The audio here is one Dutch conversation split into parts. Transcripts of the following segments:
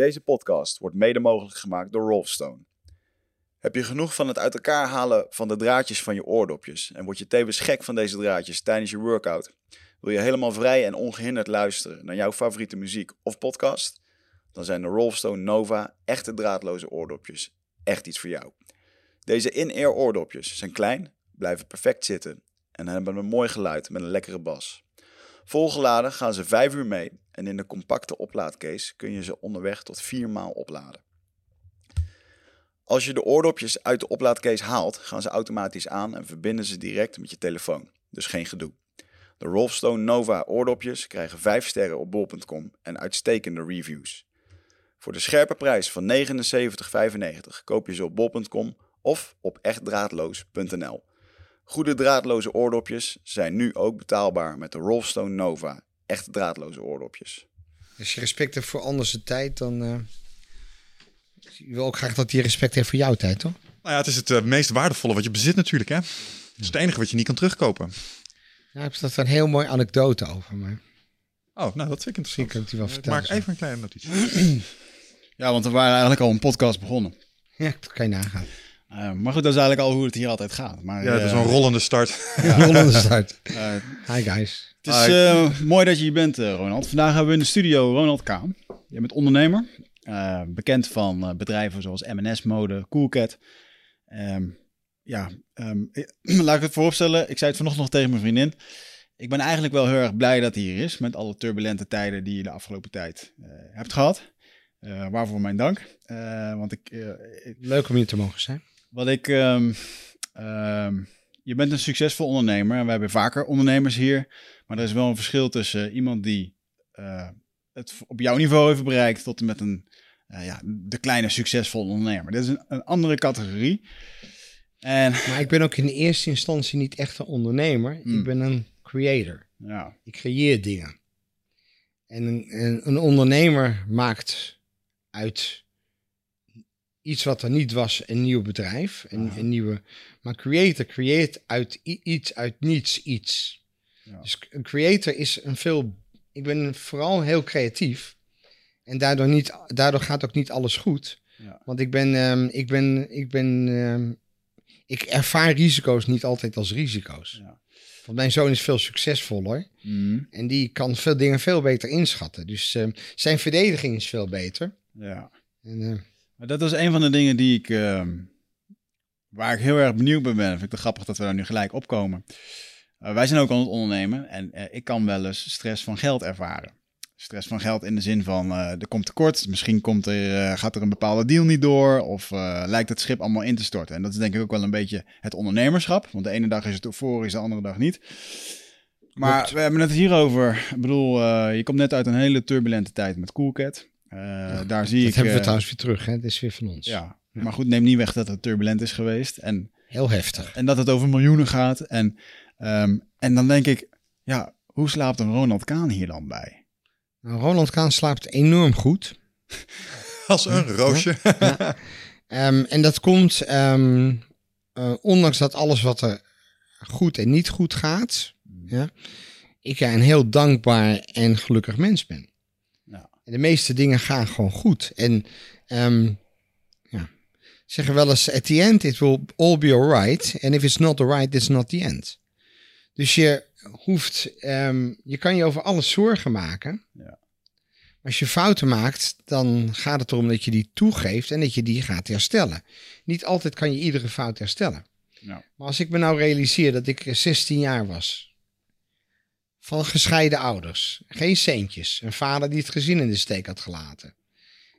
Deze podcast wordt mede mogelijk gemaakt door Rolfstone. Heb je genoeg van het uit elkaar halen van de draadjes van je oordopjes en word je tevens gek van deze draadjes tijdens je workout? Wil je helemaal vrij en ongehinderd luisteren naar jouw favoriete muziek of podcast? Dan zijn de Rolfstone Nova echte draadloze oordopjes echt iets voor jou. Deze in-ear oordopjes zijn klein, blijven perfect zitten en hebben een mooi geluid met een lekkere bas. Volgeladen gaan ze 5 uur mee en in de compacte oplaadcase kun je ze onderweg tot 4 maal opladen. Als je de oordopjes uit de oplaadcase haalt, gaan ze automatisch aan en verbinden ze direct met je telefoon. Dus geen gedoe. De Rolfstone Nova oordopjes krijgen 5 sterren op bol.com en uitstekende reviews. Voor de scherpe prijs van 79,95 koop je ze op bol.com of op echtdraadloos.nl. Goede draadloze oordopjes zijn nu ook betaalbaar met de Rolfstone Nova. Echt draadloze oordopjes. Als je respect hebt voor anders tijd, dan uh, je wil ook graag dat hij respect heeft voor jouw tijd, toch? Nou ja, het is het uh, meest waardevolle wat je bezit natuurlijk, hè? Het is het enige wat je niet kan terugkopen. Ja, heb je dat een heel mooi anekdote over, maar... Oh, nou, dat vind ik interessant. Misschien kan ik die wel vertellen. Maak even een kleine notitie. ja, want we waren eigenlijk al een podcast begonnen. Ja, dat kan je nagaan. Uh, maar goed, dat is eigenlijk al hoe het hier altijd gaat. Maar, ja, het is uh, een rollende start. Ja. rollende start. Uh, Hi guys. Het is mooi dat je hier bent, Ronald. Vandaag hebben we in de studio Ronald Kaan. Je bent ondernemer. bekend van bedrijven zoals M&S Mode, Coolcat. Um, ja, um, laat ik het vooropstellen. Ik zei het vanochtend nog tegen mijn vriendin. Ik ben eigenlijk wel heel erg blij dat hij hier is. Met alle turbulente tijden die je de afgelopen tijd hebt gehad. waarvoor mijn dank. want ik, ik, Leuk om hier te mogen zijn. Wat ik. Um, um, je bent een succesvol ondernemer. En we hebben vaker ondernemers hier. Maar er is wel een verschil tussen iemand die uh, het op jouw niveau heeft bereikt. tot en met een. Uh, ja, de kleine succesvolle ondernemer. Dit is een, een, andere categorie. En, maar ik ben ook in eerste instantie niet echt een ondernemer. Hmm. Ik ben een creator. Ja. Ik creëer dingen. En een, een, een ondernemer maakt uit iets wat er niet was, een nieuw bedrijf. Een, een nieuwe, maar creator creëert uit iets, uit niets iets. Ja. Dus een creator is een veel. Ik ben vooral heel creatief. En daardoor, niet, daardoor gaat ook niet alles goed. Ja. Want ik ben. Um, ik ben, ik ben um, ik ervaar risico's niet altijd als risico's. Want mijn zoon is veel succesvoller. Mm. En die kan veel dingen veel beter inschatten. Dus um, zijn verdediging is veel beter. Ja. En, uh, dat is een van de dingen die ik, uh, waar ik heel erg benieuwd bij ben. Vind ik het grappig dat we daar nu gelijk opkomen. Uh, wij zijn ook aan het ondernemen en uh, ik kan wel eens stress van geld ervaren. Stress van geld in de zin van er komt tekort, misschien komt er, gaat er een bepaalde deal niet door of lijkt het schip allemaal in te storten. En dat is denk ik ook wel een beetje het ondernemerschap, want de ene dag is het euforisch, de andere dag niet. Maar we hebben het hierover. Ik bedoel, je komt net uit een hele turbulente tijd met Coolcat. Uh, ja, daar zie dat ik. hebben we uh, trouwens weer terug, hè? Het is weer van ons. Ja, ja, maar goed, neem niet weg dat het turbulent is geweest. En, Heel heftig. En dat het over miljoenen gaat. En, um, en dan denk ik, ja, hoe slaapt een Ronald Kaan hier dan bij? Nou, Ronald Kaan slaapt enorm goed. Als een roosje. Ja. um, en dat komt, um, uh, ondanks dat alles wat er goed en niet goed gaat, ja, ik een heel dankbaar en gelukkig mens ben. De meeste dingen gaan gewoon goed. En um, ja, zeggen wel eens, at the end it will all be alright. And if it's not alright, it's not the end. Dus je hoeft, um, je kan je over alles zorgen maken. Ja. Als je fouten maakt, dan gaat het erom dat je die toegeeft en dat je die gaat herstellen. Niet altijd kan je iedere fout herstellen. Ja. Maar als ik me nou realiseer dat ik 16 jaar was, van gescheiden ouders. Geen centjes. Een vader die het gezin in de steek had gelaten.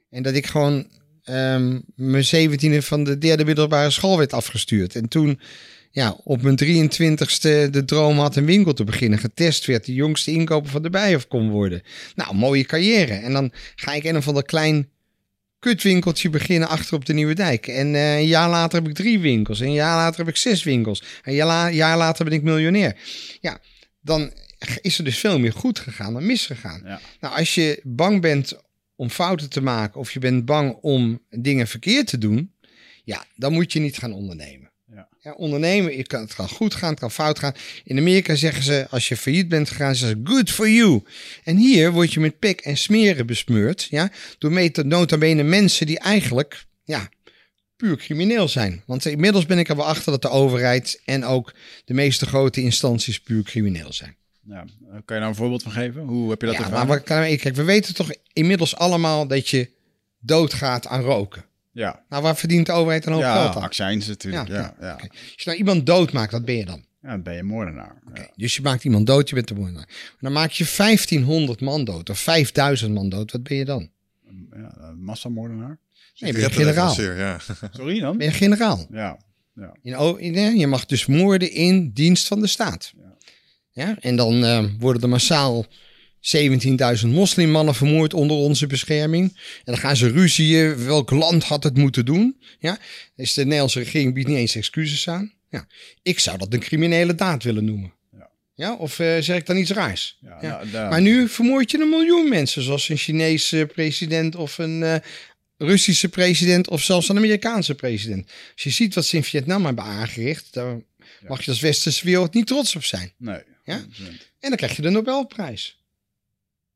En dat ik gewoon um, mijn zeventiende van de derde middelbare school werd afgestuurd. En toen ja, op mijn 23ste de droom had een winkel te beginnen. Getest werd de jongste inkoper van de Bijenhof kon worden. Nou, mooie carrière. En dan ga ik een van dat klein kutwinkeltje beginnen achter op de Nieuwe Dijk. En uh, een jaar later heb ik drie winkels. En een jaar later heb ik zes winkels. En een jaar later ben ik miljonair. Ja, dan is er dus veel meer goed gegaan dan misgegaan. Ja. Nou, als je bang bent om fouten te maken of je bent bang om dingen verkeerd te doen, ja, dan moet je niet gaan ondernemen. Ja. ondernemen, je kan, het kan goed gaan, het kan fout gaan. In Amerika zeggen ze, als je failliet bent gegaan, zeggen ze, good for you. En hier word je met pik en smeren besmeurd, ja, door nota bene mensen die eigenlijk, ja, puur crimineel zijn. Want inmiddels ben ik er wel achter dat de overheid en ook de meeste grote instanties puur crimineel zijn. Ja. Eh, Kan je daar een voorbeeld van geven? Hoe heb je dat Ja, ervaren? maar ik? Kijk, we weten toch inmiddels allemaal dat je doodgaat aan roken. Ja, Nou, waar verdient de overheid een hoop ja geld aan? accijns natuurlijk. Ja, Ja, ja. Als je nou iemand doodmaakt, wat ben je dan? Ja, dan ben je moordenaar. Ja. Dus je maakt iemand dood, je bent de moordenaar. Dan maak je 1500 man dood of 5000 man dood. Wat ben je dan? Ja, een massamoordenaar. Nee, ben je generaal. Ja. Sorry dan? Ben je generaal? Ja. In, o- in, je mag dus moorden in dienst van de staat. Ja. Ja, en dan eh, worden er massaal 17.000 moslimmannen vermoord onder onze bescherming. En dan gaan ze ruzieën. Welk land had het moeten doen? Ja, dus de Nederlandse regering biedt niet eens excuses aan. Ja, ik zou dat een criminele daad willen noemen. Ja. Ja, of eh, zeg ik dan iets raars? Ja, Ja. nou, Maar nu vermoord je een miljoen mensen, zoals een Chinese president of een eh, Russische president of zelfs een Amerikaanse president. Als je ziet wat ze in Vietnam hebben aangericht, daar mag je als westerse wereld niet trots op zijn. Nee. Ja? 100%. En dan krijg je de Nobelprijs.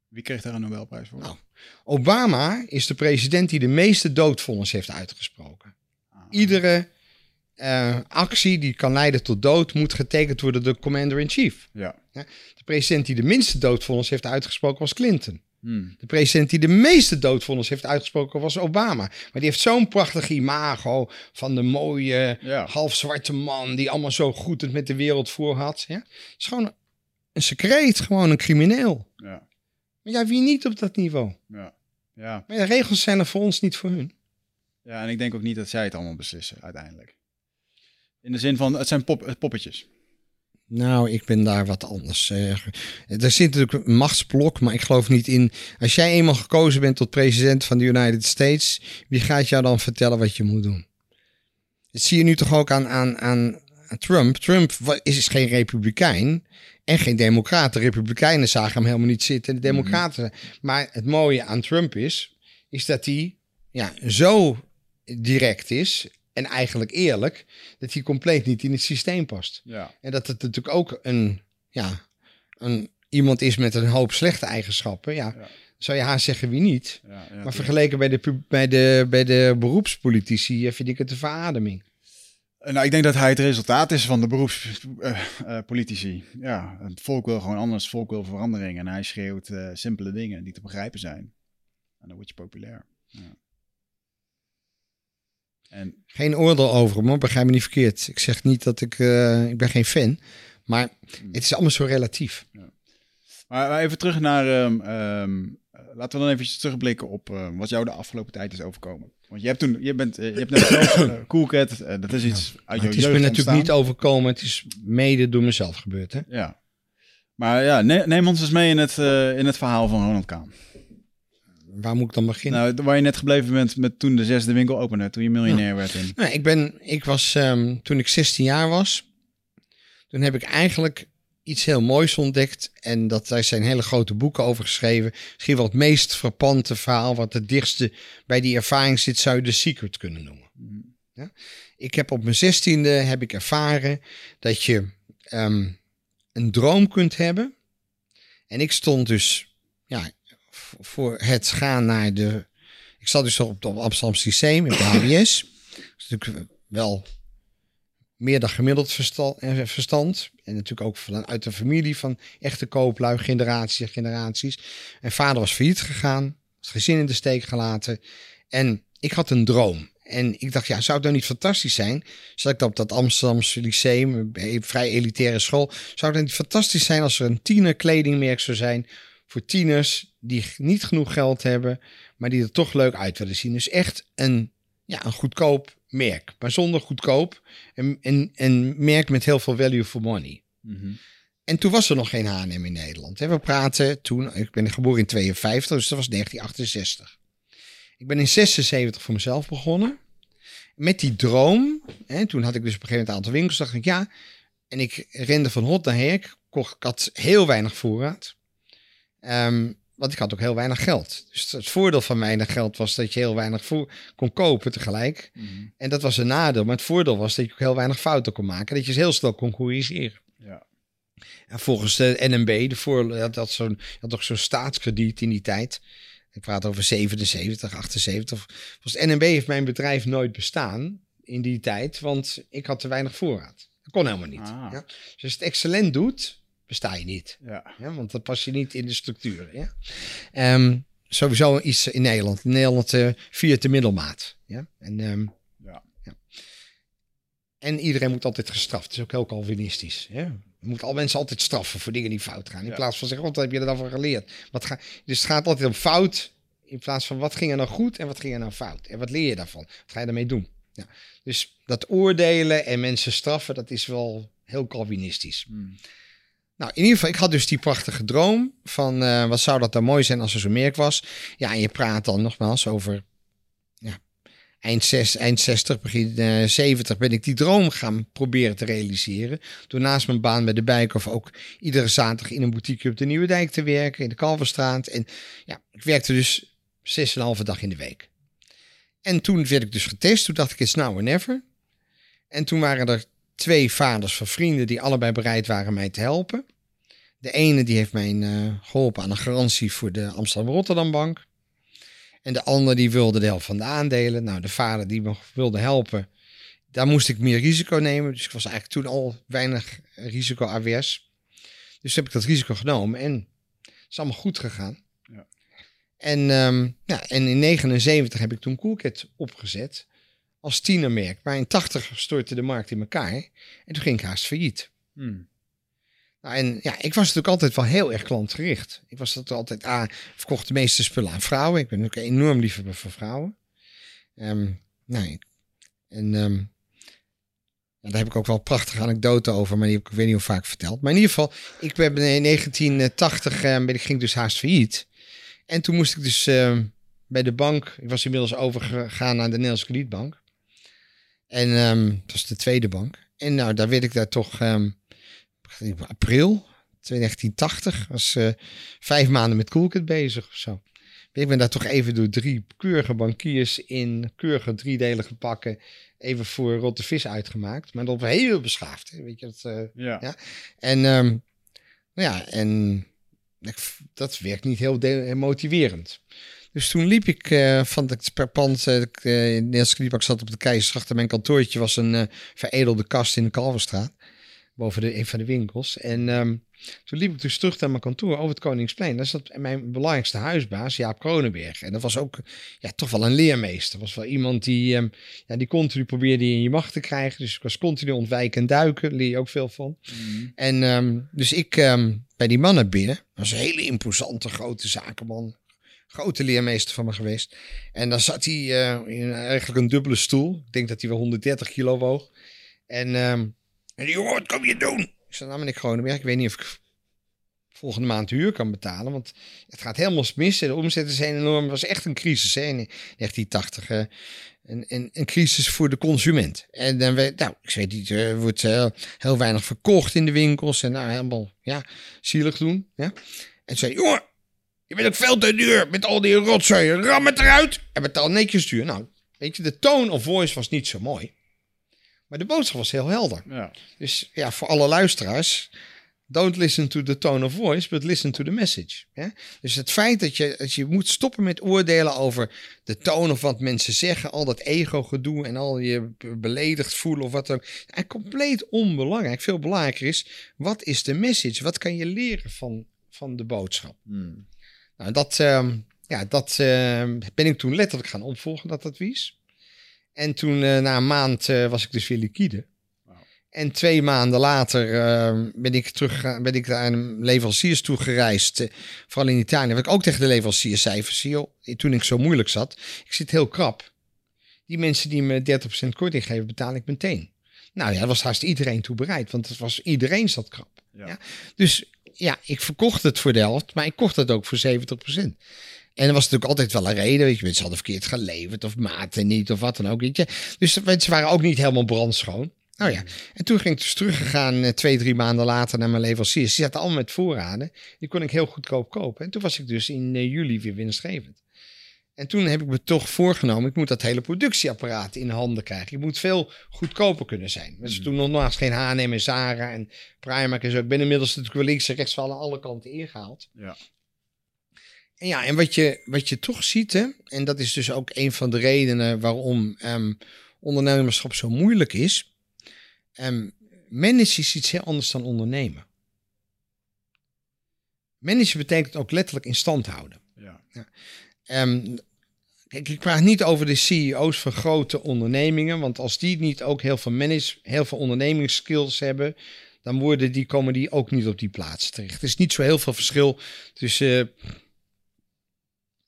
Wie kreeg daar een Nobelprijs voor? Nou. Obama is de president die de meeste doodvonnis heeft uitgesproken. Ah. Iedere eh, actie die kan leiden tot dood moet getekend worden door de commander-in-chief. Ja. De president die de minste doodvonnis heeft uitgesproken was Clinton. Hmm. De president die de meeste doodvonnis heeft uitgesproken was Obama. Maar die heeft zo'n prachtig imago van de mooie Ja. halfzwarte man die allemaal zo goed het met de wereld voor had. Ja? Het is gewoon een secreet, gewoon een crimineel. Ja. Maar ja, wie niet op dat niveau? Ja. Ja. Maar de regels zijn er voor ons niet voor hun. ja, en ik denk ook niet dat zij het allemaal beslissen uiteindelijk. In de zin van, het zijn pop, poppetjes. Nou, ik ben daar wat anders. eh, er zit natuurlijk een machtsblok, maar ik geloof niet in. Als jij eenmaal gekozen bent tot president van de United States, wie gaat jou dan vertellen wat je moet doen? Dat zie je nu toch ook aan, aan, aan aan Trump. Trump is geen republikein en geen democrat. De republikeinen zagen hem helemaal niet zitten. De democraten. Maar het mooie aan Trump is, is dat hij ja, zo direct is en eigenlijk eerlijk, dat hij compleet niet in het systeem past. Ja. En dat het natuurlijk ook een, ja, een, iemand is met een hoop slechte eigenschappen. Ja, Ja. zou je haast zeggen wie niet. ja, ja maar vergeleken bij de, bij de, bij de beroepspolitici eh, vind ik het een verademing. Eh, Nou, ik denk dat hij het resultaat is van de beroepspolitici. ja, het volk wil gewoon anders, het volk wil verandering. En hij schreeuwt eh, simpele dingen die te begrijpen zijn. En dan word je populair. Ja. En Geen oordeel over hem, hoor, begrijp me niet verkeerd. Ik zeg niet dat ik, eh, ik ben geen fan. Maar het is allemaal zo relatief. Maar maar even terug naar. ehm, ehm, eh, laten we dan even terugblikken op eh, wat jou de afgelopen tijd is overkomen. Want je hebt toen, je bent, eh, je hebt net zelf uh, Cool Cat, dat is iets uit Maar jouw het is me natuurlijk niet overkomen. Het is mede door mezelf gebeurd. Hè? Ja. Maar ja, ne- neem ons eens mee in het, eh, in het verhaal van Ronald Kaan. Waar moet ik dan beginnen? Nou, waar je net gebleven bent met toen de zesde winkel opende, toen je miljonair werd in. Nou, ik ben, ik was, ehm, toen ik 16 jaar was, toen heb ik eigenlijk iets heel moois ontdekt. En dat, daar zijn hele grote boeken over geschreven. Misschien wel het meest frappante verhaal, wat het dichtste bij die ervaring zit, zou je The Secret kunnen noemen. Ja? Ik heb op mijn zestiende heb ik ervaren dat je ehm, een droom kunt hebben. En ik stond dus ja, voor het gaan naar de... Ik zat dus op het Amsterdamse Lyceum, in de HBS. Dat is natuurlijk wel meer dan gemiddeld eh, verstand. En natuurlijk ook vanuit een familie van echte kooplui, generaties en generaties. En vader was failliet gegaan, het gezin in de steek gelaten. En ik had een droom. En ik dacht, ja, zou het nou niet fantastisch zijn? Zat ik op dat Amsterdamse lyceum, een vrij elitaire school. Zou het niet fantastisch zijn als er een tienerkledingmerk zou zijn voor tieners die niet genoeg geld hebben, maar die er toch leuk uit willen zien. Dus echt een, ja, een goedkoop merk, maar zonder goedkoop. Een, een, een merk met heel veel value for money. Mhm. En toen was er nog geen H&M in Nederland. We praten toen, ik ben geboren in 52, dus dat was 1968. Ik ben in 76 voor mezelf begonnen. Met die droom, hè, toen had ik dus op een gegeven moment een aantal winkels, dacht ik ja. En ik rende van hot naar her, ik, kocht, ik had heel weinig voorraad. Ehm, want ik had ook heel weinig geld. Dus het voordeel van weinig geld was dat je heel weinig voor kon kopen tegelijk. Mhm. En dat was een nadeel. Maar het voordeel was dat je ook heel weinig fouten kon maken. Dat je heel snel kon corrigeren. Ja. En volgens de NMB, de voor, had, had, zo'n, had toch zo'n staatskrediet in die tijd. Ik praat over 77, 78. Volgens de NMB heeft mijn bedrijf nooit bestaan in die tijd. Want ik had te weinig voorraad. Dat kon helemaal niet. Ah. Ja? Dus als je het excellent doet, besta je niet. Ja. Ja, want dan pas je niet in de structuren. Ja? Ehm, sowieso iets in Nederland. In Nederland eh viert de middelmaat. Ja? En, ehm, Ja. en iedereen moet altijd gestraft. Dat is ook heel Calvinistisch. Ja? Je moet al mensen altijd straffen voor dingen die fout gaan. In Ja. plaats van zeggen, wat heb je er dan van geleerd? Wat ga, dus het gaat altijd om fout. In plaats van wat ging er nou goed en wat ging er nou fout? En wat leer je daarvan? Wat ga je daarmee doen? Ja. Dus dat oordelen en mensen straffen, dat is wel heel Calvinistisch. Mm. Nou, in ieder geval, ik had dus die prachtige droom van eh, wat zou dat dan mooi zijn als er zo merk was. Ja, en je praat dan nogmaals over ja, eind, zes, eind 60, begin eh 70 ben ik die droom gaan proberen te realiseren. Door naast mijn baan bij de Bijkhof ook iedere zaterdag in een boutique op de Nieuwe Dijk te werken, in de Kalverstraat. En ja, ik werkte dus zes en een halve dag in de week. En toen werd ik dus getest, toen dacht ik, it's now or never. En toen waren er twee vaders van vrienden die allebei bereid waren mij te helpen. De ene die heeft mij eh, geholpen aan een garantie voor de Amsterdam-Rotterdam Bank. En de ander die wilde de helft van de aandelen. Nou, de vader die me wilde helpen, daar moest ik meer risico nemen. Dus ik was eigenlijk toen al weinig risico-avers. Dus heb ik dat risico genomen en het is allemaal goed gegaan. Ja. En, ehm, ja, en in 79 heb ik toen Coolcat opgezet als tienermerk. Maar in 80 stortte de markt in elkaar. En toen ging ik haast failliet. Mm. Nou, en ja, ik was natuurlijk altijd wel heel erg klantgericht. Ik was dat altijd, ah, verkocht de meeste spullen aan vrouwen. Ik ben ook enorm liefhebber van vrouwen. Ehm nou, ik- en ehm, ja, daar heb ik ook wel prachtige anekdoten over, maar die heb ik, ik weet niet hoe vaak verteld. Maar in ieder geval, ik ben in 1980 eh, ben ik ging dus haast failliet. En toen moest ik dus ehm, bij de bank, ik was inmiddels overgegaan naar de Nederlandse Kredietbank. En ehm, dat was de tweede bank. En nou, daar werd ik daar toch in april 1980. Was eh, vijf maanden met Coolkit bezig of zo. Ik ben daar toch even door drie keurige bankiers in keurige driedelige pakken even voor rotte vis uitgemaakt. Maar dat was heel beschaafd. Hè? Weet je, dat, eh, Ja. Ja. En, ehm, nou ja, en dat werkt niet heel motiverend. Dus toen liep ik eh, van het per pand, eh, ik, eh, in de Nederlandse Kredietbank zat op de Keizersgracht en mijn kantoortje was een eh, veredelde kast in de Kalverstraat, boven de, een van de winkels. En ehm, toen liep ik dus terug naar mijn kantoor over het Koningsplein. Daar zat mijn belangrijkste huisbaas, Jaap Kronenberg. En dat was ook ja, toch wel een leermeester. Dat was wel iemand die, ehm, ja, die continu probeerde je in je macht te krijgen. Dus ik was continu ontwijken en duiken, daar leer je ook veel van. Mm. En ehm, dus ik bij die mannen binnen. Dat was een hele imposante grote zakenman. Grote leermeester van me geweest. En dan zat hij eh, in eigenlijk een dubbele stoel. Ik denk dat hij wel 130 kilo woog. En, ehm en die wat kom je doen? Ik zei, nou meneer Kronenberg, ik weet niet of ik volgende maand huur kan betalen. Want het gaat helemaal mis. De omzetten zijn enorm. Het was echt een crisis hè, in 1980. eh, een, een, een crisis voor de consument. En dan weet, nou, ik weet niet, er wordt eh, heel weinig verkocht in de winkels. En nou, helemaal, ja, zielig doen. Ja. En zei, jongen, je bent veel te duur met al die rotzooi. Ram het eruit en betaal netjes duur. Nou, weet je, de tone of voice was niet zo mooi. Maar de boodschap was heel helder. Ja. Dus ja, voor alle luisteraars. Don't listen to the tone of voice, but listen to the message. Hè? Dus het feit dat je, dat je moet stoppen met oordelen over de toon of wat mensen zeggen, al dat ego-gedoe en al je be- beledigd voelen of wat dan ook. Compleet onbelangrijk. Veel belangrijker is, wat is de message? Wat kan je leren van, van de boodschap? Mm. Nou, dat, ehm, ja, dat ehm, ben ik toen letterlijk gaan opvolgen, dat advies. En toen, eh, na een maand, eh, was ik dus weer liquide. En twee maanden later ehm, ben ik terug ben ik naar een leveranciers toe gereisd. eh, vooral in Italië. Wat ik ook tegen de leveranciers zei, van, toen ik zo moeilijk zat. Ik zit heel krap. Die mensen die me 30% korting geven, betaal ik meteen. Nou ja, daar was haast iedereen toe bereid. Want het was, iedereen zat krap. Ja. Ja. Dus ja, ik verkocht het voor de helft, maar ik kocht het ook voor 70%. En er was natuurlijk altijd wel een reden. Weet je, mensen hadden verkeerd geleverd of maten niet of wat dan ook. Weet je. Dus mensen waren ook niet helemaal brandschoon. Nou ja, en toen ging ik dus teruggegaan eh, twee, drie maanden later naar mijn leveranciers. Die zaten allemaal met voorraden. Die kon ik heel goedkoop kopen. En toen was ik dus in eh, juli weer winstgevend. En toen heb ik me toch voorgenomen, ik moet dat hele productieapparaat in handen krijgen. Ik moet veel goedkoper kunnen zijn. Dus toen nog naast geen H&M en Zara en Primark en zo. Ik ben inmiddels natuurlijk wel links en rechts van alle kanten ingehaald. Ja. En ja, en wat je, wat je toch ziet, hè, en dat is dus ook een van de redenen waarom ehm, ondernemerschap zo moeilijk is. Um, managen is iets heel anders dan ondernemen. Managen betekent ook letterlijk in stand houden. Ja. Kijk, ik praat niet over de CEO's van grote ondernemingen, want als die niet ook heel veel manage, heel veel ondernemingsskills hebben, dan worden die, komen die ook niet op die plaats terecht. Er is niet zo heel veel verschil tussen uh,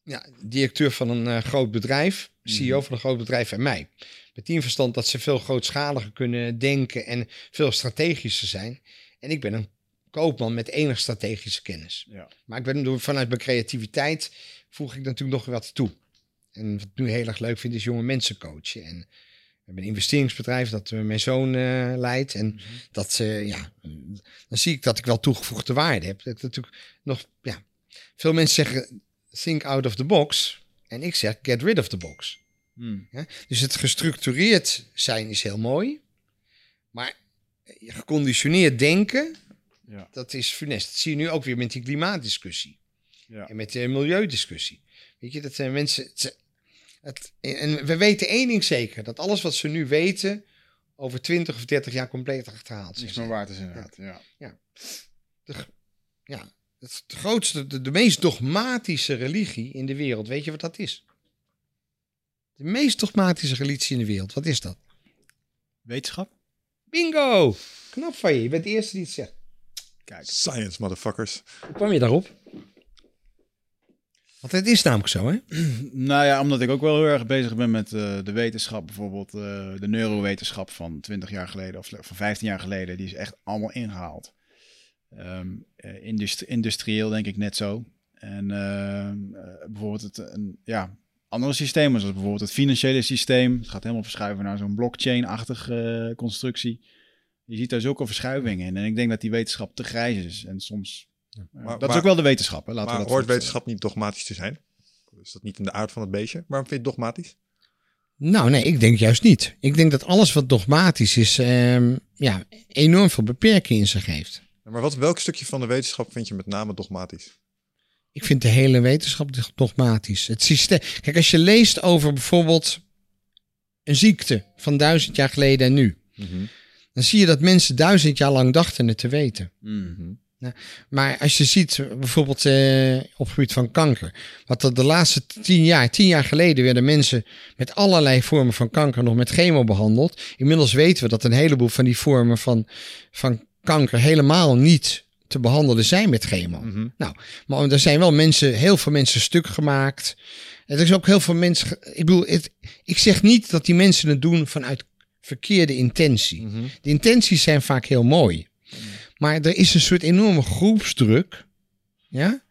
ja, directeur van een uh, groot bedrijf, CEO van een groot bedrijf en mij. Met die verstand dat ze veel grootschaliger kunnen denken en veel strategischer zijn. En ik ben een koopman met enig strategische kennis. Ja. Maar ik ben door, vanuit mijn creativiteit voeg ik natuurlijk nog wat toe. En wat ik nu heel erg leuk vind is jonge mensen coachen. En we hebben een investeringsbedrijf dat uh, mijn zoon uh, leidt. En mm -hmm. dat, uh, ja, dan zie ik dat ik wel toegevoegde waarde heb. Dat natuurlijk nog, ja, veel mensen zeggen think out of the box. En ik zeg get rid of the box. Hmm. Ja? Dus het gestructureerd zijn is heel mooi. Maar geconditioneerd denken, Ja. dat is funest. Dat zie je nu ook weer met die klimaatdiscussie. Ja. En met de milieudiscussie. Weet je, dat zijn mensen. Het, het, en we weten één ding zeker: dat alles wat ze nu weten. over 20 of 30 jaar compleet achterhaald zal Niks meer waard is inderdaad. Ja. De, ja, het is grootste, de, de meest dogmatische religie in de wereld. Weet je wat dat is? De meest dogmatische religie in de wereld. Wat is dat? Wetenschap? Bingo! Knap van je. Je bent de eerste die het zegt. Kijk. Science, motherfuckers. Hoe kwam je daarop? Want het is namelijk zo, hè? Nou ja, omdat ik ook wel heel erg bezig ben met eh, de wetenschap. Bijvoorbeeld eh, de neurowetenschap van 20 jaar geleden of van 15 jaar geleden. Die is echt allemaal ingehaald. Ehm, eh, industri- industrieel denk ik net zo. En bijvoorbeeld het, een, ja, andere systemen, zoals bijvoorbeeld het financiële systeem. Het gaat helemaal verschuiven naar zo'n blockchain-achtige constructie. Je ziet daar zulke verschuivingen in. En ik denk dat die wetenschap te grijs is. En soms... Maar- dat is ook wel de wetenschap, hè? Laten maar we dat hoort wetenschap niet dogmatisch te zijn? Is dat niet in de aard van het beestje? Waarom vind je het dogmatisch? Nou, nee, ik denk juist niet. Ik denk dat alles wat dogmatisch is, ehm, ja, enorm veel beperkingen in zich heeft. Maar wat, welk stukje van de wetenschap vind je met name dogmatisch? Ik vind de hele wetenschap dogmatisch. Het systeem. Kijk, als je leest over bijvoorbeeld een ziekte van duizend jaar geleden en nu, dan zie je dat mensen duizend jaar lang dachten het te weten. Mm. Maar als je ziet, bijvoorbeeld eh, op het gebied van kanker, wat er de laatste tien jaar, tien jaar geleden werden mensen met allerlei vormen van kanker nog met chemo behandeld. Inmiddels weten we dat een heleboel van die vormen van, van kanker helemaal niet te behandelen zijn met chemo. Mhm. Nou, maar er zijn wel mensen, heel veel mensen stuk gemaakt. Er is ook heel veel mensen. Ik bedoel, het, ik zeg niet dat die mensen het doen vanuit verkeerde intentie. Mhm. De intenties zijn vaak heel mooi. Maar er is een soort enorme groepsdruk. Ja?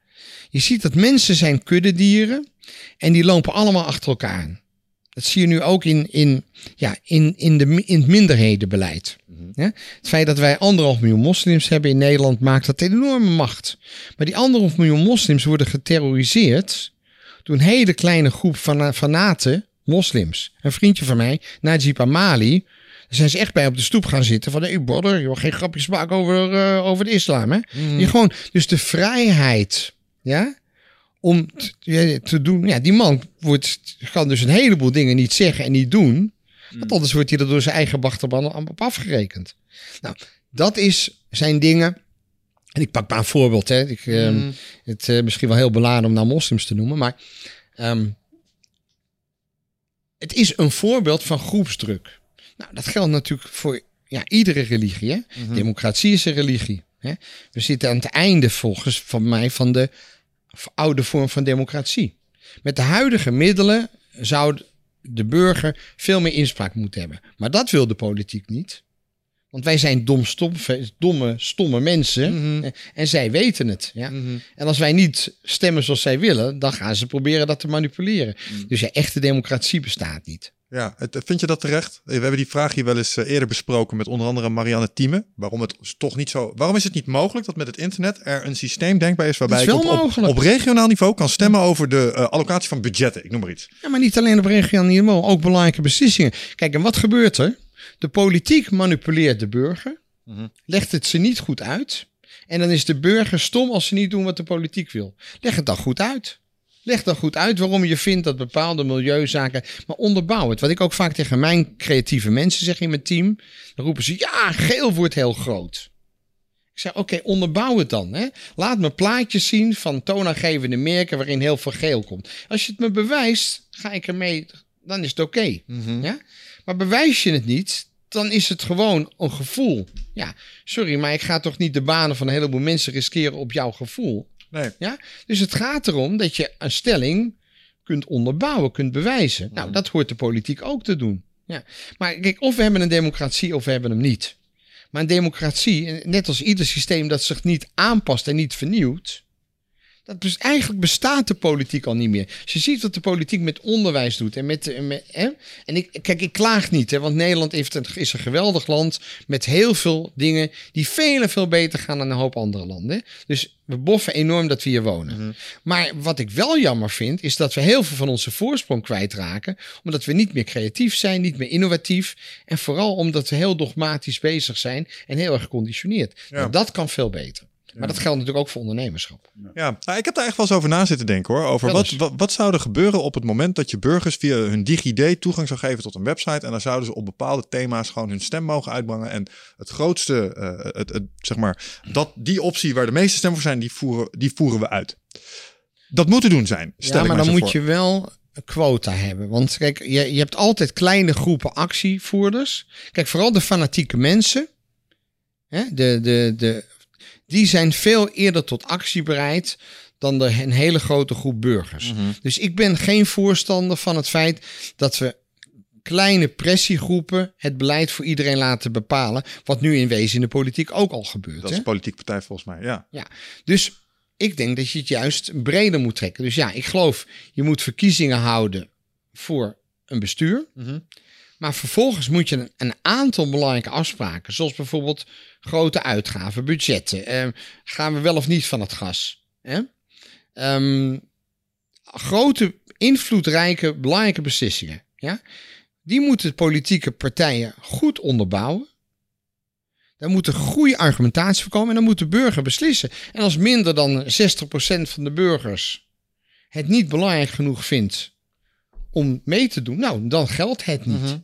Je ziet dat mensen zijn kuddedieren en die lopen allemaal achter elkaar aan. Dat zie je nu ook in, in, ja, in, in, de, in het minderhedenbeleid. Ja? Het feit dat wij anderhalf miljoen moslims hebben in Nederland maakt dat enorme macht. Maar die anderhalf miljoen moslims worden geterroriseerd door een hele kleine groep van fanaten moslims. Een vriendje van mij, Najib Amali, zijn ze echt bij op de stoep gaan zitten. Van, hey brother, je mag geen grapjes maken over, eh, over de islam. Hè? Die gewoon, dus de vrijheid, ja, om t- ja, te doen. Ja, die man wordt, kan dus een heleboel dingen niet zeggen en niet doen. Want anders wordt hij er door zijn eigen achterban op afgerekend. Nou, dat is zijn dingen. En ik pak maar een voorbeeld. Hè. Ik, ehm, Het eh, misschien wel heel beladen om nou moslims te noemen. Maar ehm, het is een voorbeeld van groepsdruk. Nou, dat geldt natuurlijk voor ja, iedere religie. Hè? Democratie is een religie. Hè? We zitten aan het einde volgens van mij van de oude vorm van democratie. Met de huidige middelen zou de burger veel meer inspraak moeten hebben. Maar dat wil de politiek niet. Want wij zijn dom, stom, domme, stomme mensen. En, en zij weten het. Ja? En als wij niet stemmen zoals zij willen, dan gaan ze proberen dat te manipuleren. Dus ja, echte democratie bestaat niet. Ja, het- vind je dat terecht? We hebben die vraag hier wel eens eh, eerder besproken met onder andere Marianne Thieme. Waarom, het is toch niet zo, waarom is het niet mogelijk dat met het internet er een systeem denkbaar is waarbij is je op regionaal niveau kan stemmen over de eh, allocatie van budgetten? Ik noem maar iets. Ja, maar niet alleen op regionaal niveau, ook belangrijke beslissingen. Kijk, en wat gebeurt er? De politiek manipuleert de burger, Mhm. legt het ze niet goed uit. En dan is de burger stom als ze niet doen wat de politiek wil. Leg het dan goed uit. Leg dan goed uit waarom je vindt dat bepaalde milieuzaken. Maar onderbouw het. Wat ik ook vaak tegen mijn creatieve mensen zeg in mijn team. Dan roepen ze: ja, geel wordt heel groot. Ik zeg: oké, onderbouw het dan. Hè? Laat me plaatjes zien van toonaangevende merken waarin heel veel geel komt. Als je het me bewijst, ga ik ermee. Dan is het oké. Ja? Maar bewijs je het niet, dan is het gewoon een gevoel. Ja, sorry, maar ik ga toch niet de banen van een heleboel mensen riskeren op jouw gevoel. Nee. Ja? Dus het gaat erom dat je een stelling kunt onderbouwen, kunt bewijzen. Nou, dat hoort de politiek ook te doen. Ja. Maar kijk, of we hebben een democratie of we hebben hem niet. Maar een democratie, net als ieder systeem dat zich niet aanpast en niet vernieuwt. Dat dus eigenlijk bestaat de politiek al niet meer. Je ziet wat de politiek met onderwijs doet. En, met, de- met, hè? en ik, kijk, ik klaag niet, hè, want Nederland heeft een, is een geweldig land. Met heel veel dingen die veel en veel beter gaan dan een hoop andere landen. Dus we boffen enorm dat we hier wonen. Maar wat ik wel jammer vind, is dat we heel veel van onze voorsprong kwijtraken. Omdat we niet meer creatief zijn, niet meer innovatief. En vooral omdat we heel dogmatisch bezig zijn en heel erg geconditioneerd. Ja. Nou, dat kan veel beter. Maar dat geldt natuurlijk ook voor ondernemerschap. Ja, nou, ik heb daar echt wel eens over na zitten denken hoor. Over wat, wat, wat zou er gebeuren op het moment dat je burgers via hun DigiD toegang zou geven tot een website. En dan zouden ze op bepaalde thema's gewoon hun stem mogen uitbrengen. En het grootste, eh, het, het, zeg maar, dat, die optie waar de meeste stemmen voor zijn, die voeren, die voeren we uit. Dat moet te doen zijn. Stel ja, maar dan moet voor. je wel quota hebben. Want kijk, je, je hebt altijd kleine groepen actievoerders. Kijk, vooral de fanatieke mensen. Hè, de, de, de, die zijn veel eerder tot actie bereid dan de, een hele grote groep burgers. Mhm. Dus ik ben geen voorstander van het feit dat we kleine pressiegroepen het beleid voor iedereen laten bepalen. Wat nu in wezen in de politiek ook al gebeurt. Dat is hè? een politieke partij volgens mij, ja. Ja, dus ik denk dat je het juist breder moet trekken. Dus ja, ik geloof, je moet verkiezingen houden voor een bestuur. Mhm. Maar vervolgens moet je een, aantal belangrijke afspraken, zoals bijvoorbeeld grote uitgaven, budgetten. eh, gaan we wel of niet van het gas? Ehm, grote, invloedrijke, belangrijke beslissingen. Ja? Die moeten politieke partijen goed onderbouwen. Daar moet een goede argumentatie voor komen en dan moet de burger beslissen. En als minder dan 60% van de burgers het niet belangrijk genoeg vindt om mee te doen, nou, dan geldt het niet. Mhm.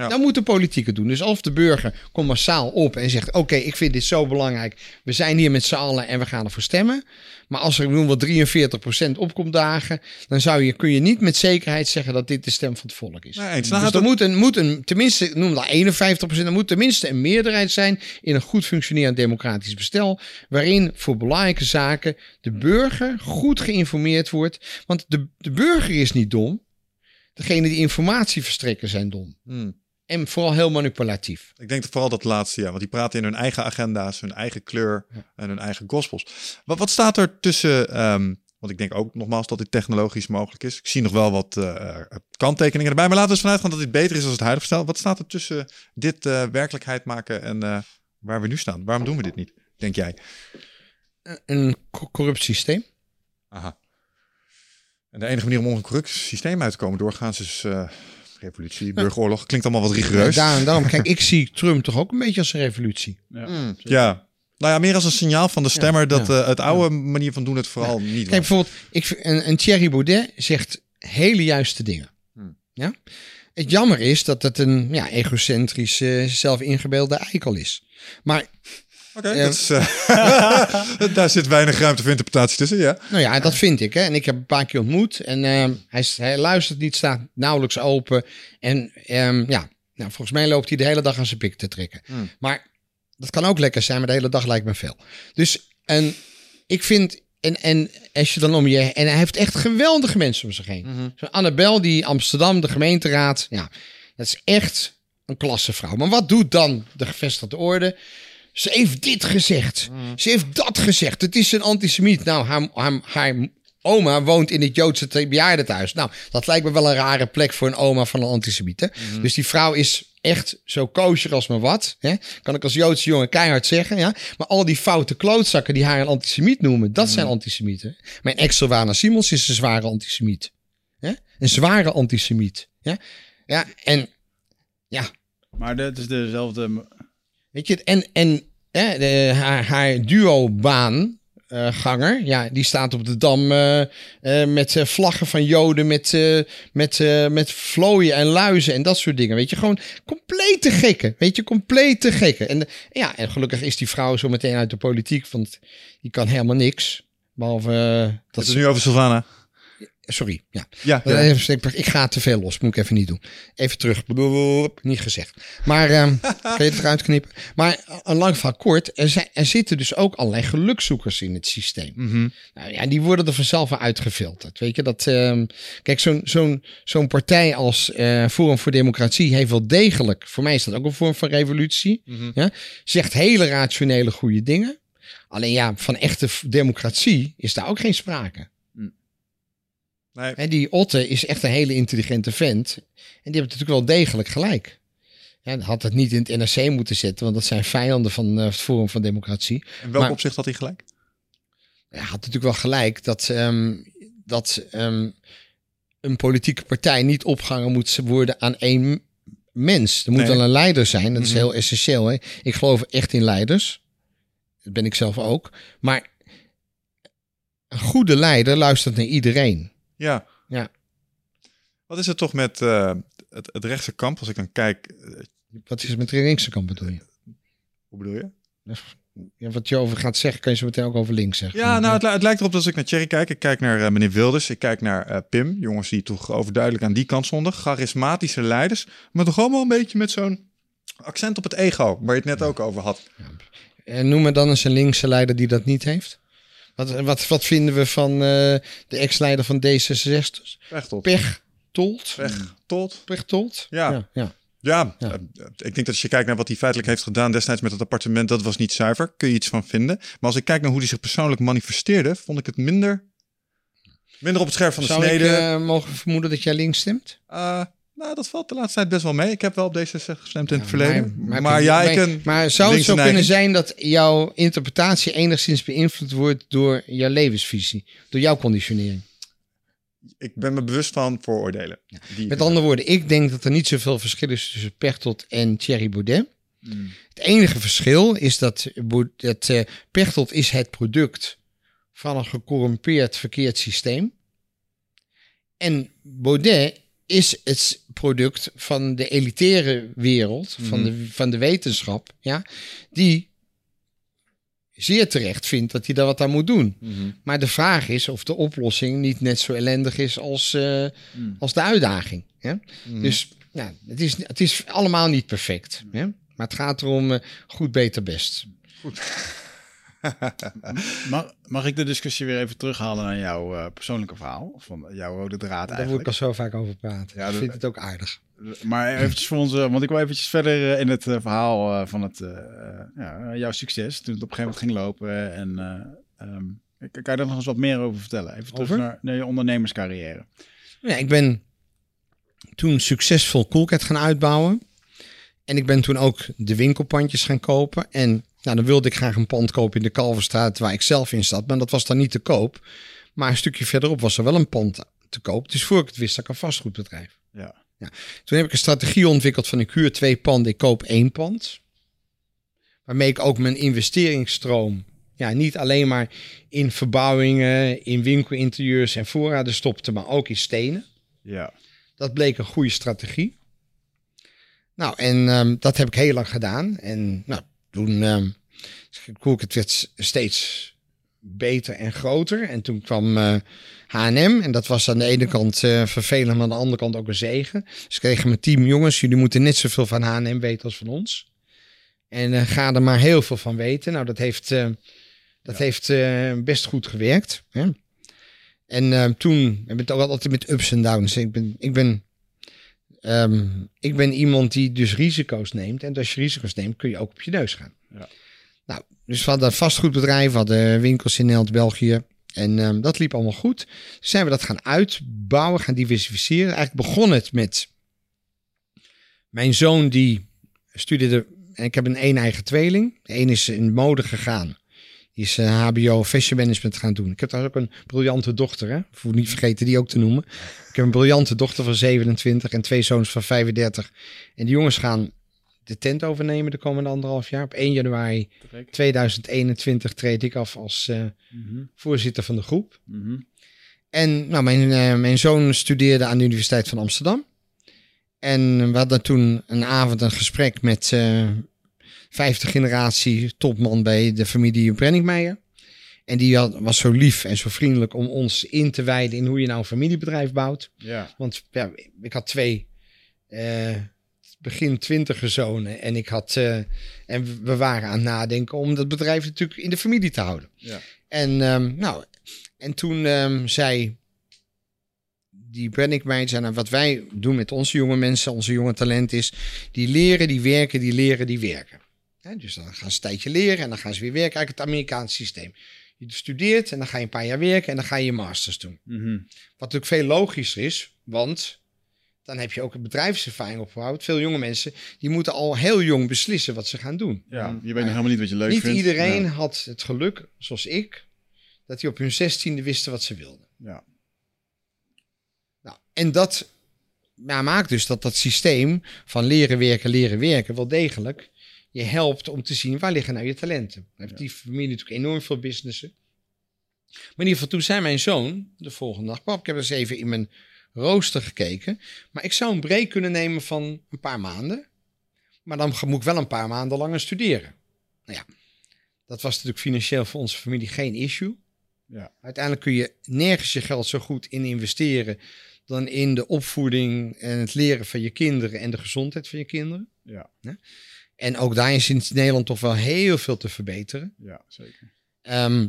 Ja. Dan moet de politiek het doen. Dus of de burger komt massaal op en zegt: Oké, ik vind dit zo belangrijk. We zijn hier met z'n allen en we gaan ervoor stemmen. Maar als er noem wat 43% opkomt dagen, dan zou je, kun je niet met zekerheid zeggen dat dit de stem van het volk is. Nee, dus er moet een, moet een, tenminste, noem dat 51%, er moet tenminste een meerderheid zijn in een goed functionerend democratisch bestel, waarin voor belangrijke zaken de burger goed geïnformeerd wordt. Want de, de burger is niet dom. Degene die informatie verstrekken zijn dom. Hmm. En vooral heel manipulatief. Ik denk vooral dat laatste, ja. Want die praten in hun eigen agenda's, hun eigen kleur en hun eigen gospels. Wat, wat staat er tussen... ehm, want ik denk ook nogmaals dat dit technologisch mogelijk is. Ik zie nog wel wat eh, kanttekeningen erbij. Maar laten we eens vanuit gaan dat dit beter is dan het huidige stel. Wat staat er tussen dit eh, werkelijkheid maken en eh, waar we nu staan? Waarom doen we dit niet, denk jij? Een co- corrupt systeem. Aha. En de enige manier om een corrupt systeem uit te komen doorgaans is eh, revolutie, burgeroorlog. Klinkt allemaal wat rigoureus. Daarom, daarom, kijk, ik zie Trump toch ook een beetje als een revolutie. Ja. Mm, ja. Nou ja, meer als een signaal van de stemmer dat ja. eh, het oude manier van doen het vooral niet Kijk, was. bijvoorbeeld, ik, vind- een, een Thierry Baudet zegt hele juiste dingen. Hmm. Ja? Het jammer is dat het een ja, egocentrische, zelfingebeelde eikel is. Maar Oké, eh, daar zit weinig ruimte voor interpretatie tussen, ja. Nou ja, dat vind ik. Hè. En ik heb een paar keer ontmoet. En ehm, hij, hij luistert niet, staat nauwelijks open. En ehm, ja, nou, volgens mij loopt hij de hele dag aan zijn pik te trekken. Hmm. Maar dat kan ook lekker zijn, maar de hele dag lijkt me veel. Dus en ik vind... En, en als je dan om je... En hij heeft echt geweldige mensen om zich heen. Zo Annabel, die Amsterdam, de gemeenteraad. Ja, dat is echt een klassevrouw. Maar wat doet dan de gevestigde orde? Ze heeft dit gezegd. Ze heeft dat gezegd. Het is een antisemiet. Nou, haar, haar, haar oma woont in het Joodse te- bejaardentehuis. Nou, dat lijkt me wel een rare plek voor een oma van een antisemiet. Hè? Dus die vrouw is echt zo kosher als maar wat. Hè? Kan ik als Joodse jongen keihard zeggen. Ja? Maar al die foute klootzakken die haar een antisemiet noemen, dat zijn antisemieten. Mijn ex Sylvana Simons is een zware antisemiet. Hè? Een zware antisemiet. Ja? ja, en ja, Maar dat is dezelfde... Weet je, en, en hè, de, haar, haar duo-baan. eh, ganger, ja, die staat op de dam eh, eh, met vlaggen van Joden, met, met, met vlooien en luizen en dat soort dingen. Weet je, gewoon compleet te gekken. Weet je, compleet te gekken. En, ja, en gelukkig is die vrouw zo meteen uit de politiek, want die kan helemaal niks. Behalve eh, Dat dat is nu over Sylvana. Sorry, ja. Ja, Eh, Even, ik, ik ga te veel los, moet ik even niet doen. Even terug, niet gezegd. Maar kan je het eruit knippen? Maar eh, een lang verhaal kort, er, zijn, er zitten dus ook allerlei gelukzoekers in het systeem. Mhm. Nou ja, die worden er vanzelf uitgefilterd. Weet je dat? ehm, kijk, zo'n zo'n zo'n partij als eh, Forum voor Democratie heeft wel degelijk, voor mij is dat ook een vorm van revolutie. Mhm. Ja, zegt hele rationele goede dingen. Alleen ja, van echte democratie is daar ook geen sprake. Nee. Hè, die Otte is echt een hele intelligente vent. En die heeft natuurlijk wel degelijk gelijk. Ja, had het niet in het NRC moeten zetten, want dat zijn vijanden van eh, het Forum van Democratie. In welk Maar- opzicht had hij gelijk? Hij had natuurlijk wel gelijk dat, ehm, dat ehm, een politieke partij niet opgehangen moet worden aan één mens. Er moet Nee. wel een leider zijn, dat is Mhm. heel essentieel. Hè? Ik geloof echt in leiders. Dat ben ik zelf ook. Maar een goede leider luistert naar iedereen. Ja. Ja. Wat is het toch met eh, het, het rechtse kamp, als ik dan kijk... eh, Wat is het met de linkse kant bedoel je? hoe bedoel je? Ja, wat je over gaat zeggen, kan je zo meteen ook over links zeggen. Ja, nou, het, li- het lijkt erop dat als ik naar Thierry kijk. Ik kijk naar eh, meneer Wilders. Ik kijk naar Pim. Jongens die toch overduidelijk aan die kant stonden. Charismatische leiders. Maar toch allemaal een beetje met zo'n accent op het ego. Waar je het net ook over had. En noem me dan eens een linkse leider die dat niet heeft. Wat, wat, wat vinden we van eh, de ex-leider van D66? Pechtold. Pechtold? Tot. Pechtold? Ja. ja, ja. Ja, Ja. eh, ik denk dat als je kijkt naar wat hij feitelijk heeft gedaan destijds met het appartement, dat was niet zuiver. Kun je iets van vinden. Maar als ik kijk naar hoe hij zich persoonlijk manifesteerde, vond ik het minder, minder op het scherp van de Zou ik snede. eh, mogen vermoeden dat jij links stemt? Eh, nou, dat valt de laatste tijd best wel mee. Ik heb wel op D66 gestemd in het verleden. Maar, maar, ja, maar- ik maar zou het zo kunnen zijn dat jouw interpretatie enigszins beïnvloed wordt door jouw levensvisie? Door jouw conditionering? Ik ben me bewust van vooroordelen. Met andere woorden, ik denk dat er niet zoveel verschil is tussen Pechtold en Thierry Baudet. Mm. Het enige verschil is dat, dat eh, Pechtold is het product van een gecorrumpeerd verkeerd systeem. En Baudet is het product van de elitaire wereld, van, de, van de wetenschap, ja, die zeer terecht vindt dat hij daar wat aan moet doen. Mhm. Maar de vraag is of de oplossing niet net zo ellendig is als, eh, Mm. als de uitdaging. Hè? Mhm. Dus ja, het, is, het is allemaal niet perfect. Hè? Maar het gaat erom eh, goed, beter, best. Mag, mag ik de discussie weer even terughalen naar jouw eh, persoonlijke verhaal? Van jouw rode draad Daar wil ik eigenlijk. al zo vaak over praten. Ja, ik vind het ook aardig. Maar eventjes voor ons, eh, want ik wil eventjes verder eh, in het eh, verhaal van het, ja, jouw succes. Toen het op een gegeven moment ging lopen. En ehm, kan kan je daar nog eens wat meer over vertellen? Even terug Over? naar, naar je ondernemerscarrière. Ja, ik ben toen succesvol Coolcat gaan uitbouwen. En ik ben toen ook de winkelpandjes gaan kopen. En nou, dan wilde ik graag een pand kopen in de Kalverstraat waar ik zelf in zat. Maar dat was dan niet te koop. Maar een stukje verderop was er wel een pand te koop. Dus voor ik het wist, had ik een vastgoedbedrijf. Ja. Toen heb ik een strategie ontwikkeld van ik huur twee panden, ik koop één pand. Waarmee ik ook mijn investeringsstroom ja, niet alleen maar in verbouwingen, in winkelinterieurs en voorraden stopte, maar ook in stenen. Ja. Dat bleek een goede strategie. Nou, en ehm, dat heb ik heel lang gedaan. En nou, toen ehm het werd steeds beter en groter. En toen kwam H&M. En dat was aan de ene kant eh, vervelend, maar aan de andere kant ook een zegen. Dus ik kreeg mijn team, jongens, jullie moeten net zoveel van H&M weten als van ons. En eh, ga er maar heel veel van weten. Nou, dat heeft, dat heeft best goed gewerkt. Hè? En toen heb ik het ook altijd met ups en downs. Ik ben, ik ben, ehm, ik ben iemand die dus risico's neemt. En als je risico's neemt, kun je ook op je neus gaan. Ja. Nou, dus we hadden vastgoedbedrijf, we hadden winkels in Nederland, België. En ehm, dat liep allemaal goed. Toen zijn we dat gaan uitbouwen, gaan diversificeren. Eigenlijk begon het met mijn zoon die studeerde... En ik heb een een eigen tweeling. De een is in mode gegaan. Die is eh, HBO Fashion Management gaan doen. Ik heb daar ook een briljante dochter. Hè? Moet niet vergeten die ook te noemen. Ik heb een briljante dochter van 27 en twee zoons van 35. En die jongens gaan de tent overnemen de komende anderhalf jaar. Op 1 januari 2021 treed ik af als eh, Mhm. voorzitter van de groep. Mhm. En nou, mijn, eh, mijn zoon studeerde aan de Universiteit van Amsterdam. En we hadden toen een avond een gesprek met eh vijfde generatie topman bij de familie Brenningmeijer. En die had, was zo lief en zo vriendelijk om ons in te wijden in hoe je nou een familiebedrijf bouwt. Ja. Want ja, ik had twee eh, begin twintiger zonen en ik had eh, en we waren aan het nadenken om dat bedrijf natuurlijk in de familie te houden. Ja. En ehm, nou, en toen ehm, zei die Brennick zei, nou, wat wij doen met onze jonge mensen, onze jonge talent is, die leren, die werken, die leren, die werken. Dus dan gaan ze een tijdje leren en dan gaan ze weer werken. Eigenlijk het Amerikaanse systeem. Je studeert en dan ga je een paar jaar werken en dan ga je je masters doen. Mhm. Wat natuurlijk veel logischer is, want dan heb je ook een bedrijfservaring opgebouwd. Veel jonge mensen, die moeten al heel jong beslissen wat ze gaan doen. ja, je weet nog helemaal niet wat je leuk Niet vindt. iedereen Ja. had het geluk, zoals ik, dat die op hun zestiende wisten wat ze wilden. Ja. Nou, en dat ja, maakt dus dat dat systeem van leren werken, leren werken wel degelijk je helpt om te zien waar liggen nou je talenten. Dan heeft die familie natuurlijk enorm veel businessen. Maar in ieder geval toen zei mijn zoon de volgende dag, pap, ik heb eens even in mijn rooster gekeken, maar ik zou een break kunnen nemen van een paar maanden, maar dan moet ik wel een paar maanden langer studeren. Nou ja, dat was natuurlijk financieel voor onze familie geen issue. Ja. Uiteindelijk kun je nergens je geld zo goed in investeren dan in de opvoeding en het leren van je kinderen en de gezondheid van je kinderen. Ja. En ook daar is in Nederland toch wel heel veel te verbeteren. ja, zeker. Ehm,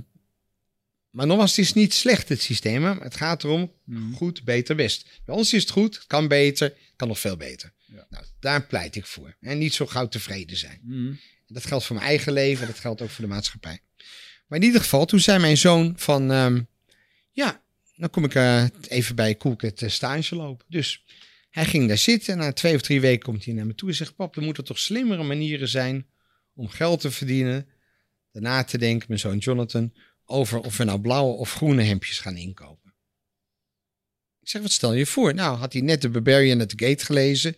maar nogmaals, het is niet slecht het systeem. Het gaat erom Mhm. goed, beter, best. Bij ons is het goed, het kan beter, het kan nog veel beter. Ja. Nou, daar pleit ik voor. En niet zo gauw tevreden zijn. Mhm. Dat geldt voor mijn eigen leven, dat geldt ook voor de maatschappij. Maar in ieder geval, toen zei mijn zoon van... ehm, ja, dan kom ik eh, even bij Coolcat eh, stage lopen. Dus hij ging daar zitten. En na twee of drie weken komt hij naar me toe en zegt... Pap, er moeten toch slimmere manieren zijn om geld te verdienen. Daarna te denken, mijn zoon Jonathan... over of we nou blauwe of groene hemdjes gaan inkopen. Ik zeg, wat stel je voor? Nou, had hij net de Barbarian at the Gate gelezen.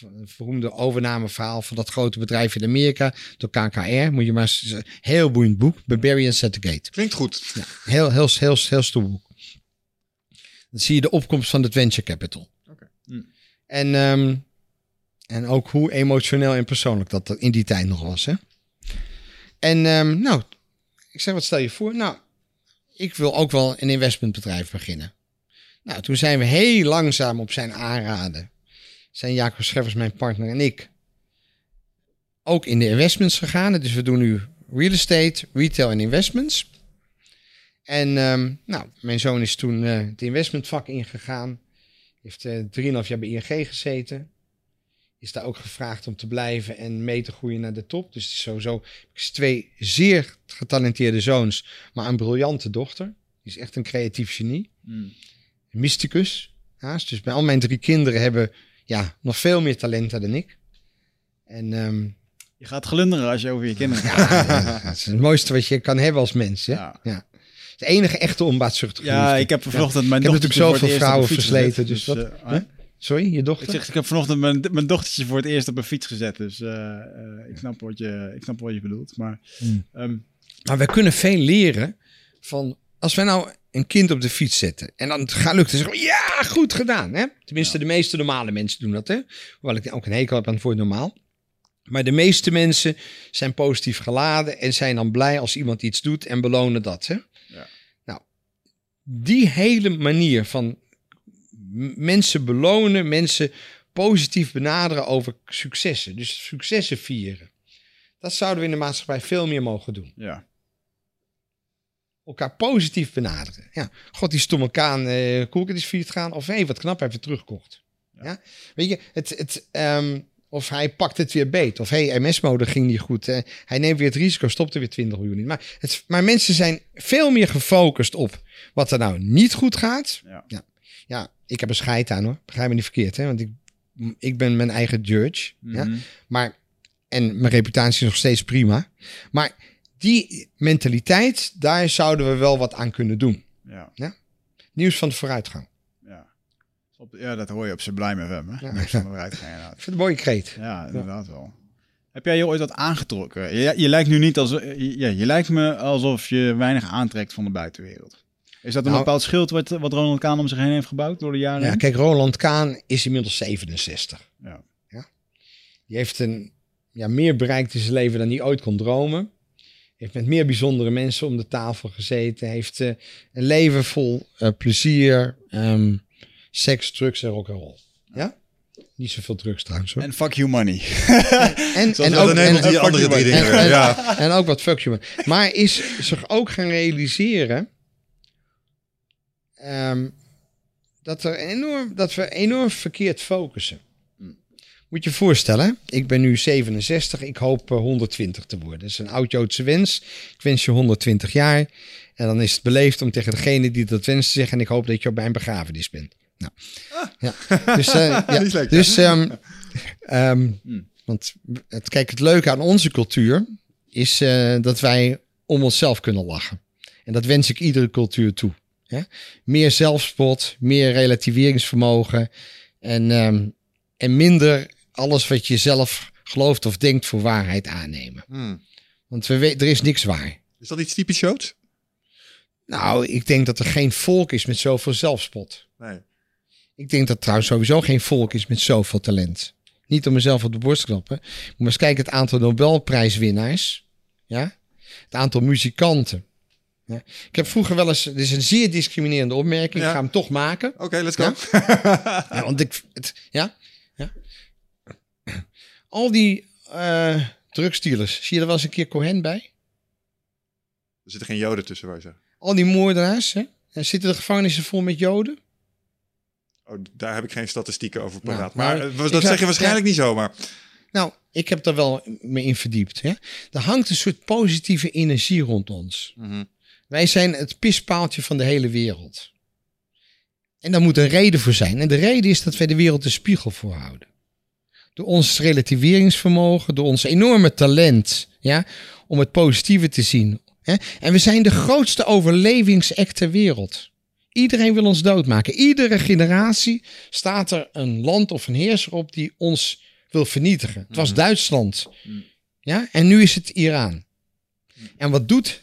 Een beroemde overnameverhaal van dat grote bedrijf in Amerika door KKR. Moet je maar eens, heel boeiend boek. Barbarians at the Gate. Klinkt goed. Ja, heel, heel, heel, heel stoer boek. Dan zie je de opkomst van het venture capital. En, ehm, en ook hoe emotioneel en persoonlijk dat in die tijd nog was. Hè? En ehm, nou, ik zeg, wat stel je voor? Nou, ik wil ook wel een investmentbedrijf beginnen. Nou, toen zijn we heel langzaam op zijn aanraden. Zijn Jacob Scheffers, mijn partner en ik, ook in de investments gegaan. Dus we doen nu real estate, retail en investments. En ehm, nou, mijn zoon is toen eh, het investmentvak ingegaan. Heeft eh 3,5 jaar bij ING gezeten. Is daar ook gevraagd om te blijven en mee te groeien naar de top. Dus sowieso twee zeer getalenteerde zoons, maar een briljante dochter. Die is echt een creatief genie. Een mysticus. Haast. Dus bij al mijn drie kinderen hebben ja, nog veel meer talenten dan ik. En ehm, Je gaat glunderen als je over je kinderen ja, het is het mooiste wat je kan hebben als mens. Hè? Ja. Ja. Het enige echte onbaatzuchtige Ja, liefde. ik heb vanochtend mijn Ik heb dochtertje natuurlijk voor het zoveel eerst op een vrouwen fiets gezet, versleten, dus wat- eh, Huh? Sorry, je dochter? Ik zeg, ik heb vanochtend mijn, mijn dochtertje voor het eerst op een fiets gezet, dus eh, eh, ik, snap wat je, ik snap wat je bedoelt. Maar Hmm. ehm, Maar we kunnen veel leren van... Als wij nou een kind op de fiets zetten en dan gaat lukt, dan zeggen we, ja, goed gedaan. Hè? Tenminste, de meeste normale mensen doen dat. Hè? Hoewel ik ook een hekel heb aan het woord normaal. Maar de meeste mensen zijn positief geladen en zijn dan blij als iemand iets doet en belonen dat. Hè? Ja. Die hele manier van mensen belonen, mensen positief benaderen over successen. Dus successen vieren. Dat zouden we in de maatschappij veel meer mogen doen ja, elkaar positief benaderen. Ja, god, die stomme kaan, eh koelkens is failliet gaan. Of hé, wat knap, heeft het teruggekocht. Ja. Weet je, het, het, ehm, Of hij pakt het weer beet. Of hey, MS-mode ging niet goed. hè. hij neemt weer het risico, stopt er weer 20 miljoen in. Maar, het, maar mensen zijn veel meer gefocust op wat er nou niet goed gaat. Ja. ja, ja ik heb een scheid aan hoor. Begrijp me niet verkeerd, hè? Want ik, ik ben mijn eigen judge. Ja? Mhm. Maar, en mijn reputatie is nog steeds prima. Maar die mentaliteit, daar zouden we wel wat aan kunnen doen. Ja. Nieuws van de vooruitgang. Ja. Op, ja, dat hoor je op Sublime FM. Hè? Ja. Niks van inderdaad. Ik vind het een mooie kreet. Ja, inderdaad wel. Heb jij je ooit wat aangetrokken? Je, je lijkt nu niet als... Je, ja, je lijkt me alsof je weinig aantrekt van de buitenwereld. Is dat een Nou- bepaald schild wat, wat Ronald Kaan om zich heen heeft gebouwd door de jaren Ja, heen? kijk, Roland Kaan is inmiddels 67. Ja. Die heeft een, ja, meer bereikt in zijn leven dan hij ooit kon dromen. Heeft met meer bijzondere mensen om de tafel gezeten. Heeft eh, een leven vol eh, plezier, ehm, seks, drugs en rock'n'roll. Ja? Niet zoveel drugs trouwens. En fuck you money. En, en, dat ook, en, die andere drie dingen en, en- Ja. en ook wat fuck you. man. Maar is zich ook gaan realiseren ehm, dat, er enorm, dat we enorm verkeerd focussen. Moet je je voorstellen, ik ben nu 67, ik hoop eh, 120 te worden. Dat is een oud-Joodse wens. Ik wens je 120 jaar. En dan is het beleefd om tegen degene die dat wenst te zeggen... en ik hoop dat je op mijn begrafenis bent. Nou, ja. Dus, eh, ja. Leuk, ja. dus ehm, ehm, Hmm. want het, kijk, het leuke aan onze cultuur is eh, dat wij om onszelf kunnen lachen. En dat wens ik iedere cultuur toe. Hè? Meer zelfspot, meer relativeringsvermogen en, ehm, en minder alles wat je zelf gelooft of denkt voor waarheid aannemen. Hmm. Want we weten, er is niks waar. Is dat iets typisch Joods? Nou, ik denk dat er geen volk is met zoveel zelfspot. Nee. Ik denk dat trouwens sowieso geen volk is met zoveel talent. Niet om mezelf op de borst te klappen. Maar eens kijken het aantal Nobelprijswinnaars. Ja? Het aantal muzikanten. Ja? Ik heb vroeger wel eens... Dit is een zeer discriminerende opmerking. Ja. Ik ga hem toch maken. Oké, let's go. Ja, want ik... Het, ja? ja? Al die drugsdealers. Zie je er wel eens een keer Cohen bij? Er zitten geen joden tussen, waar je zegt. Al die moordenaars. Hè? En zitten de gevangenissen vol met joden? Oh, daar heb ik geen statistieken over Nou, paraat. maar maar, eh, dat zeg je waarschijnlijk niet zomaar. Nou, ik heb daar wel me in verdiept. Hè? Er hangt een soort positieve energie rond ons. Mhm. Wij zijn het pispaaltje van de hele wereld. En daar moet een reden voor zijn. En de reden is dat wij de wereld een spiegel voorhouden. Door ons relativeringsvermogen, door ons enorme talent ja, om het positieve te zien. Hè? En we zijn de grootste overlevingsact ter wereld. Iedereen wil ons doodmaken. Iedere generatie staat er een land of een heerser op die ons wil vernietigen. Het was Duitsland. Ja? En nu is het Iran. En wat doet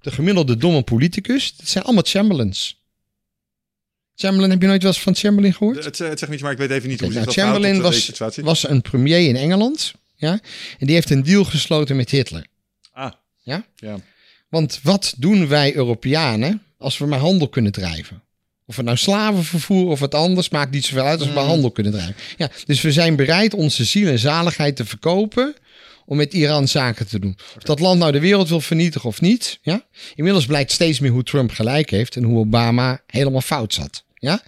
de gemiddelde domme politicus? Dat zijn allemaal Chamberlains. Chamberlain, heb je nooit wel eens van Chamberlain gehoord? Het, het zegt niet, maar ik weet even niet hoe nou, dat Chamberlain was, situatie. was een premier in Engeland. Ja? En die heeft een deal gesloten met Hitler. Ah, Ja? ja. Want wat doen wij Europeanen als we maar handel kunnen drijven? Of we nou slaven vervoeren of wat anders, maakt niet zoveel uit als we maar handel kunnen drijven. Ja, dus we zijn bereid onze ziel en zaligheid te verkopen om met Iran zaken te doen. Of dat land nou de wereld wil vernietigen of niet. Ja? Inmiddels blijkt steeds meer hoe Trump gelijk heeft en hoe Obama helemaal fout zat. Ja?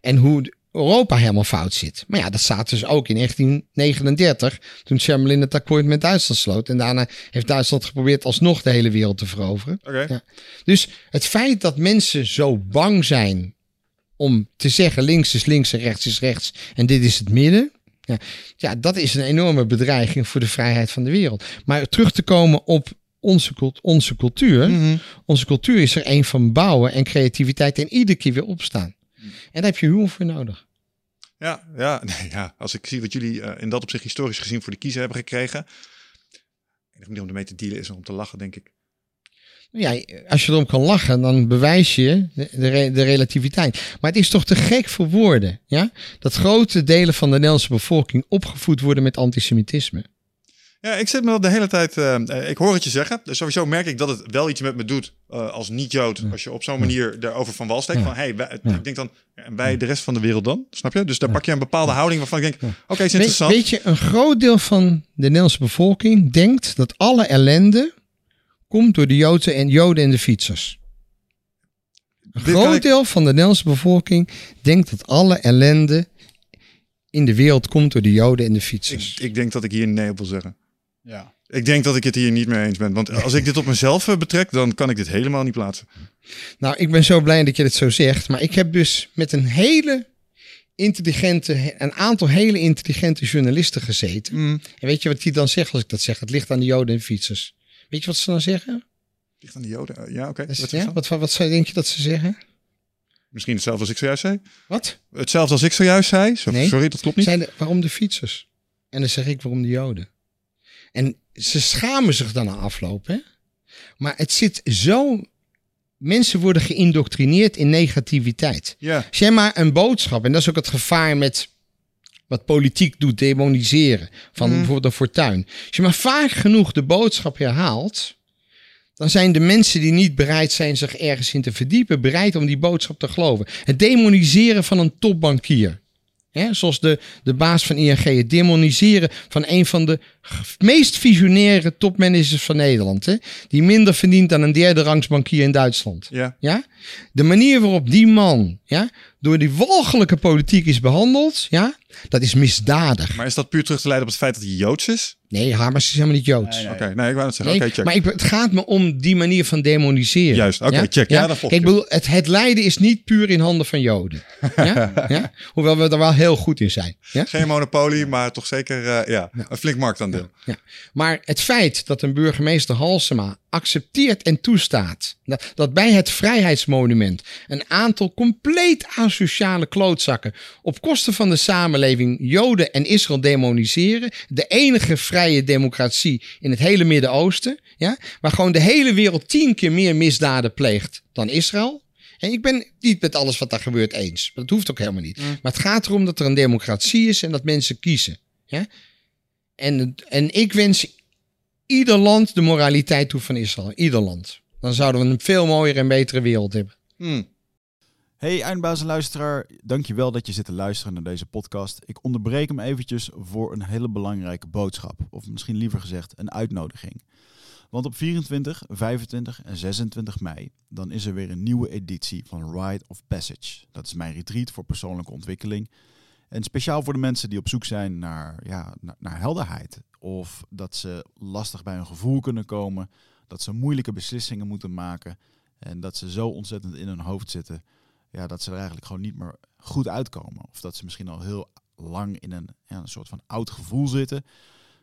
En hoe Europa helemaal fout zit. Maar ja, dat staat dus ook in 1939, toen Chamberlain het akkoord met Duitsland sloot. En daarna heeft Duitsland geprobeerd alsnog de hele wereld te veroveren. Ja. Dus het feit dat mensen zo bang zijn om te zeggen links is links en rechts is rechts en dit is het midden. Ja, ja, dat is een enorme bedreiging voor de vrijheid van de wereld. Maar terug te komen op onze, cult- onze cultuur. Mhm. Onze cultuur is er een van bouwen en creativiteit en iedere keer weer opstaan. En daar heb je humor voor nodig. Ja, ja, nee, ja, als ik zie wat jullie eh, in dat opzicht historisch gezien voor de kiezer hebben gekregen. En niet om ermee te dealen is om te lachen, denk ik. Ja, als je erom kan lachen, dan bewijs je de, de relativiteit. Maar het is toch te gek voor woorden, ja? Dat grote delen van de Nederlandse bevolking opgevoed worden met antisemitisme. Ja, ik zit me dat de hele tijd. eh, eh, ik hoor het je zeggen. Dus sowieso merk ik dat het wel iets met me doet eh, als niet-Jood. Als je op zo'n manier daarover van wal steekt. Van hey, wij- ik denk dan. En bij de rest van de wereld dan? Snap je? Dus daar pak je een bepaalde houding waarvan ik denk. Oké, is interessant. weet je, een groot deel van de Nederlandse bevolking denkt dat alle ellende komt door de Joden en, Joden en de fietsers. Een Dit groot ik- deel van de Nederlandse bevolking denkt dat alle ellende in de wereld komt door de Joden en de fietsers. Ik, ik denk dat ik hier nee op wil zeggen. Ja. Ik denk dat ik het hier niet mee eens ben. Want als ik dit op mezelf eh, betrek, dan kan ik dit helemaal niet plaatsen. Nou, ik ben zo blij dat je dit zo zegt. Maar ik heb dus met een hele intelligente, een aantal hele intelligente journalisten gezeten. Mm. En weet je wat die dan zeggen als ik dat zeg? Het ligt aan de Joden en fietsers. Weet je wat ze dan zeggen? Ligt aan de Joden. Eh, Ja, oké. Wat ja, wat, wat, denk je dat ze zeggen? Misschien hetzelfde als ik zojuist zei. Wat? Hetzelfde als ik zojuist zei. Nee. Sorry, dat klopt niet. Zijn de, waarom de fietsers? En dan zeg ik waarom de Joden. En ze schamen zich dan na afloop, hè? Maar het zit zo. Mensen worden geïndoctrineerd in negativiteit. Ja. Als jij maar een boodschap, en dat is ook het gevaar met wat politiek doet, demoniseren van Mhm. bijvoorbeeld een fortuin. Als je maar vaak genoeg de boodschap herhaalt, dan zijn de mensen die niet bereid zijn zich ergens in te verdiepen, bereid om die boodschap te geloven. Het demoniseren van een topbankier. Hè, zoals de, de baas van ING. Het demoniseren van een van de meest visionaire topmanagers van Nederland. Hè, die minder verdient dan een derde rangs bankier in Duitsland. Ja. Ja? De manier waarop die man ja, door die walgelijke politiek is behandeld, ja, dat is misdadig. Maar is dat puur terug te leiden op het feit dat hij Joods is? Nee, Hamers is helemaal niet Joods. Nee, nee. Oké, nee, ik wou het zeggen. Nee, Oké, check. maar ik, het gaat me om die manier van demoniseren. Juist, oké, check. Ja, dat volg ik ik. bedoel, het, het lijden is niet puur in handen van Joden. ja? Ja? Hoewel we er wel heel goed in zijn. Ja? Geen monopolie, maar toch zeker eh, ja, een flink marktaandeel. Maar het feit dat een burgemeester Halsema accepteert en toestaat dat, dat bij het Vrijheidsmonument een aantal compleet asociale klootzakken op kosten van de samenleving Joden en Israël demoniseren, de enige vrije democratie in het hele Midden-Oosten, ja, waar gewoon de hele wereld tien keer meer misdaden pleegt dan Israël. En ik ben niet met alles wat daar gebeurt eens. Dat hoeft ook helemaal niet. Maar het gaat erom dat er een democratie is en dat mensen kiezen. Ja? En, en ik wens ieder land de moraliteit toe van Israël. Ieder land. Dan zouden we een veel mooiere en betere wereld hebben. Hmm. Hey eindbazenluisteraar, dankjewel dat je zit te luisteren naar deze podcast. Ik onderbreek hem eventjes voor een hele belangrijke boodschap. Of misschien liever gezegd een uitnodiging. Want op 24, 25 en 26 mei, dan is er weer een nieuwe editie van Ride of Passage. Dat is mijn retreat voor persoonlijke ontwikkeling. En speciaal voor de mensen die op zoek zijn naar, ja, naar, helderheid. Of dat ze lastig bij hun gevoel kunnen komen. Dat ze moeilijke beslissingen moeten maken. En dat ze zo ontzettend in hun hoofd zitten ja, dat ze er eigenlijk gewoon niet meer goed uitkomen. Of dat ze misschien al heel lang in een, ja, een soort van oud gevoel zitten.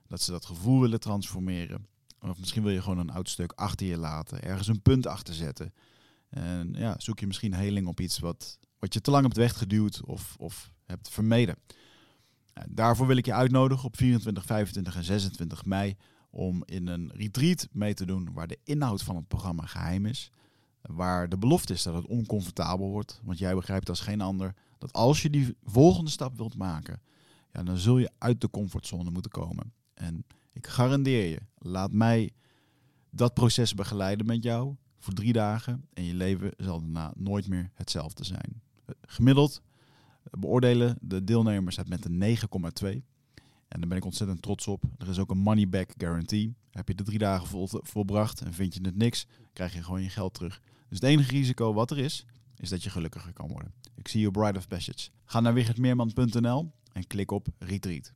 Dat ze dat gevoel willen transformeren. Of misschien wil je gewoon een oud stuk achter je laten. Ergens een punt achter zetten. En ja, zoek je misschien heling op iets wat, wat je te lang hebt weggeduwd of, of hebt vermeden. Daarvoor wil ik je uitnodigen op 24, 25 en 26 mei om in een retreat mee te doen waar de inhoud van het programma geheim is. Waar de belofte is dat het oncomfortabel wordt. Want jij begrijpt als geen ander dat als je die volgende stap wilt maken, ja, dan zul je uit de comfortzone moeten komen. En ik garandeer je, laat mij dat proces begeleiden met jou voor drie dagen. En je leven zal daarna nooit meer hetzelfde zijn. Eh, Gemiddeld beoordelen de deelnemers het met een 9,2. En daar ben ik ontzettend trots op. Er is ook een money back guarantee. Heb je de drie dagen vol, volbracht en vind je het niks, krijg je gewoon je geld terug. Dus het enige risico wat er is, is dat je gelukkiger kan worden. Ik zie je op Bride of Passage. Ga naar wichertmeerman.nl en klik op Retreat.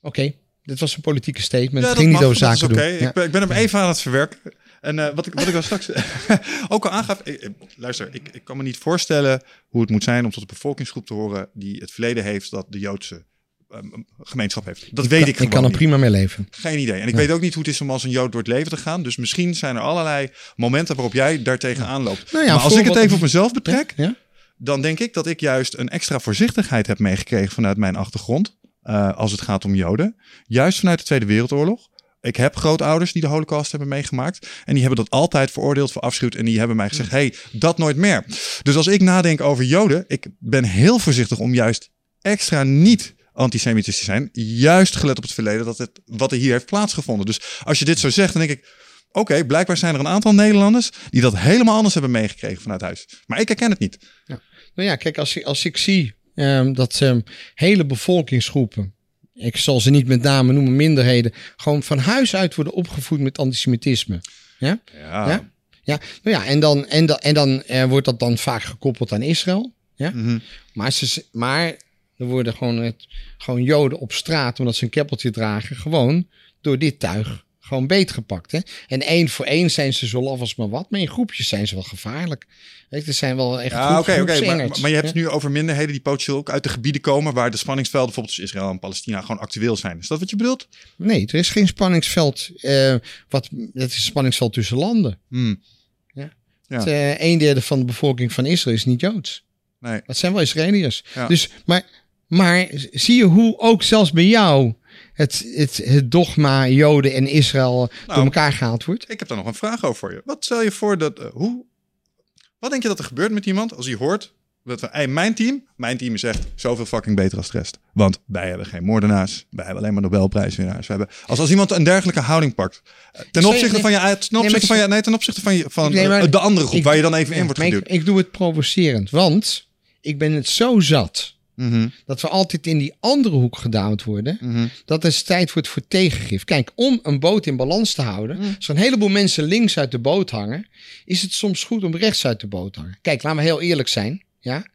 Oké, dit was een politieke statement. Ja, het ging niet mag, over dat is zaken doen. Ja. Ik, ben, ik ben hem even aan het verwerken. En eh, wat, ik, wat ik al straks ook al aangaf. ik- luister, ik, ik kan me niet voorstellen hoe het moet zijn om tot een bevolkingsgroep te horen die het verleden heeft dat de Joodse ehm, gemeenschap heeft. Dat weet ik, ik gewoon kan er prima mee leven. Geen idee. En ik Ja. weet ook niet hoe het is om als een Jood door het leven te gaan. Dus misschien zijn er allerlei momenten waarop jij daartegen aanloopt. Nou ja, maar als ik het even op mezelf betrek, Ja? dan denk ik dat ik juist een extra voorzichtigheid heb meegekregen vanuit mijn achtergrond. eh, als het gaat om Joden. Juist vanuit de Tweede Wereldoorlog. Ik heb grootouders die de Holocaust hebben meegemaakt. En die hebben dat altijd veroordeeld, verafschuwd. En die hebben mij gezegd: hey, dat nooit meer. Dus als ik nadenk over Joden, ik ben heel voorzichtig om juist extra niet antisemitisch te zijn. Juist gelet op het verleden dat het, wat er hier heeft plaatsgevonden. Dus als je dit zo zegt, dan denk ik. Oké, blijkbaar zijn er een aantal Nederlanders die dat helemaal anders hebben meegekregen vanuit huis. Maar ik herken het niet. Nou ja, kijk, als, ik- als ik zie ehm, dat ehm, hele bevolkingsgroepen, ik zal ze niet met name noemen, minderheden, gewoon van huis uit worden opgevoed met antisemitisme. Ja? Ja. Ja? Ja, nou ja, en dan, en dan, en dan eh, wordt dat dan vaak gekoppeld aan Israël. Ja? Mhm. Maar, ze, maar er Er worden gewoon, het, gewoon Joden op straat, omdat ze een keppeltje dragen, gewoon door dit tuig gewoon beetgepakt. Hè? En één voor één zijn ze zo laf als maar wat, maar in groepjes zijn ze wel gevaarlijk. Weet je, er zijn wel echt Ja, groep- oké, oké. Maar, maar je hebt het nu over minderheden die potentieel ook uit de gebieden komen waar de spanningsvelden bijvoorbeeld tussen Israël en Palestina gewoon actueel zijn. Is dat wat je bedoelt? Nee, er is geen spanningsveld. eh, wat, het is een spanningsveld tussen landen. Hmm. Ja. Het, eh, een derde van de bevolking van Israël is niet Joods. Nee. Dat zijn wel Israëliërs. Ja. Dus, maar, maar zie je hoe ook zelfs bij jou het, het, het dogma Joden en Israël Nou, door elkaar gehaald wordt? Ik heb daar nog een vraag over voor je. Wat stel je voor dat. eh, hoe, wat denk je dat er gebeurt met iemand als hij hoort. Dat we, hey, mijn team, mijn team is echt zoveel fucking beter als de rest. Want wij hebben geen moordenaars. Wij hebben alleen maar Nobelprijswinnaars. We hebben, als, als iemand een dergelijke houding pakt. eh, Ten Zeg- opzichte van je, ten opzichte van je, nee, ten opzichte van, je, van Nee, maar- eh, de andere groep ik- waar je dan even in wordt ik, geduwd. ik doe het provocerend, want ik ben het zo zat Mhm, dat we altijd in die andere hoek gedouwd worden. mhm. dat het tijd wordt voor tegengif. Kijk, om een boot in balans te houden, Mm. als er een heleboel mensen links uit de boot hangen, is het soms goed om rechts uit de boot te hangen. Kijk, laten we heel eerlijk zijn. Ja?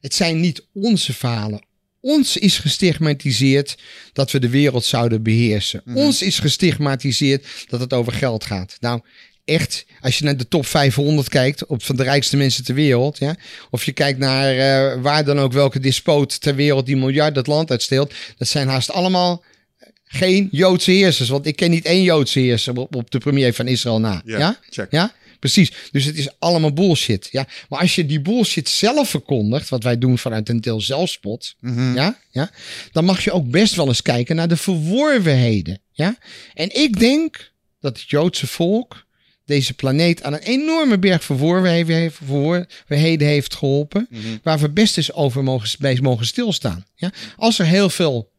Het zijn niet onze falen. Ons is gestigmatiseerd dat we de wereld zouden beheersen. Mhm. Ons is gestigmatiseerd dat het over geld gaat. Nou, echt, als je naar de top 500 kijkt, op van de rijkste mensen ter wereld, ja, of je kijkt naar eh, waar dan ook welke despoot ter wereld die miljard het land uitsteelt, dat zijn haast allemaal geen Joodse heersers. Want ik ken niet één Joodse heerser op, op de premier van Israël na. Ja, Ja? check. Ja? Precies. Dus het is allemaal bullshit. Ja? Maar als je die bullshit zelf verkondigt, wat wij doen vanuit een deel zelfspot, Mhm. ja? Ja? dan mag je ook best wel eens kijken naar de verworvenheden. Ja? En ik denk dat het Joodse volk deze planeet aan een enorme berg verworvenheden heeft, geholpen, Mhm. waar we best eens over mogen, bij mogen stilstaan. Ja? Als er heel veel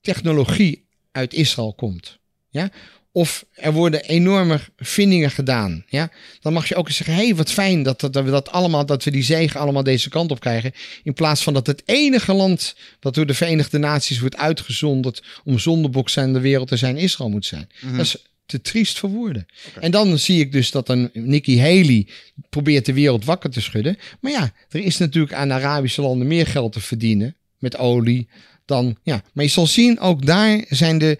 technologie uit Israël komt, ja? of er worden enorme vindingen gedaan, ja? dan mag je ook eens zeggen, hé, hey, wat fijn dat, dat, dat we dat allemaal, dat we die zegen allemaal deze kant op krijgen, in plaats van dat het enige land wat door de Verenigde Naties wordt uitgezonderd om zondebok zijn de wereld te zijn, Israël moet zijn. Mhm. Dat is te triest voor woorden. En dan zie ik dus dat een Nikki Haley probeert de wereld wakker te schudden. Maar ja, er is natuurlijk aan Arabische landen meer geld te verdienen met olie dan. Ja, maar je zal zien, ook daar zijn de,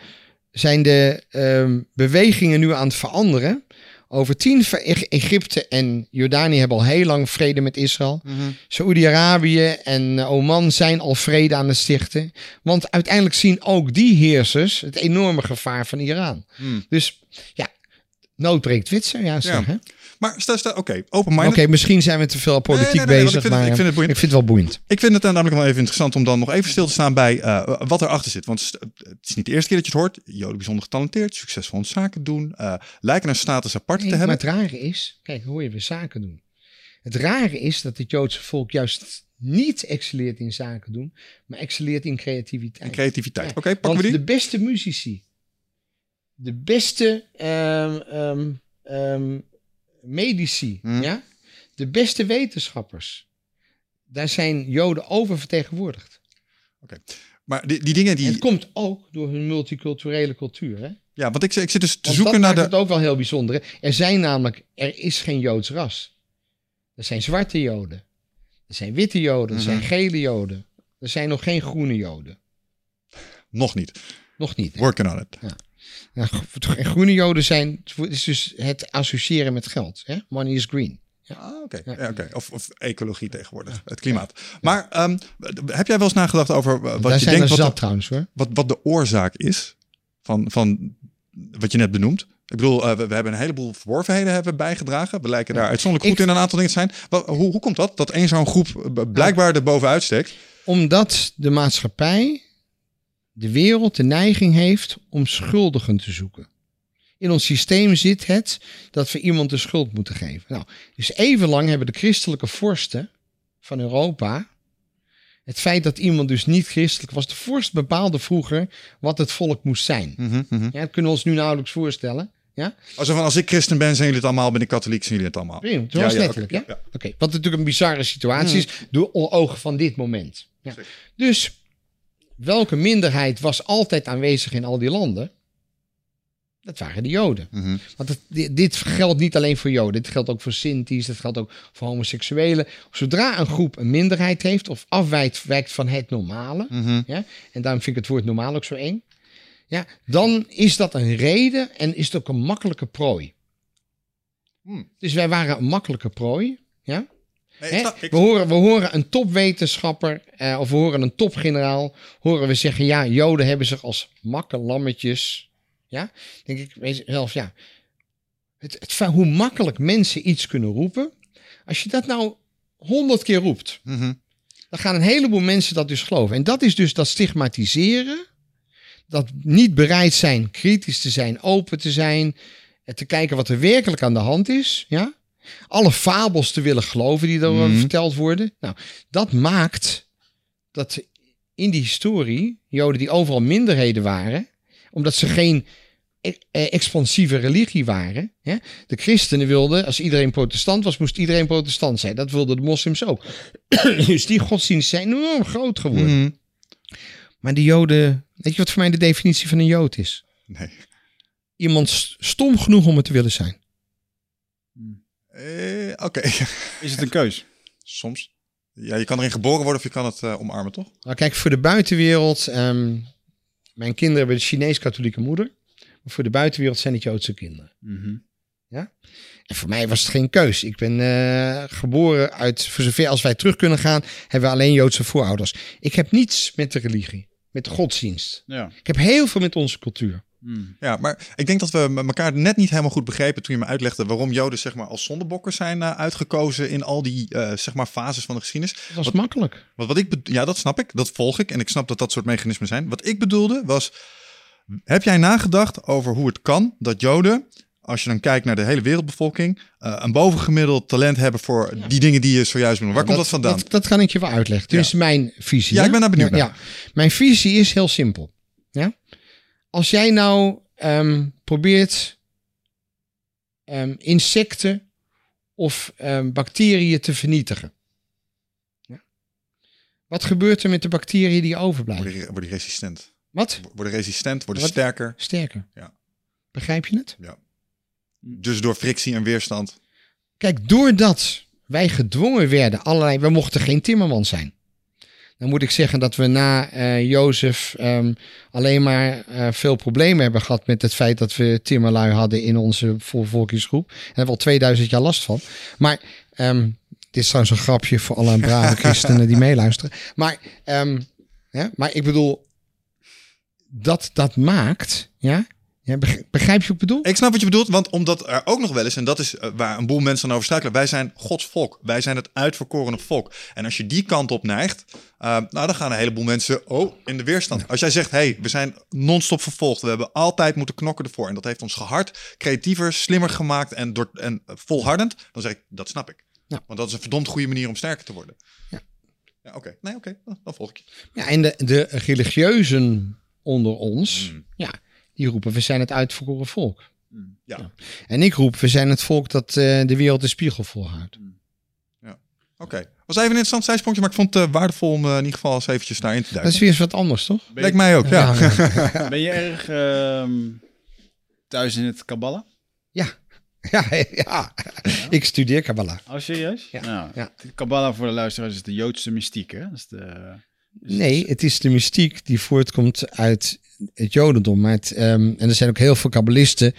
zijn de ehm, bewegingen nu aan het veranderen. Over tien, Egypte en Jordanië hebben al heel lang vrede met Israël. Mhm. Saoedi-Arabië en eh, Oman zijn al vrede aan het stichten. Want uiteindelijk zien ook die heersers het enorme gevaar van Iran. Hmm. Dus ja, nood breekt wit, zou je zeggen. hè? Oké, Maar stel, stel oké, open-minded. misschien zijn we te veel politiek Nee, nee, nee, want bezig, ik vind het- maar ik vind het boeiend. ik vind het wel boeiend. Ik vind het dan namelijk wel even interessant om dan nog even stil te staan bij eh, wat erachter zit. Want het is niet de eerste keer dat je het hoort. Joden bijzonder getalenteerd, succesvol in zaken doen, eh, lijken een status apart te maar hebben. het rare is, kijk, hoe je weer zaken doen. Het rare is dat het Joodse volk juist niet excelleert in zaken doen, maar excelleert in creativiteit. En creativiteit. Ja, Oké, pakken Want we die? de beste muzici, de beste ehm, medici, Hmm. ja? de beste wetenschappers, daar zijn Joden oververtegenwoordigd. Maar die, die dingen En die... het komt ook door hun multiculturele cultuur. Hè? Ja, want ik, ik zit dus te Want zoeken dat naar de... het ook wel heel bijzonder. hè. Er zijn namelijk, er is geen Joods ras. Er zijn zwarte Joden. Er zijn witte Joden. Er zijn Mhm. gele Joden. Er zijn nog geen groene Joden. Nog niet. Nog niet. hè. Working on it. Nou, en groene Joden zijn, het is dus het associëren met geld. Hè? Money is green. Ah, oké. Ja. Ja, oké. Of, of ecologie tegenwoordig, het klimaat. Maar ehm, heb jij wel eens nagedacht over eh, wat Daar je zijn denkt wat zat de, trouwens hoor. wat, wat de oorzaak is van, van wat je net benoemt? Ik bedoel, eh, we, we hebben een heleboel verworvenheden hebben bijgedragen. We lijken daar uitzonderlijk goed Ik- in een aantal dingen te zijn. Hoe, hoe komt dat? Dat één zo'n groep blijkbaar er bovenuit steekt? Omdat de maatschappij, de wereld, de neiging heeft om schuldigen te zoeken. In ons systeem zit het dat we iemand de schuld moeten geven. Nou, dus even lang hebben de christelijke vorsten van Europa. Het feit dat iemand dus niet christelijk was. De vorst bepaalde vroeger wat het volk moest zijn. Mhm, mhm. Ja, dat kunnen we ons nu nauwelijks voorstellen. Ja, Alsof van als ik christen ben, zijn jullie het allemaal. Ben ik katholiek, zijn jullie het allemaal. Prima, dat Ja, was ja, letterlijk. ja? ja. Oké, wat natuurlijk een bizarre situatie is door ogen van dit moment. Ja. Dus welke minderheid was altijd aanwezig in al die landen? Dat waren de Joden. Mhm. Want het- di- dit geldt niet alleen voor Joden. Dit geldt ook voor Sinti's. Dat geldt ook voor homoseksuelen. Zodra een groep een minderheid heeft of afwijkt wijkt van het normale. Mhm. Ja, en daarom vind ik het woord normaal ook zo eng. Ja, dan is dat een reden en is het ook een makkelijke prooi. Hmm. Dus wij waren een makkelijke prooi. Ja? Nee, ik we, horen, we horen een topwetenschapper eh, of we horen een topgeneraal. Horen we zeggen, ja, Joden hebben zich als makkelammetjes. Ja, denk ik zelf, ja. Het, het, hoe makkelijk mensen iets kunnen roepen. Als je dat nou honderd keer roept, Mhm. dan gaan een heleboel mensen dat dus geloven. En dat is dus dat stigmatiseren. Dat niet bereid zijn kritisch te zijn, open te zijn. en Te kijken wat er werkelijk aan de hand is. Ja? Alle fabels te willen geloven die er Mhm. verteld worden. Nou, dat maakt dat in die historie Joden die overal minderheden waren. Omdat ze geen e- eh, expansieve religie waren. Hè? De christenen wilden, als iedereen protestant was, moest iedereen protestant zijn. Dat wilden de moslims ook. dus die godsdienst zijn enorm groot geworden. Mhm. Maar de joden, weet je wat voor mij de definitie van een jood is? Nee. Iemand st- stom genoeg om het te willen zijn. Eh, Oké. Is het een keus? Soms. Ja, je kan erin geboren worden of je kan het eh, omarmen, toch? Nou, kijk, voor de buitenwereld, ehm, mijn kinderen hebben een Chinees-katholieke moeder. Maar voor de buitenwereld zijn het Joodse kinderen. Mhm. En voor mij was het geen keus. Ik ben eh, geboren uit, voor zover als wij terug kunnen gaan, hebben we alleen Joodse voorouders. Ik heb niets met de religie, met de godsdienst. Ja. Ik heb heel veel met onze cultuur. Mm. Ja, maar ik denk dat we met elkaar net niet helemaal goed begrepen toen je me uitlegde waarom Joden zeg maar als zondebokken zijn eh, uitgekozen in al die eh, zeg maar fases van de geschiedenis. Dat was Wat- makkelijk. Want wat ik ja, dat snap ik, dat volg ik en ik snap dat dat soort mechanismen zijn. Wat ik bedoelde was, heb jij nagedacht over hoe het kan dat Joden, als je dan kijkt naar de hele wereldbevolking, eh, een bovengemiddeld talent hebben voor die dingen die je zojuist benoemde? Waar komt dat vandaan? Dat, dat kan ik je wel uitleggen. Dit Ja. is mijn visie. Ja, hè? ik ben daar benieuwd Ja, ja. Mijn visie is heel simpel. Ja? Als jij nou ehm, probeert ehm, insecten of ehm, bacteriën te vernietigen. Ja? Wat gebeurt er met de bacteriën die overblijven? Worden die, worden resistent? Wat? Worden resistent, worden Wat? sterker. Sterker. Ja. Begrijp je het? Dus door frictie en weerstand. Kijk, doordat wij gedwongen werden, allerlei, we mochten geen timmerman zijn. Dan moet ik zeggen dat we na eh Jozef ehm, alleen maar eh, veel problemen hebben gehad met het feit dat we timmerlui hadden in onze volvolkingsgroep. Daar hebben we al 2000 jaar last van. Maar ehm, dit is trouwens een grapje voor alle brave christenen die meeluisteren. Maar, ehm, ja, maar ik bedoel, dat dat maakt, ja, ja begrijp je wat ik bedoel? Ik snap wat je bedoelt, want omdat er ook nog wel eens, en dat is eh, waar een boel mensen dan over struikelen, wij zijn Gods volk. Wij zijn het uitverkorene volk. En als je die kant op neigt, eh, nou dan gaan een heleboel mensen oh, in de weerstand. Als jij zegt, hey, we zijn non-stop vervolgd, we hebben altijd moeten knokken ervoor. En dat heeft ons gehard, creatiever, slimmer gemaakt en, door, en volhardend. Dan zeg ik, dat snap ik. Ja. Want dat is een verdomd goede manier om sterker te worden. Ja. Ja, oké. Nee, oké. Dan- Dan volg ik je. Ja, en de, de religieuzen onder ons, Mm. ja, die roepen we zijn het uitverkoren volk. Ja. En ik roep we zijn het volk dat eh, de wereld de spiegel volhoudt. Oké. Was even een interessant zijsprongje, maar ik vond het eh, waardevol om eh, in ieder geval eens eventjes daarin te Dat duiken. is weer eens wat anders, toch? Ben Lijkt je, mij ook, ja. ja, ben je erg ehm, thuis in het Kabbalah? ja, ja. Ik studeer Kabbalah. Oh, serieus? Ja, Nou, ja. Kabbalah voor de luisteraars is de Joodse mystiek, hè? Dat is de, is- Nee, het is de mystiek die voortkomt uit het Jodendom. Maar het, ehm, en er zijn ook heel veel kabbalisten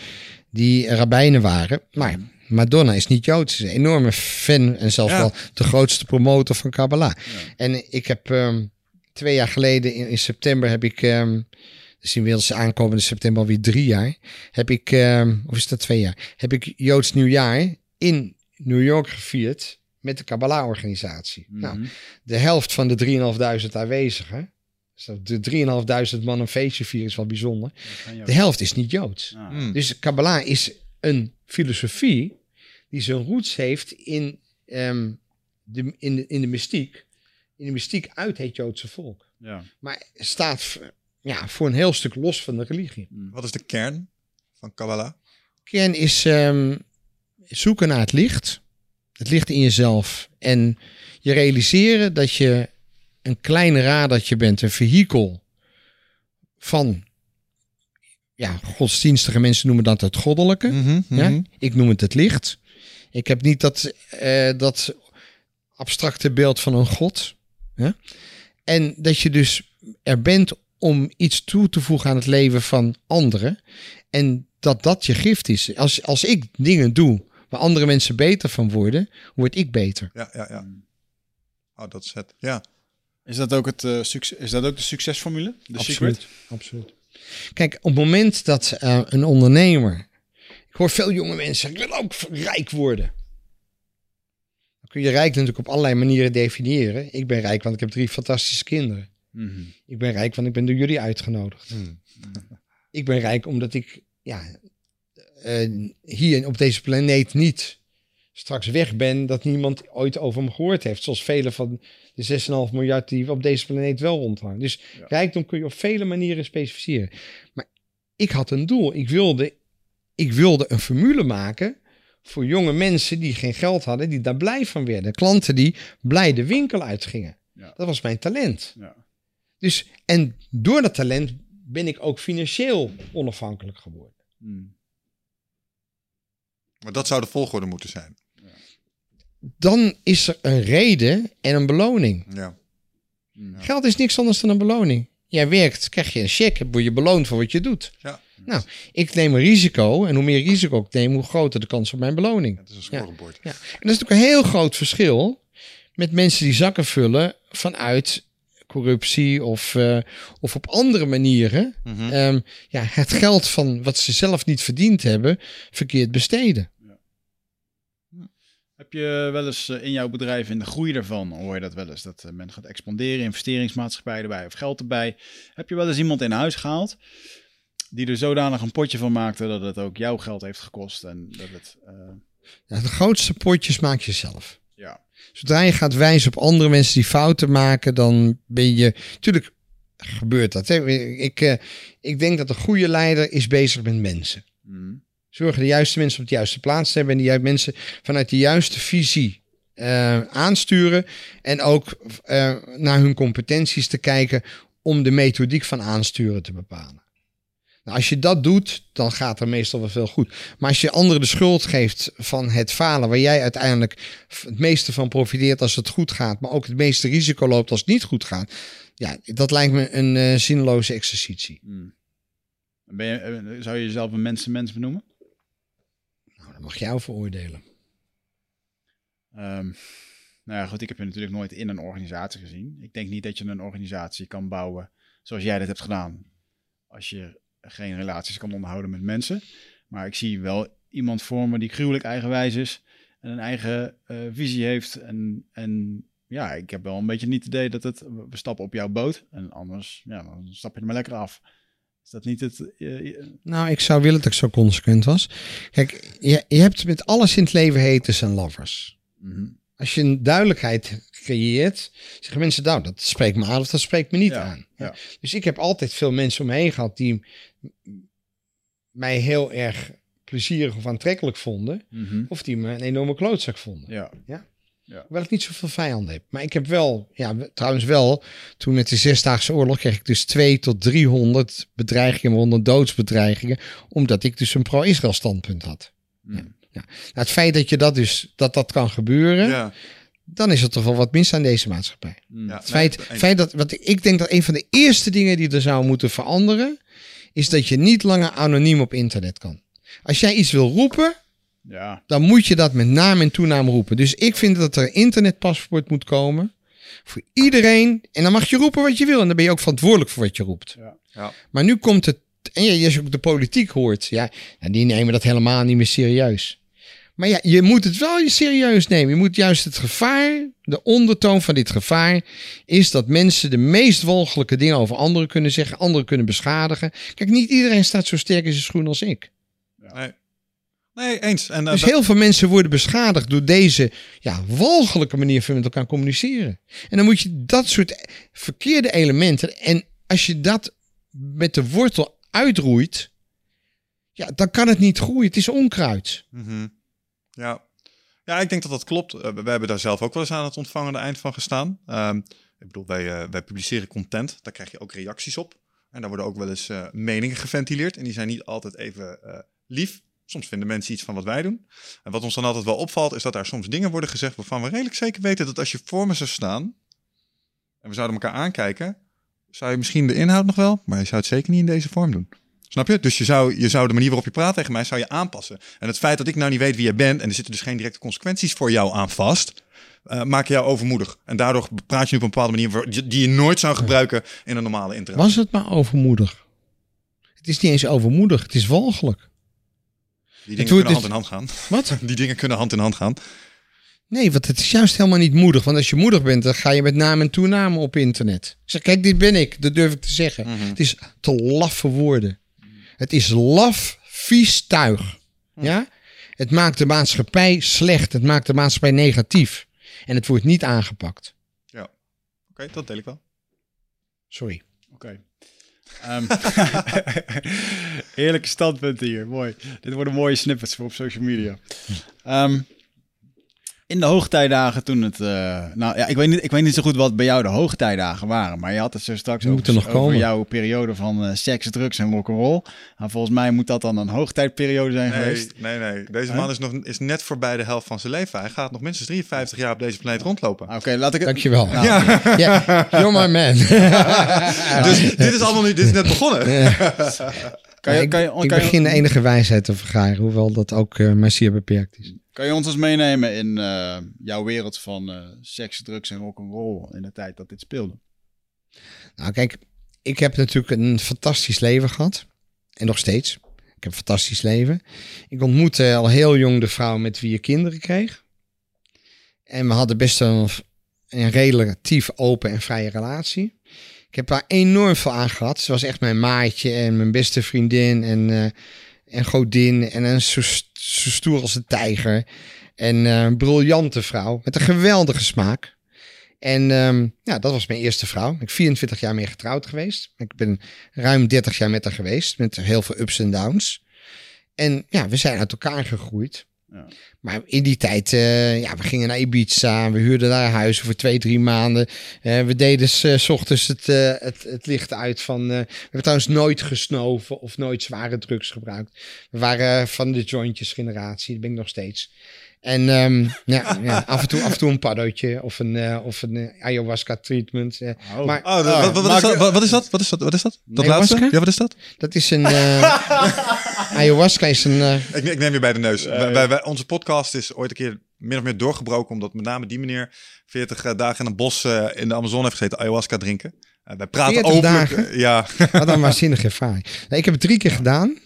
die rabbijnen waren. Maar Madonna is niet Joods. Ze is een enorme fan en zelfs Ja. wel de grootste promotor van Kabbalah. Ja. En ik heb ehm, twee jaar geleden in, in september heb ik, ehm, dus inmiddels aankomende september alweer drie jaar, heb ik, of is dat twee jaar, heb ik Joods nieuwjaar in New York gevierd met de Kabbalah-organisatie. Nou, Mhm. de helft van de 3.500 aanwezigen, de 3.500 man een feestje vieren is wel bijzonder, de helft is niet Joods. Ah. Hmm. Dus Kabbalah is een filosofie die zijn roots heeft in, ehm, de, in, de, in de mystiek. In de mystiek uit het Joodse volk. Ja. Maar staat ja, voor een heel stuk los van de religie. Wat is de kern van Kabbalah? Kern is ehm, zoeken naar het licht. Het licht in jezelf. En je realiseren dat je een klein radertje bent. Een vehikel van ja, godsdienstige mensen noemen dat het goddelijke. Mhm, Ja? mhm. Ik noem het het licht. Ik heb niet dat, eh, dat abstracte beeld van een god. Ja? En dat je dus er bent om iets toe te voegen aan het leven van anderen. En dat dat je gift is. Als, als ik dingen doe waar andere mensen beter van worden, word ik beter. Ja, ja, ja. Oh, dat is het. Ja. Is dat ook, het, eh, succes, is dat ook de succesformule? De Absoluut. secret? Absoluut. Kijk, op het moment dat eh, een ondernemer. Ik hoor veel jonge mensen zeggen: Ik wil ook rijk worden. Dan kun je rijk natuurlijk op allerlei manieren definiëren. Ik ben rijk, want ik heb drie fantastische kinderen. Mhm. Ik ben rijk, want ik ben door jullie uitgenodigd. Hmm. Ik ben rijk omdat ik ja, eh, hier op deze planeet niet straks weg ben dat niemand ooit over me gehoord heeft. Zoals vele van de 6,5 miljard die op deze planeet wel rondhangen. Dus Ja. rijkdom kun je op vele manieren specificeren. Maar ik had een doel. Ik wilde, ik wilde een formule maken voor jonge mensen die geen geld hadden, die daar blij van werden. Klanten die blij de winkel uitgingen. Ja. Dat was mijn talent. Ja. Dus, en door dat talent ben ik ook financieel onafhankelijk geworden. Mhm. Maar dat zou de volgorde moeten zijn. Dan is er een reden en een beloning. Ja. Geld is niks anders dan een beloning. Jij werkt, krijg je een cheque, word je beloond voor wat je doet. Ja. Nou, ik neem een risico en hoe meer risico ik neem, hoe groter de kans op mijn beloning. Het is een scorebord. Ja. En dat is natuurlijk een heel groot verschil met mensen die zakken vullen vanuit corruptie of, eh, of op andere manieren. Mhm. ehm, ja, het geld van wat ze zelf niet verdiend hebben, verkeerd besteden. Heb je wel eens eh, in jouw bedrijf, in de groei daarvan, hoor je dat wel eens, dat eh, men gaat expanderen, investeringsmaatschappij erbij of geld erbij. Heb je wel eens iemand in huis gehaald die er zodanig een potje van maakte dat het ook jouw geld heeft gekost en dat het... eh, Ja, de grootste potjes maak je zelf. ja, Zodra je gaat wijzen op andere mensen die fouten maken, dan ben je. Tuurlijk gebeurt dat. Hè? Ik, ik denk dat een goede leider is bezig met mensen. Mhm. Zorgen de juiste mensen op de juiste plaats te hebben en die mensen vanuit de juiste visie eh, aansturen. En ook eh, naar hun competenties te kijken om de methodiek van aansturen te bepalen. Nou, als je dat doet, dan gaat er meestal wel veel goed. Maar als je anderen de schuld geeft van het falen, waar jij uiteindelijk het meeste van profiteert als het goed gaat, maar ook het meeste risico loopt als het niet goed gaat, ja, dat lijkt me een eh zinloze exercitie. Mhm. Ben je, zou je jezelf een mensenmens benoemen? Dat mag jou veroordelen. Ehm, nou ja, goed, ik heb je natuurlijk nooit in een organisatie gezien. Ik denk niet dat je een organisatie kan bouwen zoals jij dat hebt gedaan. Als je geen relaties kan onderhouden met mensen. Maar ik zie wel iemand voor me die gruwelijk eigenwijs is. En een eigen eh, visie heeft. En, en ja, ik heb wel een beetje niet het idee dat het... We stappen op jouw boot. En anders, ja, dan stap je er maar lekker af. Is dat niet het... eh, Nou, ik zou willen dat ik zo consequent was. Kijk, je, je hebt met alles in het leven haters en lovers. mhm. Als je een duidelijkheid creëert, zeggen mensen, nou, dat spreekt me aan of dat spreekt me niet Ja, aan. ja. Dus ik heb altijd veel mensen om me heen gehad die mij heel erg plezierig of aantrekkelijk vonden. Mhm. Of die me een enorme klootzak vonden. Ja. Hoewel ik niet zoveel vijanden heb. Maar ik heb wel, ja, trouwens wel, toen met de Zesdaagse Oorlog kreeg ik dus 2 tot 300 bedreigingen, waaronder doodsbedreigingen, omdat ik dus een pro-Israël standpunt had. Mhm. Nou, het feit dat je dat dus, dat dat kan gebeuren, Ja. dan is er toch wel wat mis aan deze maatschappij. Ja. Het feit, Nee, het feit dat, wat ik- ik denk dat een van de eerste dingen die er zou moeten veranderen, is dat je niet langer anoniem op internet kan. Als jij iets wil roepen, ja. dan moet je dat met naam en toenaam roepen. Dus ik vind dat er een internetpaspoort moet komen voor iedereen. En dan mag je roepen wat je wil. En dan ben je ook verantwoordelijk voor wat je roept. Ja. Ja. Maar nu komt het. En ja, als je ook de politiek hoort, ja, nou, die nemen dat helemaal niet meer serieus. Maar ja, je moet het wel serieus nemen. Je moet juist het gevaar, de ondertoon van dit gevaar, is dat mensen de meest walgelijke dingen over anderen kunnen zeggen, anderen kunnen beschadigen. Kijk, niet iedereen staat zo sterk in zijn schoen als ik. Nee. Nee, eens. En, eh, Dus dat- heel veel mensen worden beschadigd door deze ja, walgelijke manier van met elkaar communiceren. En dan moet je dat soort verkeerde elementen. En als je dat met de wortel uitroeit. Ja, dan kan het niet groeien. Het is onkruid. Mhm. Ja. ja, ik denk dat dat klopt. Eh, we hebben daar zelf ook wel eens aan het ontvangende eind van gestaan. Ehm, ik bedoel, wij, eh, wij publiceren content. Daar krijg je ook reacties op. En daar worden ook wel eens meningen geventileerd. En die zijn niet altijd even lief. Soms vinden mensen iets van wat wij doen. En wat ons dan altijd wel opvalt, is dat daar soms dingen worden gezegd waarvan we redelijk zeker weten dat als je voor me zou staan en we zouden elkaar aankijken, zou je misschien de inhoud nog wel, maar je zou het zeker niet in deze vorm doen. Snap je? Dus je zou, je zou de manier waarop je praat tegen mij, zou je aanpassen. En het feit dat ik nou niet weet wie je bent en er zitten dus geen directe consequenties voor jou aan vast, eh maak je jou overmoedig. En daardoor praat je nu op een bepaalde manier die je nooit zou gebruiken in een normale interactie. Was het maar overmoedig? Het is niet eens overmoedig, het is walgelijk. Die dingen kunnen hand in hand gaan. Wat? Die dingen kunnen hand in hand gaan. Nee, want het is juist helemaal niet moedig. Want als je moedig bent, dan ga je met naam en toename op internet. Ik zeg, kijk, dit ben ik. Dat durf ik te zeggen. Het is te laffe woorden. Het is laf, vies tuig. Ja? Het maakt de maatschappij slecht. Het maakt de maatschappij negatief. En het wordt niet aangepakt. Oké, dat deel ik wel. Sorry. Oké. Ehm, Heerlijke standpunten hier. Mooi. Dit worden mooie snippets voor op social media. Ehm, in de hoogtijdagen toen het... eh, nou ja, ik weet, niet, ik weet niet zo goed wat bij jou de hoogtijdagen waren. Maar je had het zo straks Die over, moeten nog over komen. jouw periode van eh, seks, drugs en rock'n'roll. Nou, volgens mij moet dat dan een hoogtijdperiode zijn Nee, geweest. nee, nee. Deze Huh? man is, nog, is net voorbij de helft van zijn leven. Hij gaat nog minstens 53 jaar op deze planeet rondlopen. Ah, Oké, laat ik het... Dankjewel. Nou, Ja, you're my man. Dus dit is allemaal nu, dit is net begonnen. Kan je, ik, kan je, ik kan je- begin de enige wijsheid te vergaren. Hoewel dat ook eh, maar zeer beperkt is. Kan je ons eens meenemen in eh, jouw wereld van eh, seks, drugs en rock'n'roll in de tijd dat dit speelde? Nou, kijk, ik heb natuurlijk een fantastisch leven gehad. En nog steeds. Ik heb een fantastisch leven. Ik ontmoette al heel jong de vrouw met wie ik kinderen kreeg. En we hadden best een, een relatief open en vrije relatie. Ik heb daar enorm veel aan gehad. Ze was echt mijn maatje en mijn beste vriendin en, eh en godin. En een zo, stoer als een tijger. En eh, een briljante vrouw met een geweldige smaak. En ehm, ja, dat was mijn eerste vrouw. Ik ben 24 jaar mee getrouwd geweest. Ik ben ruim 30 jaar met haar geweest. Met heel veel ups en downs. En ja, we zijn uit elkaar gegroeid. Ja. Maar in die tijd, eh, ja, we gingen naar Ibiza. We huurden daar huizen voor twee, drie maanden. Eh, we deden s, eh, ochtends het, het, het licht uit van... we hebben trouwens nooit gesnoven of nooit zware drugs gebruikt. We waren van de jointjes generatie. Dat ben ik nog steeds. En ehm, ja, ja, af, en toe, af en toe een paddootje of een, eh, of een eh, ayahuasca treatment. eh. Oh. Maar Oh, wat, wat, wat, is dat? Wat, wat is dat? Wat is dat? Wat is dat? Dat Ayahuasca? laatste? Ja, wat is dat? dat is een... eh, ayahuasca is een... Ik, ik neem je bij de neus. Wij- wij- wij- onze podcast is ooit een keer min of meer doorgebroken, omdat met name die meneer 40 dagen in een bos in de Amazone heeft gezeten, ayahuasca drinken. Wij praten 40 openlijk. dagen? eh, ja, Wat een waanzinnige ervaring. Nou, ik heb het drie keer gedaan.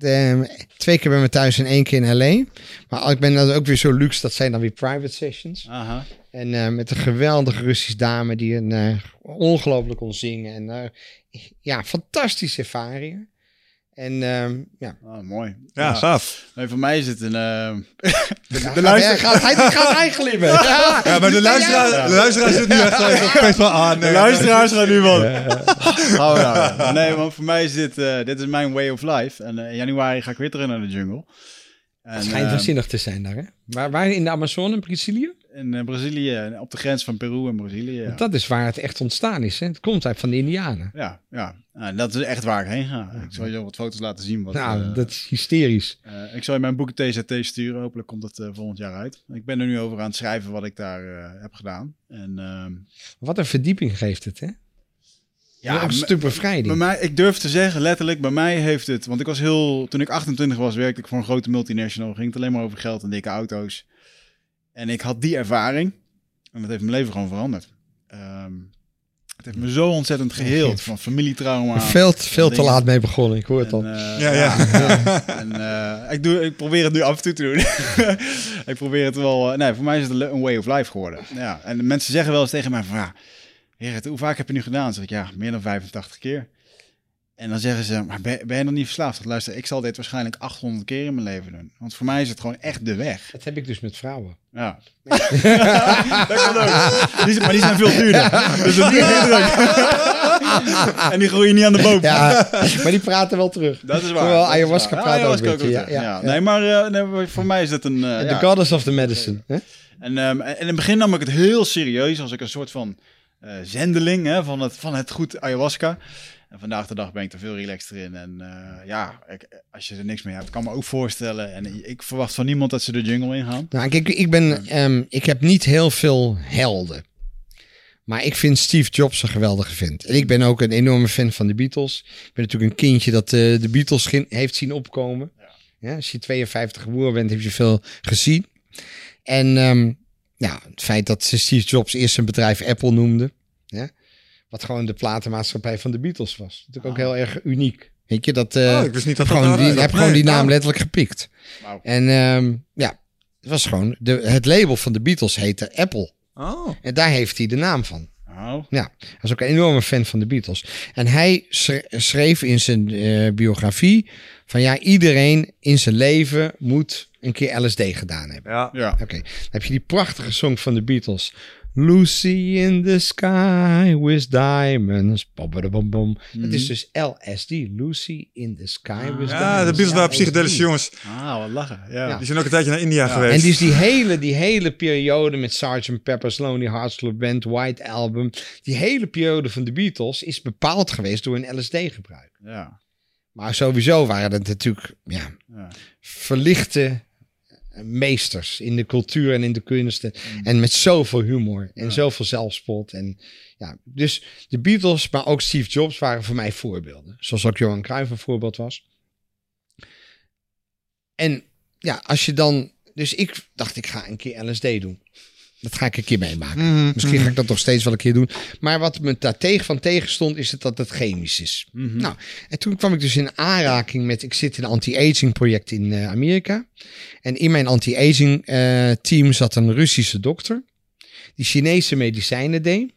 De, twee keer bij me thuis en één keer in L.A. Maar ik ben dan ook weer zo luxe, dat zijn dan weer private sessions. Aha. En eh, met een geweldige Russische dame die een eh, ongelooflijk kon zingen. En eh, ja, fantastische ervaringen. En ehm, ja. Ah, mooi. ja, gaaf. Nee, voor mij is het een... eh, de de luister- Gaat, hij, gaat glimmen. Ja, Ja, maar de luisteraar, de luisteraar zit nu echt van, ah, nee, De luisteraars gaan nu we nou. Nee, want voor mij is dit, eh, dit is mijn way of life. En eh, in januari ga ik weer terug naar de jungle. Het schijnt waanzinnig te zijn daar, hè? Waar, waar in de Amazone, in Brazilië? in eh, Brazilië, op de grens van Peru en Brazilië. Ja, Dat is waar het echt ontstaan is, hè? Het komt uit van de Indianen. ja, ja. Dat is echt waar ik heen ga. Ik zal je wat foto's laten zien. Wat, nou, eh, dat is hysterisch. ik zal je mijn boek TZT sturen. Hopelijk komt het volgend jaar uit. Ik ben er nu over aan het schrijven wat ik daar heb gedaan. En ehm, Wat een verdieping geeft het, hè? Ja, bevrijding. Bij mij, ik durf te zeggen, letterlijk, bij mij heeft het... Want ik was heel... Toen ik 28 was, werkte ik voor een grote multinational. Ging het alleen maar over geld en dikke auto's. En ik had die ervaring. En dat heeft mijn leven gewoon veranderd. Ehm, het heeft me zo ontzettend geheeld. Van familietrauma. veel, te- veel te laat mee begonnen, ik hoor het al. Eh, Ja, ja. en, eh, ik, doe, ik probeer het nu af en toe te doen. ik probeer het wel... eh, nee, voor mij is het een way of life geworden. Ja, en de mensen zeggen wel eens tegen mij van... Ja, Gerrit, hoe vaak heb je nu gedaan? Zeg ik, ja, meer dan 85 keer. En dan zeggen ze, maar ben, ben je nog niet verslaafd? Luister, ik zal dit waarschijnlijk 800 keer in mijn leven doen. Want voor mij is het gewoon echt de weg. Dat heb ik dus met vrouwen. Ja. dat kan ook. Die, maar die zijn veel duurder. Dus dat is niet druk. en die groeien niet aan de boom. Ja, maar die praten wel terug. Dat is waar. Dat is ayahuasca praat ook ayahuasca een beetje, ja, ja, ja. Nee, maar eh, nee, voor mij is het een... eh, The ja. goddess of the medicine. Hè? En, ehm, en in het begin nam ik het heel serieus als ik een soort van eh, zendeling hè, van, het, van het goed ayahuasca. En vandaag de dag ben ik er veel relaxter in. En eh, ja, ik, als je er niks mee hebt, kan me ook voorstellen. En ik verwacht van niemand dat ze de jungle ingaan. Nou, kijk, ik ben, ehm, ik heb niet heel veel helden. Maar ik vind Steve Jobs een geweldige vent. En ik ben ook een enorme fan van de Beatles. Ik ben natuurlijk een kindje dat eh, de Beatles heeft zien opkomen. Ja, als je 52 geboren bent, heb je veel gezien. En ehm, ja, het feit dat ze Steve Jobs eerst zijn bedrijf Apple noemde. Ja, wat gewoon de platenmaatschappij van de Beatles was. Natuurlijk ook heel erg uniek. Weet je, dat... eh, oh, ik wist niet dat dat gewoon, nou- die, heb nee, gewoon die naam nou, letterlijk gepikt. Wauw. En ehm, ja, het was gewoon... De, het label van de Beatles heette Apple. Oh. En daar heeft hij de naam van. Nou, Ja, hij is ook een enorme fan van de Beatles. En hij schre- schreef in zijn eh, biografie van ja, iedereen in zijn leven moet een keer LSD gedaan hebben. Ja. ja. Oké, dan heb je die prachtige song van de Beatles. Lucy in the sky with diamonds. Bom, bom. Dat is dus LSD. Lucy in the sky with Ja, diamonds. de Beatles waren psychedelische jongens. Ah, wat lachen. Ja. Ja. Die zijn ook een tijdje naar India geweest. En dus die hele, die hele periode met Sgt. Pepper's Lonely Hearts Club Band, White Album, die hele periode van de Beatles is bepaald geweest door een LSD-gebruik. Ja. Maar sowieso waren het natuurlijk ja, ja. verlichte meesters in de cultuur en in de kunsten. En met zoveel humor en zoveel zelfspot. En, ja, dus de Beatles, maar ook Steve Jobs waren voor mij voorbeelden. Zoals ook Johan Cruijff een voorbeeld was. En ja, als je dan... Dus ik dacht, ik ga een keer LSD doen. Dat ga ik een keer meemaken. Mhm, Misschien ga mhm. ik dat nog steeds wel een keer doen. Maar wat me daar tegen van tegenstond, is dat het chemisch is. Mhm. Nou, en toen kwam ik dus in aanraking met... Ik zit in een anti-aging project in eh, Amerika. En in mijn anti-aging eh, team zat een Russische dokter. Die Chinese medicijnen deed.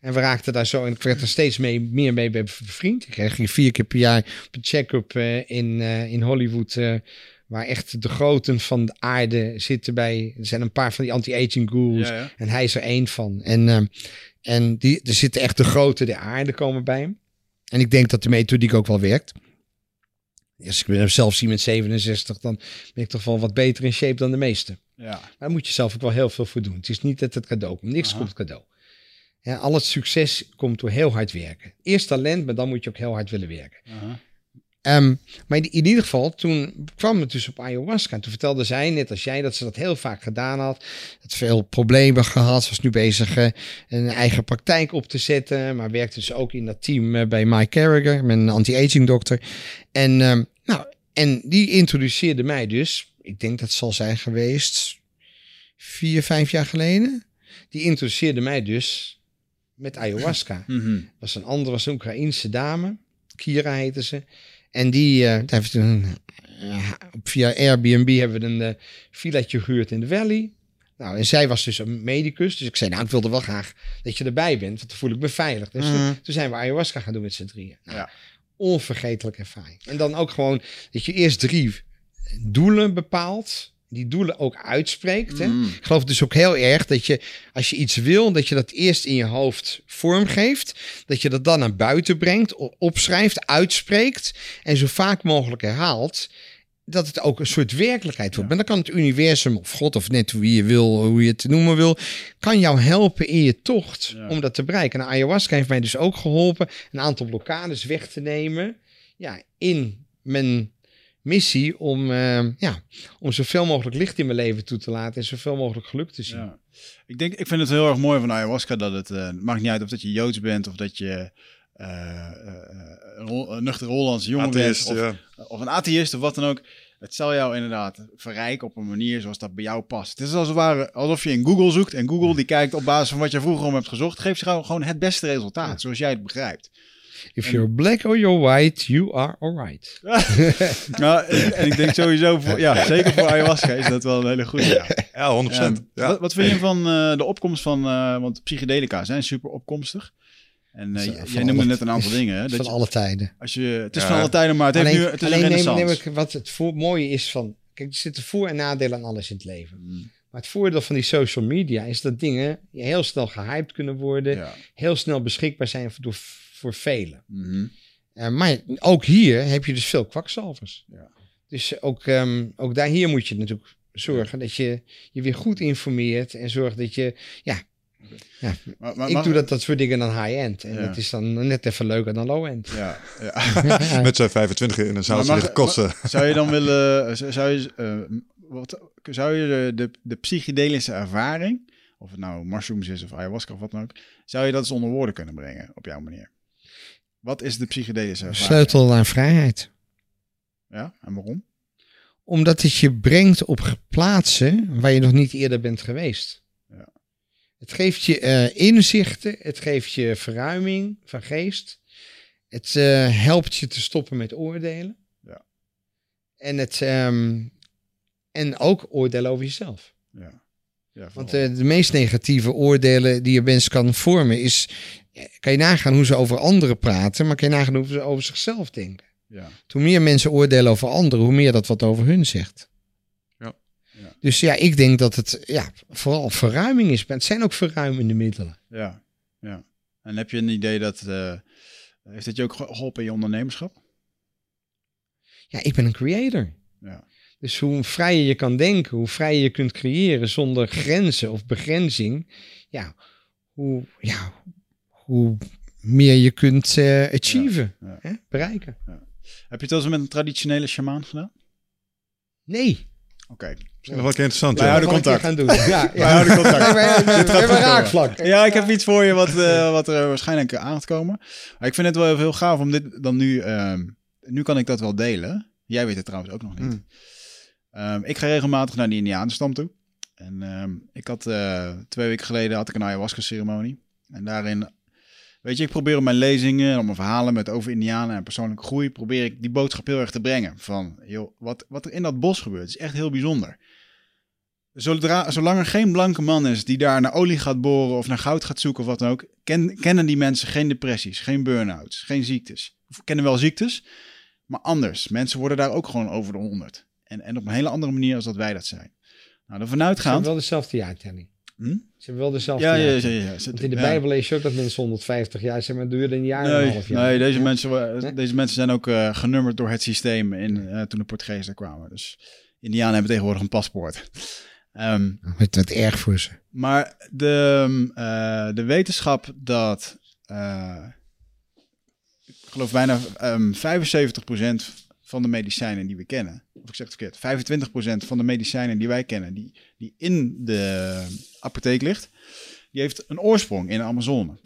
En we raakten daar zo... En ik werd er steeds mee, meer mee bevriend. Ik kreeg hier vier keer per jaar op een check-up eh, in, in Hollywood... waar echt de groten van de aarde zitten bij... Er zijn een paar van die anti-aging gurus. Ja, ja. En hij is er één van. En, ehm, en die, er zitten echt de grote der aarde komen bij hem. En ik denk dat de methodiek ook wel werkt. Als ik mezelf zelf zie met 67, dan ben ik toch wel wat beter in shape dan de meesten. Ja. Maar daar moet je zelf ook wel heel veel voor doen. Het is niet dat het cadeau komt. Niks Aha. komt cadeau. Ja, al het succes komt door heel hard werken. Eerst talent, maar dan moet je ook heel hard willen werken. Aha. Ehm, maar in, in ieder geval, toen kwam het dus op ayahuasca. En toen vertelde zij, net als jij, dat ze dat heel vaak gedaan had. Het veel problemen gehad. Ze was nu bezig eh, een eigen praktijk op te zetten. Maar werkte dus ook in dat team eh, bij Mike Carragher, mijn anti-aging dokter. En, ehm, nou, en die introduceerde mij dus, ik denk dat zal zijn geweest vier, vijf jaar geleden. Die introduceerde mij dus met ayahuasca Mhm. was een andere, was een Oekraïense dame. Kira heette ze. En die, eh, daar heeft een, eh, via Airbnb hebben we een uh, villaatje gehuurd in de Valley. Nou, en zij was dus een medicus. Dus ik zei, nou, ik wilde wel graag dat je erbij bent, want dan voel ik me veilig. Dus toen- Mhm. toen zijn we ayahuasca gaan doen met z'n drieën. Nou, Ja. Onvergetelijke ervaring. En dan ook gewoon dat je eerst drie doelen bepaalt. Die doelen ook uitspreekt. Hè? Mhm. Ik geloof dus ook heel erg dat je, als je iets wil, dat je dat eerst in je hoofd vormgeeft. Dat je dat dan naar buiten brengt, opschrijft, uitspreekt. En zo vaak mogelijk herhaalt. Dat het ook een soort werkelijkheid wordt. Maar dan kan het universum of God of net wie je wil, hoe je het noemen wil, kan jou helpen in je tocht Ja. om dat te bereiken. En ayahuasca heeft mij dus ook geholpen een aantal blokkades weg te nemen. Ja, in mijn missie om, eh, ja, om zoveel mogelijk licht in mijn leven toe te laten en zoveel mogelijk geluk te zien. Ja. Ik, denk, ik vind het heel erg mooi van ayahuasca dat het, eh, het maakt niet uit of dat je Joods bent of dat je eh, eh, een, Hol- een nuchtere Hollandse jongen Atheïst, bent of, ja. of een atheïst of wat dan ook. Het zal jou inderdaad verrijken op een manier zoals dat bij jou past. Het is als het ware alsof je in Google zoekt en Google die kijkt op basis van wat je vroeger om hebt gezocht, geeft je gewoon- gewoon het beste resultaat, Ja. zoals jij het begrijpt. If you're black or you're white, you are alright. nou, en, en ik denk sowieso, voor, ja, zeker voor ayahuasca is dat wel een hele goede. Ja. Ja, 100%. Ja. Ja. Wat, wat vind je van eh, de opkomst van, eh, want psychedelica zijn super opkomstig. En eh, van jij noemde alle- net een aantal dingen. Hè, dat Van je, alle tijden. als je, het is Ja. van alle tijden, maar het, heeft nu, het is alleen een neem, renaissance. neem ik wat het voor, mooie is van... Kijk, er zitten voor- en nadelen aan alles in het leven. Mm, Maar het voordeel van die social media is dat dingen heel snel gehyped kunnen worden. Ja. Heel snel beschikbaar zijn voor, door, voor velen. Mhm. Eh, maar ook hier heb je dus veel kwakzalvers. Ja. Dus ook, ehm, ook daar hier moet je natuurlijk zorgen dat je je weer goed informeert. En zorgt dat je ja, Ja, Maar, maar, ik doe dat, dat soort dingen dan high-end. En Ja. dat is dan net even leuker dan low-end. Ja, ja. Met zijn 25 in een zaal liggen kosten. Zou je dan willen, zou je, eh, wat, zou je de, de, de psychedelische ervaring, of het nou mushrooms is of ayahuasca of wat dan ook, zou je dat eens onder woorden kunnen brengen op jouw manier? Wat is de psychedelische ervaring? Sleutel naar vrijheid. Ja, en waarom? Omdat het je brengt op plaatsen waar je nog niet eerder bent geweest. Ja. Het geeft je eh, inzichten, het geeft je verruiming van geest. Het eh, helpt je te stoppen met oordelen. Ja. En, het, ehm, en ook oordelen over jezelf. Ja. ja Want eh, de meest negatieve oordelen die je mens kan vormen is... Kan je nagaan hoe ze over anderen praten, maar kan je nagaan hoe ze over zichzelf denken. ja. Hoe meer mensen oordelen over anderen, hoe meer dat wat over hun zegt. Ja. Ja. Dus ja, ik denk dat het ja, vooral verruiming is. Maar het zijn ook verruimende middelen. Ja, ja. En heb je een idee dat, eh, heeft het je ook geholpen in je ondernemerschap? Ja, ik ben een creator. Ja, Dus hoe vrijer je kan denken, hoe vrijer je kunt creëren zonder grenzen of begrenzing. Ja, hoe, ja, hoe meer je kunt eh achieven, Ja, ja. Hè, bereiken. Heb je het wel eens met een traditionele shamaan gedaan? Nee. Oké. Misschien nog wel interessant. Wij ja. houden Dat contact. gaan doen. Ja, ja. Wij houden contact. We hebben- raakvlak. Ja, ik heb iets voor je wat, eh, wat er waarschijnlijk aan gaat komen. Maar ik vind het wel heel gaaf om dit dan nu... ehm, nu kan ik dat wel delen. Jij weet het trouwens ook nog niet. Hmm. Ehm, ik ga regelmatig naar de Indianenstam toe. En ehm, ik had eh, twee weken geleden had ik een ayahuasca-ceremonie. En daarin, weet je, ik probeer op mijn lezingen, op mijn verhalen met over Indianen en persoonlijke groei, probeer ik die boodschap heel erg te brengen. Van, joh, wat, wat er in dat bos gebeurt, is echt heel bijzonder. Zolang er geen blanke man is die daar naar olie gaat boren of naar goud gaat zoeken of wat dan ook, ken- kennen die mensen geen depressies, geen burn-outs, geen ziektes. Of kennen wel ziektes, maar anders. Mensen worden daar ook gewoon over de honderd. En, en op een hele andere manier als dat wij dat zijn. Nou, hebben uitgaand... wel dezelfde jaartelling. Hm? Ze hebben wel dezelfde Ja, ja, ja. jaartelling. ja, ja. Want in de. Bijbel lees je ook dat mensen 150 jaar zijn, maar het duurde een jaar en een Nee, half jaar. nee deze, Ja? mensen, Nee? deze mensen zijn ook eh, genummerd door het systeem in, eh, toen de Portugezen er kwamen. Dus Indianen hebben tegenwoordig een paspoort. Ehm, Het werd erg voor ze. maar de, eh, de wetenschap dat, eh, ik geloof bijna ehm 75% van de medicijnen die we kennen, of ik zeg het verkeerd, 25% van de medicijnen die wij kennen, die, die in de apotheek ligt, die heeft een oorsprong in de Amazone.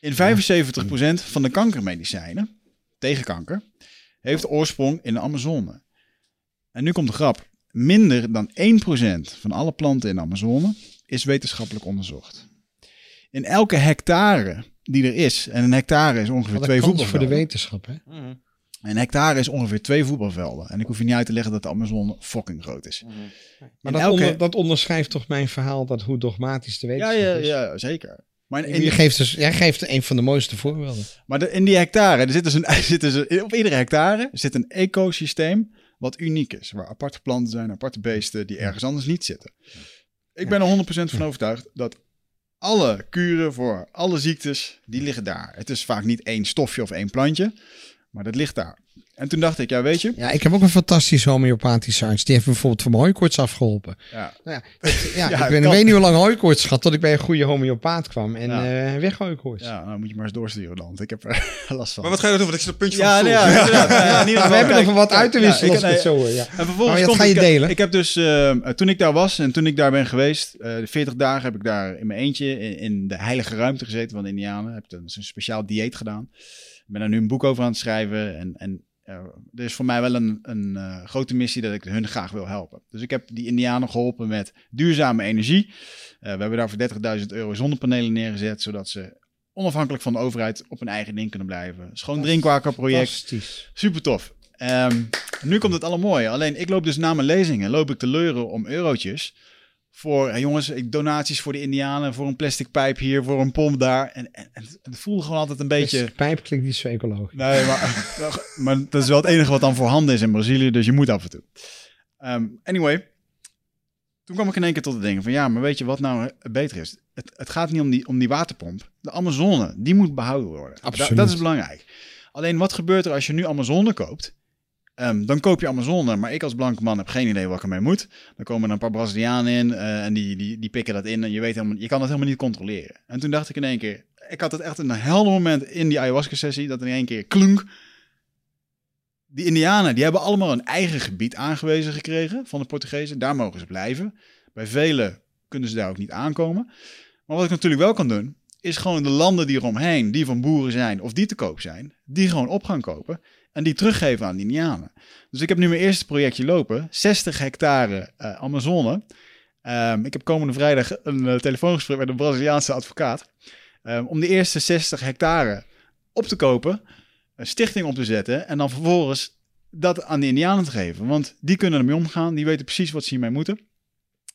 In 75% van de kankermedicijnen, tegen kanker, heeft oorsprong in de Amazone. En nu komt de grap. Minder dan 1% van alle planten in de Amazone is wetenschappelijk onderzocht. In elke hectare die er is, en een hectare is ongeveer twee kans voor de voetbalvelden. wetenschap, hè? Een hectare is ongeveer twee voetbalvelden. En ik hoef je niet uit te leggen dat de Amazone fucking groot is. Maar In dat, elke- onder- dat onderschrijft toch mijn verhaal dat hoe dogmatisch de Ja, wetenschap ja, is. ja, zeker. Maar in, Je die, geeft dus, jij geeft een van de mooiste voorbeelden. maar de- in die hectare, er zit dus een, er zit dus een- op iedere hectare zit een ecosysteem wat uniek is. Waar aparte planten zijn, aparte beesten die ergens anders niet zitten. Ik ben er 100% van overtuigd dat alle kuren voor alle ziektes, die liggen daar. Het is vaak niet één stofje of één plantje, maar dat ligt daar. En toen dacht ik, ja weet je, Ja, ik heb ook een fantastische homeopathische arts. Die heeft me bijvoorbeeld van mijn hooikoorts afgeholpen. ja, Nou ja, ja, Ja, ik ben, weet niet hoe lang hooikoorts gehad tot ik bij een goede homeopaat kwam. En Ja. eh weg hooikoorts. ja, nou moet je maar eens doorsturen dan, want ik heb er last van. Maar wat ga je dan doen? Want ik zit op het puntje Ja, van de nee, stoel. ja, inderdaad. Ja, geval, we hebben kijk, nog wat uit te ja, wisselen ik- als ik het nee, zo hoor. Ja. En vervolgens Maar dat ga je ik, delen. Ik heb dus, eh, toen ik daar was en toen ik daar ben geweest, eh, de 40 dagen heb ik daar in mijn eentje in, in de heilige ruimte gezeten van de Indianen. Heb een, een speciaal dieet gedaan. Ik ben daar nu een boek over aan het schrijven. En, en eh, er is voor mij wel een, een eh, grote missie dat ik hun graag wil helpen. Dus ik heb die Indianen geholpen met duurzame energie. Eh, we hebben daar voor 30.000 euro zonnepanelen neergezet, zodat ze onafhankelijk van de overheid op hun eigen ding kunnen blijven. Schoon drinkwaterproject. Fantastisch. Super tof. Ehm, nu komt het allemaal Alleen ik loop dus na mijn lezingen, loop ik te leuren om eurotjes. Voor, jongens, ik donaties voor de Indianen, voor een plastic pijp hier, voor een pomp daar. En, en, en het voelde gewoon altijd een beetje... Plastic pijp klinkt niet zo ecologisch. Nee, maar, maar dat is wel het enige wat dan voorhanden is in Brazilië, dus je moet af en toe. Ehm, anyway, toen kwam ik in één keer tot het denken van ja, maar weet je wat nou beter is? Het, het gaat niet om die, om die waterpomp. De Amazone, die moet behouden worden. Da- Absoluut. dat is belangrijk. Alleen wat gebeurt er als je nu Amazone koopt Ehm, dan koop je Amazone, maar ik als blanke man heb geen idee wat ik ermee moet. Dan komen er een paar Brazilianen in eh, en die, die, die pikken dat in en je, weet helemaal, je kan dat helemaal niet controleren. En toen dacht ik in één keer, ik had het echt een helder moment in die ayahuasca-sessie, dat in één keer klunk. Die Indianen, die hebben allemaal een eigen gebied aangewezen gekregen van de Portugezen. Daar mogen ze blijven. Bij velen kunnen ze daar ook niet aankomen. Maar wat ik natuurlijk wel kan doen, is gewoon de landen die eromheen, die van boeren zijn of die te koop zijn, die gewoon op gaan kopen en die teruggeven aan de Indianen. Dus ik heb nu mijn eerste projectje lopen, 60 hectare uh, Amazone. Um, ik heb komende vrijdag een uh, telefoongesprek met een Braziliaanse advocaat um, om de eerste 60 hectare op te kopen, een stichting op te zetten en dan vervolgens dat aan de Indianen te geven. Want die kunnen ermee omgaan, die weten precies wat ze hiermee moeten.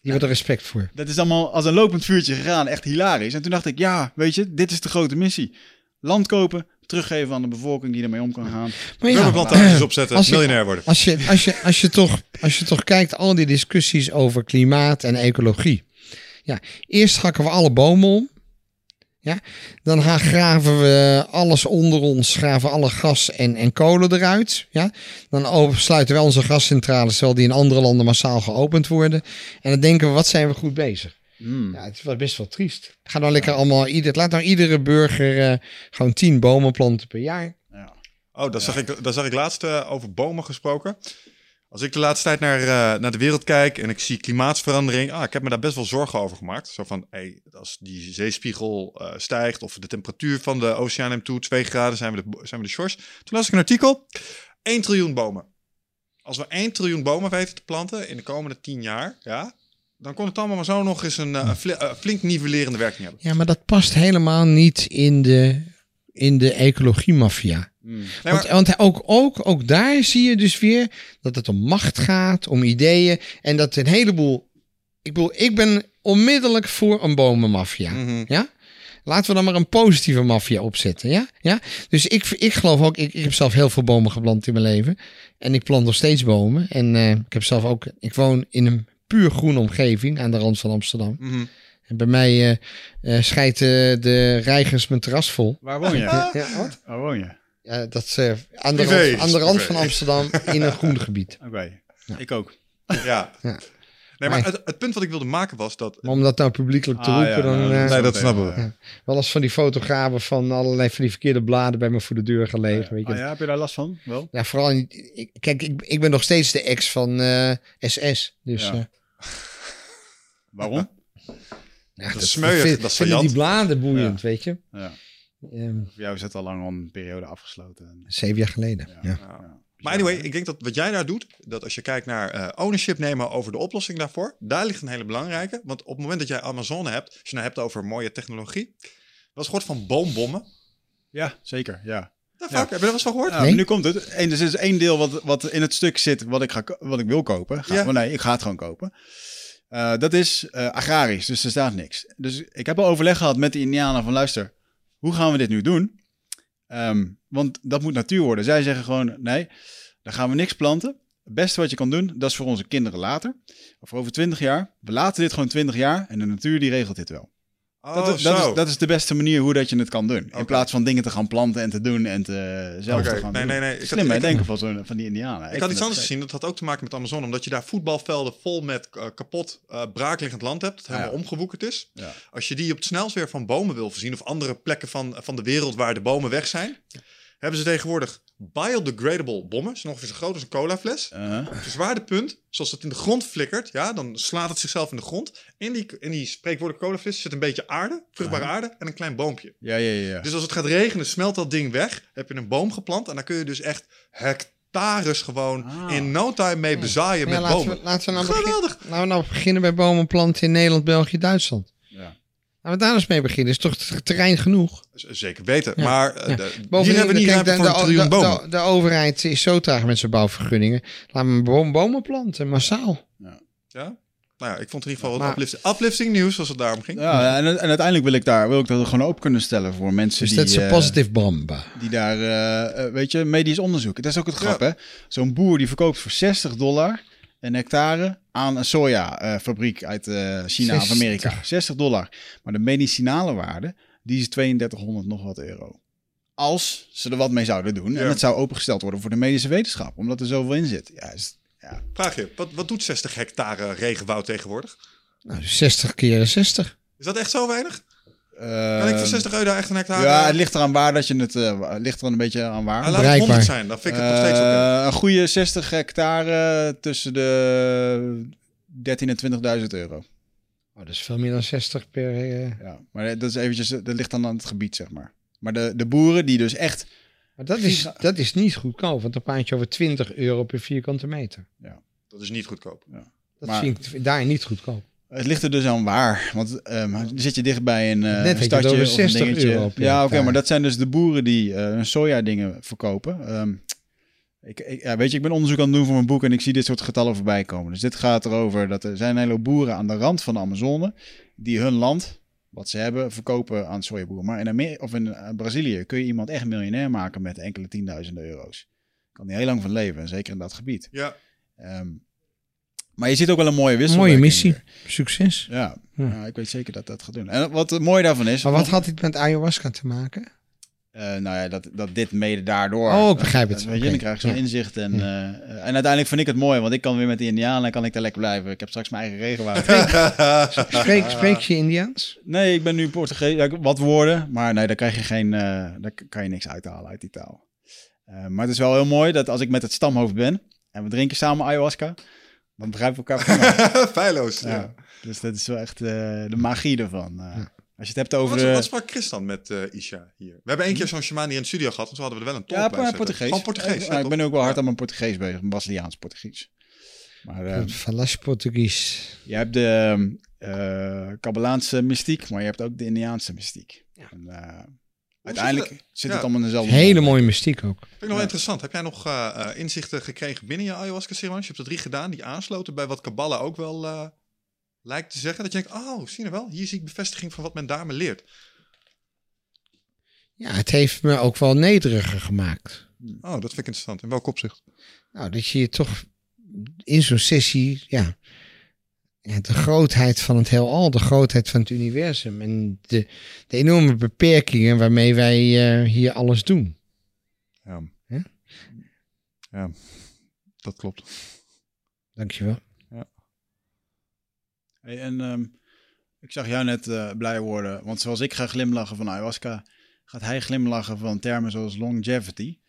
Je hebt er respect voor. Dat is allemaal als een lopend vuurtje gegaan, echt hilarisch. En toen dacht ik, ja, weet je, dit is de grote missie. Land kopen, teruggeven aan de bevolking die ermee om kan gaan. Maar ja, plantages opzetten, als je, miljonair worden. Als je, als, je, als, je toch, als je toch kijkt, al die discussies over klimaat en ecologie. Ja, eerst hakken we alle bomen om. Ja, dan graven we alles onder ons, graven alle gas en, en kolen eruit. Ja, dan sluiten we onze gascentrales, terwijl die in andere landen massaal geopend worden. En dan denken we, wat zijn we goed bezig? Mm. Ja, het is wel best wel triest. Ga dan lekker allemaal, ieder, laat nou iedere burger uh, gewoon tien bomen planten per jaar. Ja. Oh, dat, zag ik, dat zag ik laatst uh, over bomen gesproken. Als ik de laatste tijd naar, uh, naar de wereld kijk en ik zie klimaatsverandering, ah, ik heb me daar best wel zorgen over gemaakt. Zo van, hey, als die zeespiegel uh, stijgt of de temperatuur van de oceaan neemt toe, 2 graden, zijn we, de, zijn we de shores. Toen las ik een artikel, 1 triljoen bomen. Als we 1 triljoen bomen weten te planten in de komende 10 jaar, ja, dan kon het allemaal maar zo nog eens een, uh, flink nivellerende werking hebben. Ja, maar dat past helemaal niet in de, in de ecologie-mafia. Hmm. want, want ook, ook, ook daar zie je dus weer dat het om macht gaat, om ideeën. En dat een heleboel. Ik bedoel, ik ben onmiddellijk voor een bomenmafia. Mm Ja? Laten we dan maar een positieve maffia opzetten. Ja? Ja? Dus ik, ik geloof ook, ik, ik heb zelf heel veel bomen geplant in mijn leven. En ik plant nog steeds bomen. En uh, ik heb zelf ook, ik woon in een puur groene omgeving aan de rand van Amsterdam. Mm en bij mij uh, uh, scheidt uh, de reigers mijn terras vol. Waar woon je? ja, wat? Waar woon je? Ja, dat is aan, de rand, aan de rand van Amsterdam in een groen gebied. Oké, ja. ik ook. Ja. ja. Nee, maar het, het, punt wat ik wilde maken was dat... Maar om dat nou publiekelijk te ah, roepen, dan... Nou, nee, dat snappen we. Ja. Wel eens van die fotografen van allerlei van die verkeerde bladen bij me voor de deur gelegen. Weet je. Ah, ja, heb je daar last van? Wel? Ja, vooral... Ik, kijk, ik, ik ben nog steeds de ex van uh, SS. Dus... Ja. Waarom? Ja, dat, is smeuig, dat, vinden die bladen boeiend, weet je. Ja. Um, Voor jou is het al lang een periode afgesloten. Zeven jaar geleden, ja. Maar anyway, ik denk dat wat jij daar doet, dat als je kijkt naar uh, ownership nemen over de oplossing daarvoor, daar ligt een hele belangrijke. Want op het moment dat jij Amazon hebt, als je nou hebt over mooie technologie, was gehoord van boombommen? Ja, zeker, ja. Ja. Heb je er wel eens van gehoord? nee? Nu komt het. En er is één deel wat, wat in het stuk zit wat ik, ga, wat ik wil kopen. Ga, ja. nee, ik ga het gewoon kopen. Uh, dat is uh, agrarisch, dus er staat niks. Dus ik heb al overleg gehad met de Indianen van luister, hoe gaan we dit nu doen? Um, want dat moet natuur worden. Zij zeggen gewoon nee, dan gaan we niks planten. Het beste wat je kan doen, dat is voor onze kinderen later. Of over 20 jaar. We laten dit gewoon 20 jaar en de natuur die regelt dit wel. Oh, dat, is, dat, is, dat, is, de beste manier hoe dat je het kan doen. In plaats van dingen te gaan planten en te doen en te, zelf te gaan nee, doen. Nee, nee, Slim hè, denken van, zo, van die indianen. Ik, had iets anders gezien, dat had ook te maken met Amazon. Omdat je daar voetbalvelden vol met uh, kapot uh, braakliggend land hebt. Dat helemaal omgewoekerd is. Ja. Als je die op het snelst weer van bomen wil voorzien. Of andere plekken van, van de wereld waar de bomen weg zijn hebben ze tegenwoordig biodegradable bommen. Ze ongeveer zo groot als een colafles. Uh -huh. Het zwaartepunt, zoals het in de grond flikkert, ja, dan slaat het zichzelf in de grond. In die, in die spreekwoordelijke colafles zit een beetje aarde, vruchtbare uh -huh. aarde en een klein boompje. Ja, ja, ja. Dus als het gaat regenen, smelt dat ding weg. Heb je een boom geplant en dan kun je dus echt hectares gewoon ah. in no time mee bezaaien ja, met laten bomen. We, laten we nou Geweldig. laten we nou beginnen bij bomen planten in Nederland, België, Duitsland. Laten we daar eens mee beginnen. Is toch terrein genoeg? Zeker weten. Maar uh, de, hier hebben we niet ruimte voor een triljoen bomen. De, de, overheid is zo traag met zijn bouwvergunningen. Laten we bomen planten, massaal. Ja. ja? Nou ja, ik vond in ieder geval wat uplifting, uplifting nieuws als het daarom ging. Ja, en, en, uiteindelijk wil ik daar wil ik dat gewoon op kunnen stellen voor mensen dus die... dat is een uh, positieve bomba. Die daar, uh, weet je, medisch onderzoek. Dat is ook het grap, ja. hè? Zo'n boer die verkoopt voor 60 dollar een hectare aan een sojafabriek uit uh, China 60. of Amerika. 60 dollar. Maar de medicinale waarde, die is 3200 nog wat euro. Als ze er wat mee zouden doen. Ja. En het zou opengesteld worden voor de medische wetenschap. Omdat er zoveel in zit. Ja, is, ja. Vraag je, wat, wat doet 60 hectare regenwoud tegenwoordig? Nou, 60 keer 60. Is dat echt zo weinig? Kan ik voor 60 euro echt een hectare... Ja, het ligt eraan waar dat je het... eh, het ligt er een beetje aan waar. Ah, laat het 100 Bereikbaar. zijn, dan vind ik het nog steeds oké. Eh, een goede 60 hectare tussen de 13 en 20.000 euro. Oh, dat is veel meer dan 60 per... eh, Ja, maar dat is eventjes, dat ligt dan aan het gebied, zeg maar. Maar de, de boeren die dus echt... Maar dat is, dat is niet goedkoop, want dan praat je over 20 euro per vierkante meter. Dat is niet goedkoop. Dat Maar- vind ik daar niet goedkoop. Het ligt er dus aan waar. Want ehm, zit je dichtbij een, eh, Net een je het stadje of een 60 dingetje. euro Ja, oké, maar dat zijn dus de boeren die eh hun soja dingen verkopen. Ehm, ik, ik, ja, weet je, ik ben onderzoek aan het doen voor mijn boek en ik zie dit soort getallen voorbij komen. Dus dit gaat erover dat er zijn een hele boeren aan de rand van de Amazone die hun land, wat ze hebben, verkopen aan sojaboeren. Maar in, Amer of in eh, Brazilië kun je iemand echt miljonair maken met enkele tienduizenden euro's. Kan die heel lang van leven, en zeker in dat gebied. Ja, Ehm, maar je ziet ook wel een mooie wissel. Mooie missie. Succes. Ja, Ja. ja, ik weet zeker dat dat gaat doen. En wat het mooie daarvan is... Maar wat had dit met ayahuasca te maken? eh, nou ja, dat, dat dit mede daardoor... Oh, ik begrijp het. Weet je, Oké. dan krijg je zo'n Ja. inzicht. En, eh, eh, en uiteindelijk vind ik het mooi, want ik kan weer met de Indianen kan ik daar lekker blijven. Ik heb straks mijn eigen regenwoud. Spreek, spreek je Indiaans? nee, ik ben nu Portugees. Ja, wat woorden, maar nee, daar krijg je geen... eh, daar kan je niks uithalen uit die taal. Eh, maar het is wel heel mooi dat als ik met het stamhoofd ben en we drinken samen ayahuasca, dan begrijpen we elkaar feilloos. Ja. ja. Dus dat is wel echt eh, de magie ervan. eh. Als je het hebt over Wat, de... wat sprak Chris dan met eh, Isha hier? We hebben één keer zo'n shaman hier in de studio gehad, en toen hadden we er wel een tolk Ja, bij maar zitten. Portugees. Portugees. Ik, ben ook wel hard aan mijn Portugees bezig, mijn Braziliaans Portugees. Maar eh, Falas Portugies. je hebt de eh Kabbalaanse mystiek, maar je hebt ook de Indiaanse mystiek. En, eh, uiteindelijk zit Ja. het allemaal in dezelfde... Hele mooie mystiek ook. Vind ik nog wel interessant. Heb jij nog eh, eh, inzichten gekregen binnen je ayahuasca-ceremonies? Je hebt er drie gedaan die aansloten bij wat Kabbalah ook wel eh, lijkt te zeggen. Dat je denkt, oh, zie je wel, hier zie ik bevestiging van wat men daar me leert. Ja, het heeft me ook wel nederiger gemaakt. Oh, dat vind ik interessant. In welk opzicht? Nou, dat je je toch in zo'n sessie, ja, ja, de grootheid van het heelal, de grootheid van het universum en de, de enorme beperkingen waarmee wij eh, hier alles doen. Ja. Ja? ja, dat klopt. Dankjewel. Hey, en ehm, ik zag jou net eh, blij worden, want zoals ik ga glimlachen van ayahuasca, gaat hij glimlachen van termen zoals longevity.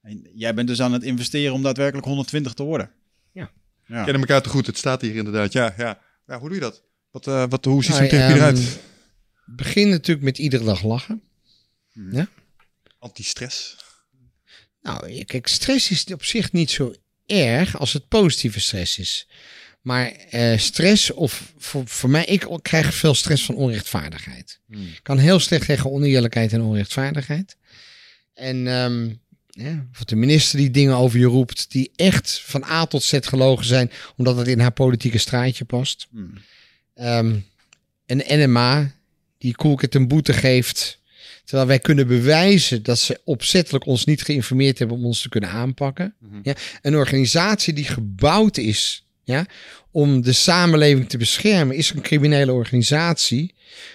En jij bent dus aan het investeren om daadwerkelijk 120 te worden. Ja. Ja. Kennen elkaar te goed. Het staat hier inderdaad. Ja, ja. ja hoe doe je dat? Wat, eh, wat, hoe ziet Nou, zo'n therapie ehm, eruit? Begin natuurlijk met iedere dag lachen. Anti-stress. Nou, ja, kijk, stress is op zich niet zo erg als het positieve stress is. Maar eh, stress, of voor, voor mij, ik krijg veel stress van onrechtvaardigheid. Ik kan heel slecht tegen oneerlijkheid en onrechtvaardigheid. En ehm, of de minister die dingen over je roept, die echt van A tot Z gelogen zijn, omdat het in haar politieke straatje past. Hmm. Ehm, een NMA die Koelkert een boete geeft, terwijl wij kunnen bewijzen dat ze opzettelijk ons niet geïnformeerd hebben om ons te kunnen aanpakken. Mhm. ja, een organisatie die gebouwd is ja, om de samenleving te beschermen, is een criminele organisatie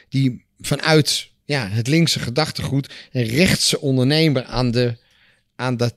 die vanuit ja, het linkse gedachtegoed een rechtse ondernemer aan de aan dat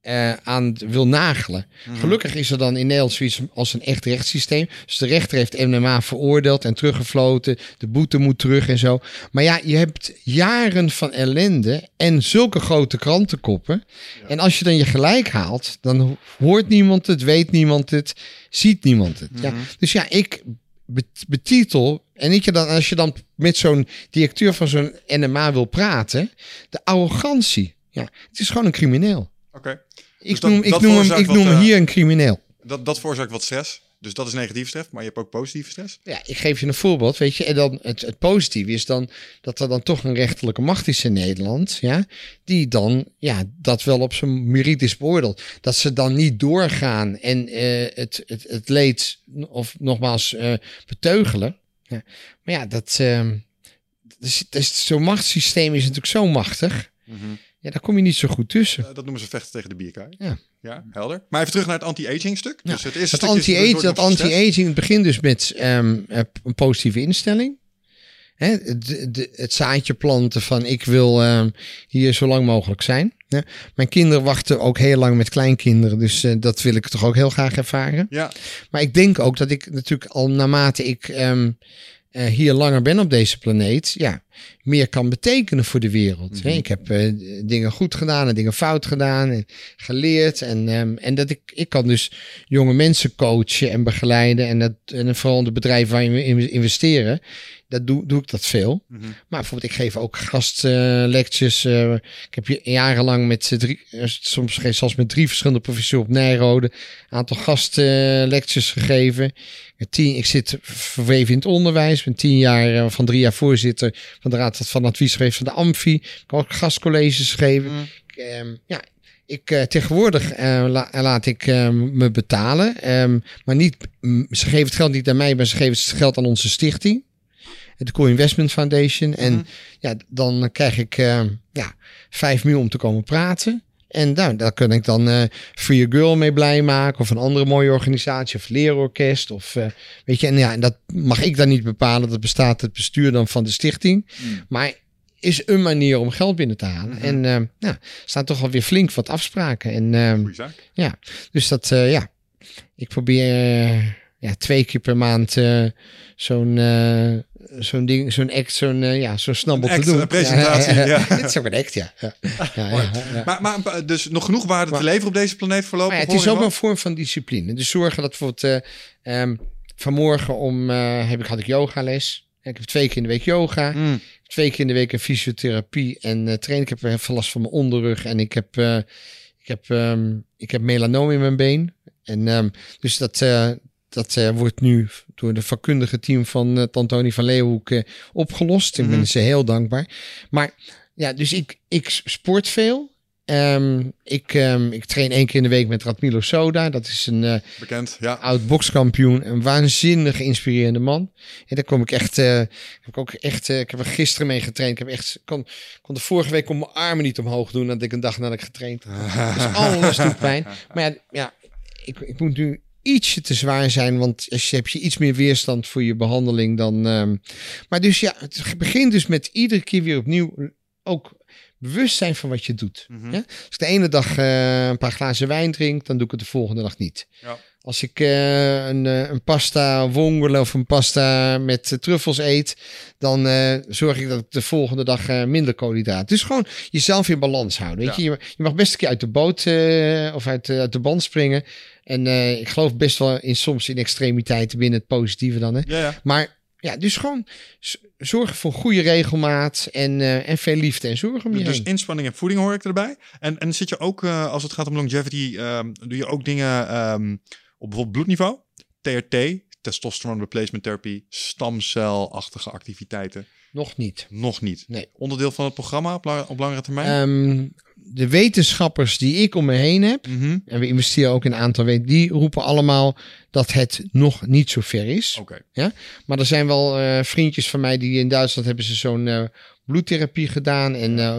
eh, aan wil nagelen. Gelukkig is er dan in Nederland zoiets als een echt rechtssysteem. Dus de rechter heeft MMA veroordeeld en teruggefloten. De boete moet terug en zo. Maar ja, je hebt jaren van ellende en zulke grote krantenkoppen. En als je dan je gelijk haalt, dan hoort niemand het, weet niemand het, ziet niemand het. ja. Dus ja, ik bet- betitel. En ik je dan, als je dan met zo'n directeur van zo'n NMA wil praten, de arrogantie. Ja, het is gewoon een crimineel. Oké. Ik Dus dat- noem, ik dat noem, hem, ik noem hem eh, hier een crimineel. Dat, dat veroorzaakt wat stress. Dus dat is negatieve stress, maar je hebt ook positieve stress. Ja, ik geef je een voorbeeld, weet je. En dan het, het positieve is dan dat er dan toch een rechterlijke macht is in Nederland, ja, die dan ja, dat wel op zijn merites beoordeelt. Dat ze dan niet doorgaan en eh, het, het, het leed of nogmaals eh, beteugelen. Ja. Maar ja, dat, ehm, dus, dus zo'n machtssysteem is natuurlijk zo machtig. Ja, daar kom je niet zo goed tussen. Eh, dat noemen ze vechten tegen de bierkaai. Ja. Ja, helder. Maar even terug naar het anti-aging stuk. Ja, Dus het eerste Dat is anti-aging, dat anti-aging het begint dus met ehm, eh, een positieve instelling. hè, de, de, het zaadje planten van ik wil ehm, hier zo lang mogelijk zijn. Hè. Mijn kinderen wachten ook heel lang met kleinkinderen, dus eh, dat wil ik toch ook heel graag ervaren. Ja, Maar ik denk ook dat ik natuurlijk al naarmate ik ehm, eh, hier langer ben op deze planeet, ja, meer kan betekenen voor de wereld. Mhm. Ik heb eh, dingen goed gedaan en dingen fout gedaan en geleerd. En, ehm, en dat ik, ik kan dus jonge mensen coachen en begeleiden. En, dat, en vooral de bedrijven waar je in investeren, dat doe, doe ik dat veel. Mhm. Maar bijvoorbeeld, ik geef ook gastlectures. eh ik heb jarenlang met eh, drie, eh, soms zelfs met drie verschillende professoren op Nijrode, een aantal gastlectures gegeven. Tien, ik zit verweven in het onderwijs. ben tien jaar, eh, van drie jaar voorzitter van de Raad van Advies geweest van de Amfi. Ik kan ook gastcolleges geven. Mhm. Ik, ehm, ja, ik eh, tegenwoordig la- laat ik ehm, me betalen. ehm, maar niet, mm, ze geven het geld niet aan mij, maar ze geven het geld aan onze stichting. De Co-Investment Foundation. En Mhm. ja, dan krijg ik ja, vijf miljoen om te komen praten. En daar, daar kan ik dan eh Free a Girl mee blij maken. Of een andere mooie organisatie. Of leerorkest. Of, eh, weet je, en, ja, en dat mag ik dan niet bepalen. Dat bestaat het bestuur dan van de stichting. Mm. Maar is een manier om geld binnen te halen. Mhm. En ehm nou, er staan toch alweer flink wat afspraken. En goeie zaak. dus dat, eh, ja. Ik probeer eh, ja, twee keer per maand eh, zo'n eh, zo'n ding, zo'n act, zo'n eh, ja, zo'n snabbel te doen. een presentatie, ja. Dit is ook een act, ja. ja. ja. Maar, maar dus nog genoeg waarde Maar- te leveren op deze planeet voorlopig? Het is ook een vorm van discipline. Dus zorgen dat bijvoorbeeld... ehm, vanmorgen om, heb ik, had ik yogales. Ik heb twee keer in de week yoga. Mm. Twee keer in de week een fysiotherapie en trainen. Ik heb last van mijn onderrug. En ik heb, ik heb, ehm, ik heb melanoom in mijn been. En ehm, dus dat, dat eh, wordt nu door de vakkundige team van uh, Tantoni van Leeuwenhoek eh, opgelost. Ik ben Mhm. ze heel dankbaar. Maar ja, dus ik, ik sport veel. Ehm, ik, ehm, ik train één keer in de week met Radmilo Soda. Dat is een eh, Bekend, ja. oud bokskampioen. Een waanzinnig inspirerende man. En daar kom ik echt. eh, heb ik ook echt. eh, ik heb er gisteren mee getraind. Ik heb echt. Kon, kon de vorige week kon mijn armen niet omhoog doen. Dat ik een dag nadat ik getraind had. Dus alles doet pijn. Maar ja, ja ik, ik moet nu ietsje te zwaar zijn. Want als je heb je iets meer weerstand voor je behandeling dan. ehm, maar dus ja, het begint dus met iedere keer weer opnieuw ook bewust zijn van wat je doet. Mhm. Ja? Als ik de ene dag eh, een paar glazen wijn drink, dan doe ik het de volgende dag niet. Ja. Als ik eh, een, eh, een pasta wongole of een pasta met truffels eet, dan zorg ik dat ik de volgende dag minder koolhydraten. Dus gewoon jezelf in balans houden. Weet Ja. je? Je, mag best een keer uit de boot of uit, uit de band springen. En eh, ik geloof best wel in soms in extremiteiten binnen het positieve dan. Hè? Ja, ja. Maar ja, dus gewoon zorgen voor goede regelmaat en, eh, en veel liefde en zorg om je Dus heen. inspanning en voeding hoor ik erbij. En, en zit je ook, eh, als het gaat om longevity, ehm, doe je ook dingen ehm, op bijvoorbeeld bloedniveau? TRT, testosterone replacement therapy, stamcelachtige activiteiten? Nog niet. Nog niet. Nee. Onderdeel van het programma op, la- op langere termijn? Ehm, de wetenschappers die ik om me heen heb, Mhm. en we investeren ook in een aantal weten, die roepen allemaal dat het nog niet zo ver is. Oké. Maar er zijn wel eh, vriendjes van mij die in Duitsland hebben ze zo'n eh, bloedtherapie gedaan. En eh,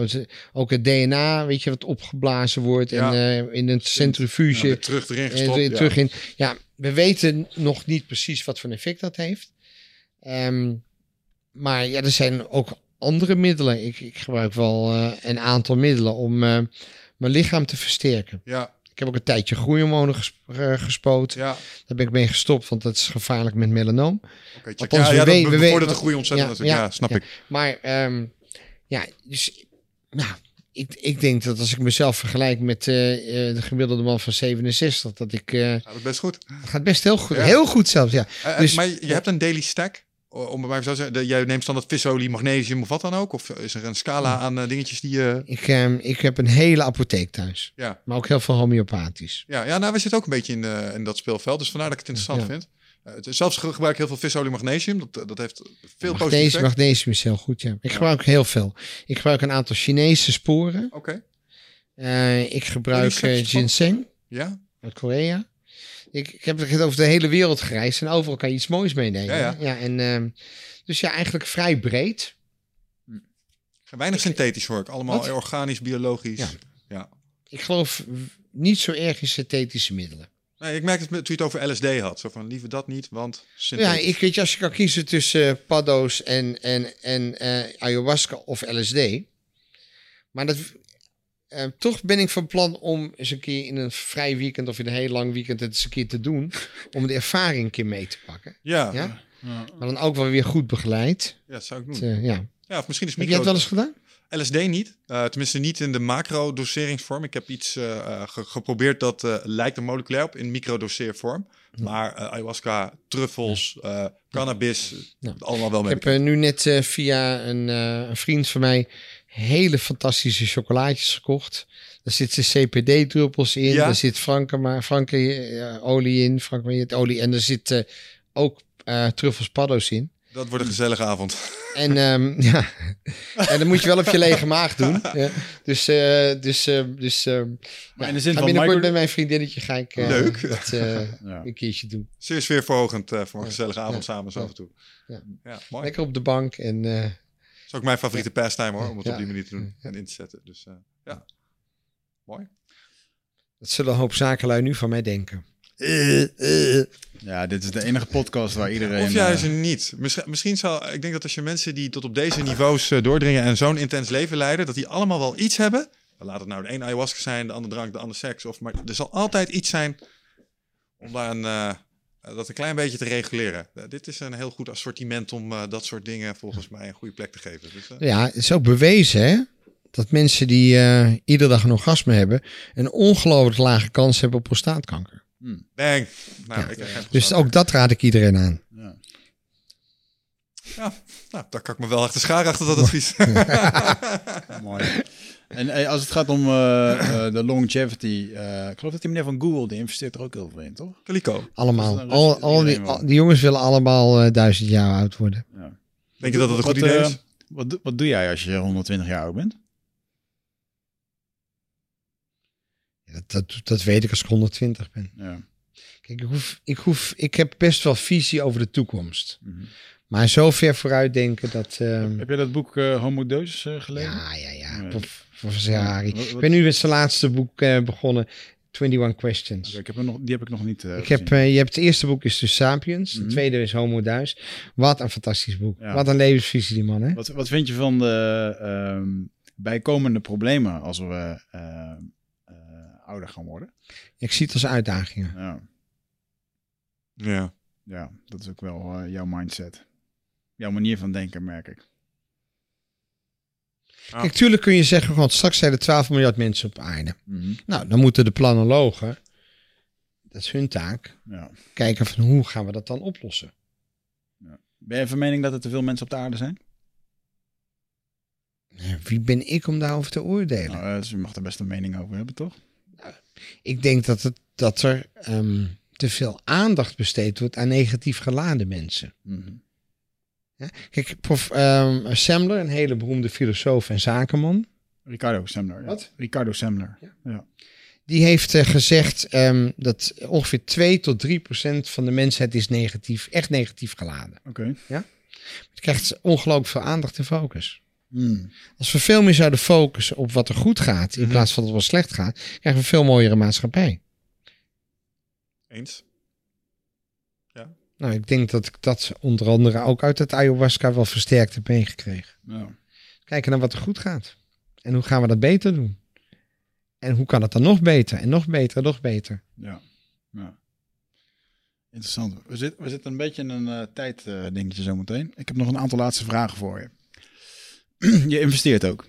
ook het DNA, weet je, wat opgeblazen wordt. Ja. En in een centrifuge. Ja, terug erin gestopt. ja. terug in. Ja, we weten nog niet precies wat voor effect dat heeft. Ehm, maar ja, er zijn ook andere middelen. Ik, ik gebruik wel eh, een aantal middelen om eh, mijn lichaam te versterken. Ja, Ik heb ook een tijdje groeihormonen ges- eh, gespoot. ja. Daar ben ik mee gestopt, want dat is gevaarlijk met melanoom. Oké. Althans, ja, we ja, weten- we weten- de groei ontzettend ja, natuurlijk. Ja, ja, snap ik. Maar ehm, ja, dus nou, ik, ik denk dat als ik mezelf vergelijk met de gemiddelde man van 67, dat ik is best goed. gaat best heel goed, heel goed zelfs, ja. Dus- maar je hebt een daily stack, om even zo te zeggen. Jij neemt dan dat visolie, magnesium of wat dan ook? Of is er een scala aan eh, dingetjes die je... Ik, ehm, ik heb een hele apotheek thuis, Ja, maar ook heel veel homeopathisch. ja, ja nou, we zitten ook een beetje in, eh, in dat speelveld. Dus vandaar dat ik het interessant Ja. vind. Eh, het- zelfs ge- gebruik ik heel veel visolie, magnesium. Dat, dat heeft veel positief Magnesium, effect. magnesium is heel goed, ja. Ik gebruik heel veel. Ik gebruik een aantal Chinese sporen. Oké, Eh, ik gebruik eh, ginseng ja. uit Korea. Ik, ik heb het over de hele wereld gereisd en overal kan je iets moois meenemen. Ja, ja. en, ehm, dus ja, eigenlijk vrij breed. Weinig synthetisch hoor ik. Allemaal Wat? organisch, biologisch. Ja. Ja. Ik geloof niet zo erg in synthetische middelen. Nee, ik merk het toen je het over LSD had. Zo van, liever dat niet, want... Ja, synthetisch. ik weet je, als je kan kiezen tussen eh, paddo's en, en, en eh, ayahuasca of LSD. Maar dat, eh, toch ben ik van plan om eens een keer in een vrij weekend of in een heel lang weekend het eens een keer te doen. Om de ervaring een keer mee te pakken. Ja, ja. Ja? Ja. Maar dan ook wel weer goed begeleid. dat zou ik doen. Eh, ja. Ja, of misschien is Heb micro... het wel eens gedaan? LSD niet. Eh, tenminste niet in de macro-doseringsvorm. Ik heb iets eh, ge- geprobeerd dat lijkt er moleculair op in microdoseervorm. Maar eh, ayahuasca, truffels, cannabis, Ja. allemaal wel Ik mee. heb eh, nu net via een, een vriend van mij hele fantastische chocolaatjes gekocht. Daar zitten CPD-druppels in. Ja? Daar zit Franke, Franke eh, olie in. Franke olie. En er zitten ook eh truffels paddo's in. Dat wordt een gezellige avond. En ehm, ja, en dan moet je wel op je lege maag doen. Ja. Dus, eh, dus, eh, dus Maar in de zin van binnenkort micro- met mijn vriendinnetje ga ik Leuk. dat Ja. een keertje doen. Zeer sfeerverhogend voor een gezellige avond samen zo af en toe. Ja. Mooi. Lekker op de bank en is ook mijn favoriete pastime hoor, om het Ja. op die manier te doen Ja. en in te zetten. Dus eh, ja, mooi. dat zullen een hoop zakenlui nu van mij denken. Eh, eh. Ja, dit is de enige podcast waar iedereen... Of juist eh, niet. Misschien, misschien zou, ik denk dat als je mensen die tot op deze niveaus eh, doordringen en zo'n intens leven leiden, dat die allemaal wel iets hebben. Laat het nou de een ayahuasca zijn, de ander drank, de ander seks. Of, maar er zal altijd iets zijn om daar een, eh, dat een klein beetje te reguleren. Eh, dit is een heel goed assortiment om eh, dat soort dingen volgens mij een goede plek te geven. Dus, eh, Ja, het is ook bewezen hè, dat mensen die eh, iedere dag een orgasme hebben, een ongelooflijk lage kans hebben op prostaatkanker. bang. Nou, Ja. ik heb geen Dus ook dat raad ik iedereen aan. ja. Ja, nou, daar kan ik me wel achter scharen achter dat advies. Mooi. En eh, als het gaat om eh, eh, de longevity, eh, ik geloof dat die meneer van Google, die investeert er ook heel veel in, toch? Calico. Allemaal. Al, al die, al- jongens willen allemaal eh, duizend jaar oud worden. Ja. Denk je dat dat een Wat, goed idee is? Wat, doe- wat doe jij als je 120 jaar oud bent? Ja, Dat, dat, dat weet ik als ik 120 ben. Ja. Kijk, ik, hoef, ik, hoef, ik heb best wel visie over de toekomst. Mhm. Maar zo ver vooruit denken dat... ehm, Heb jij dat boek eh Homo Deus gelezen? ja, ja, ja. Professor Harari. Wat- Ik ben nu met zijn laatste boek eh, begonnen. 21 Questions. Ik heb er nog, die heb ik nog niet eh, Ik heb, eh, je hebt het eerste boek is dus Sapiens. Mhm. Het tweede is Homo Deus. Wat een fantastisch boek. Ja. Wat een levensvisie die man, hè? Wat, wat vind je van de ehm, bijkomende problemen als we eh, eh, ouder gaan worden? Ik zie het als uitdagingen. Ja, Ja. ja dat is ook wel jouw mindset. Jouw manier van denken, merk ik. Ja. Kijk, tuurlijk kun je zeggen, want straks zijn er 12 miljard mensen op aarde. Mhm. Nou, dan moeten de planologen, dat is hun taak, Ja. kijken van hoe gaan we dat dan oplossen. Ben je van mening dat er te veel mensen op de aarde zijn? Ja, Wie ben ik om daarover te oordelen? Nou, eh, dus je mag er best een mening over hebben, toch? Ik denk dat, het, dat er ehm, te veel aandacht besteed wordt aan negatief geladen mensen. Mhm. Kijk, prof ehm Semler, een hele beroemde filosoof en zakenman, Ricardo Semler. ja. Wat? Ricardo Semler. Ja. Ja. die heeft eh, gezegd ehm, dat ongeveer 2 tot 3 procent van de mensheid is negatief, echt negatief geladen. Oké. Je krijgt ongelooflijk veel aandacht en focus. Hmm. Als we veel meer zouden focussen op wat er goed gaat, in Mhm. plaats van wat slecht gaat, krijgen we een veel mooiere maatschappij. Eens? Nou, ik denk dat ik dat onder andere ook uit het ayahuasca wel versterkt heb meegekregen. Ja. Kijken naar wat er goed gaat. En hoe gaan we dat beter doen? En hoe kan het dan nog beter? En nog beter, en nog beter. Ja. ja. Interessant. We, zit, we zitten een beetje in een eh tijd dingetje zometeen. Ik heb nog een aantal laatste vragen voor je. je investeert ook.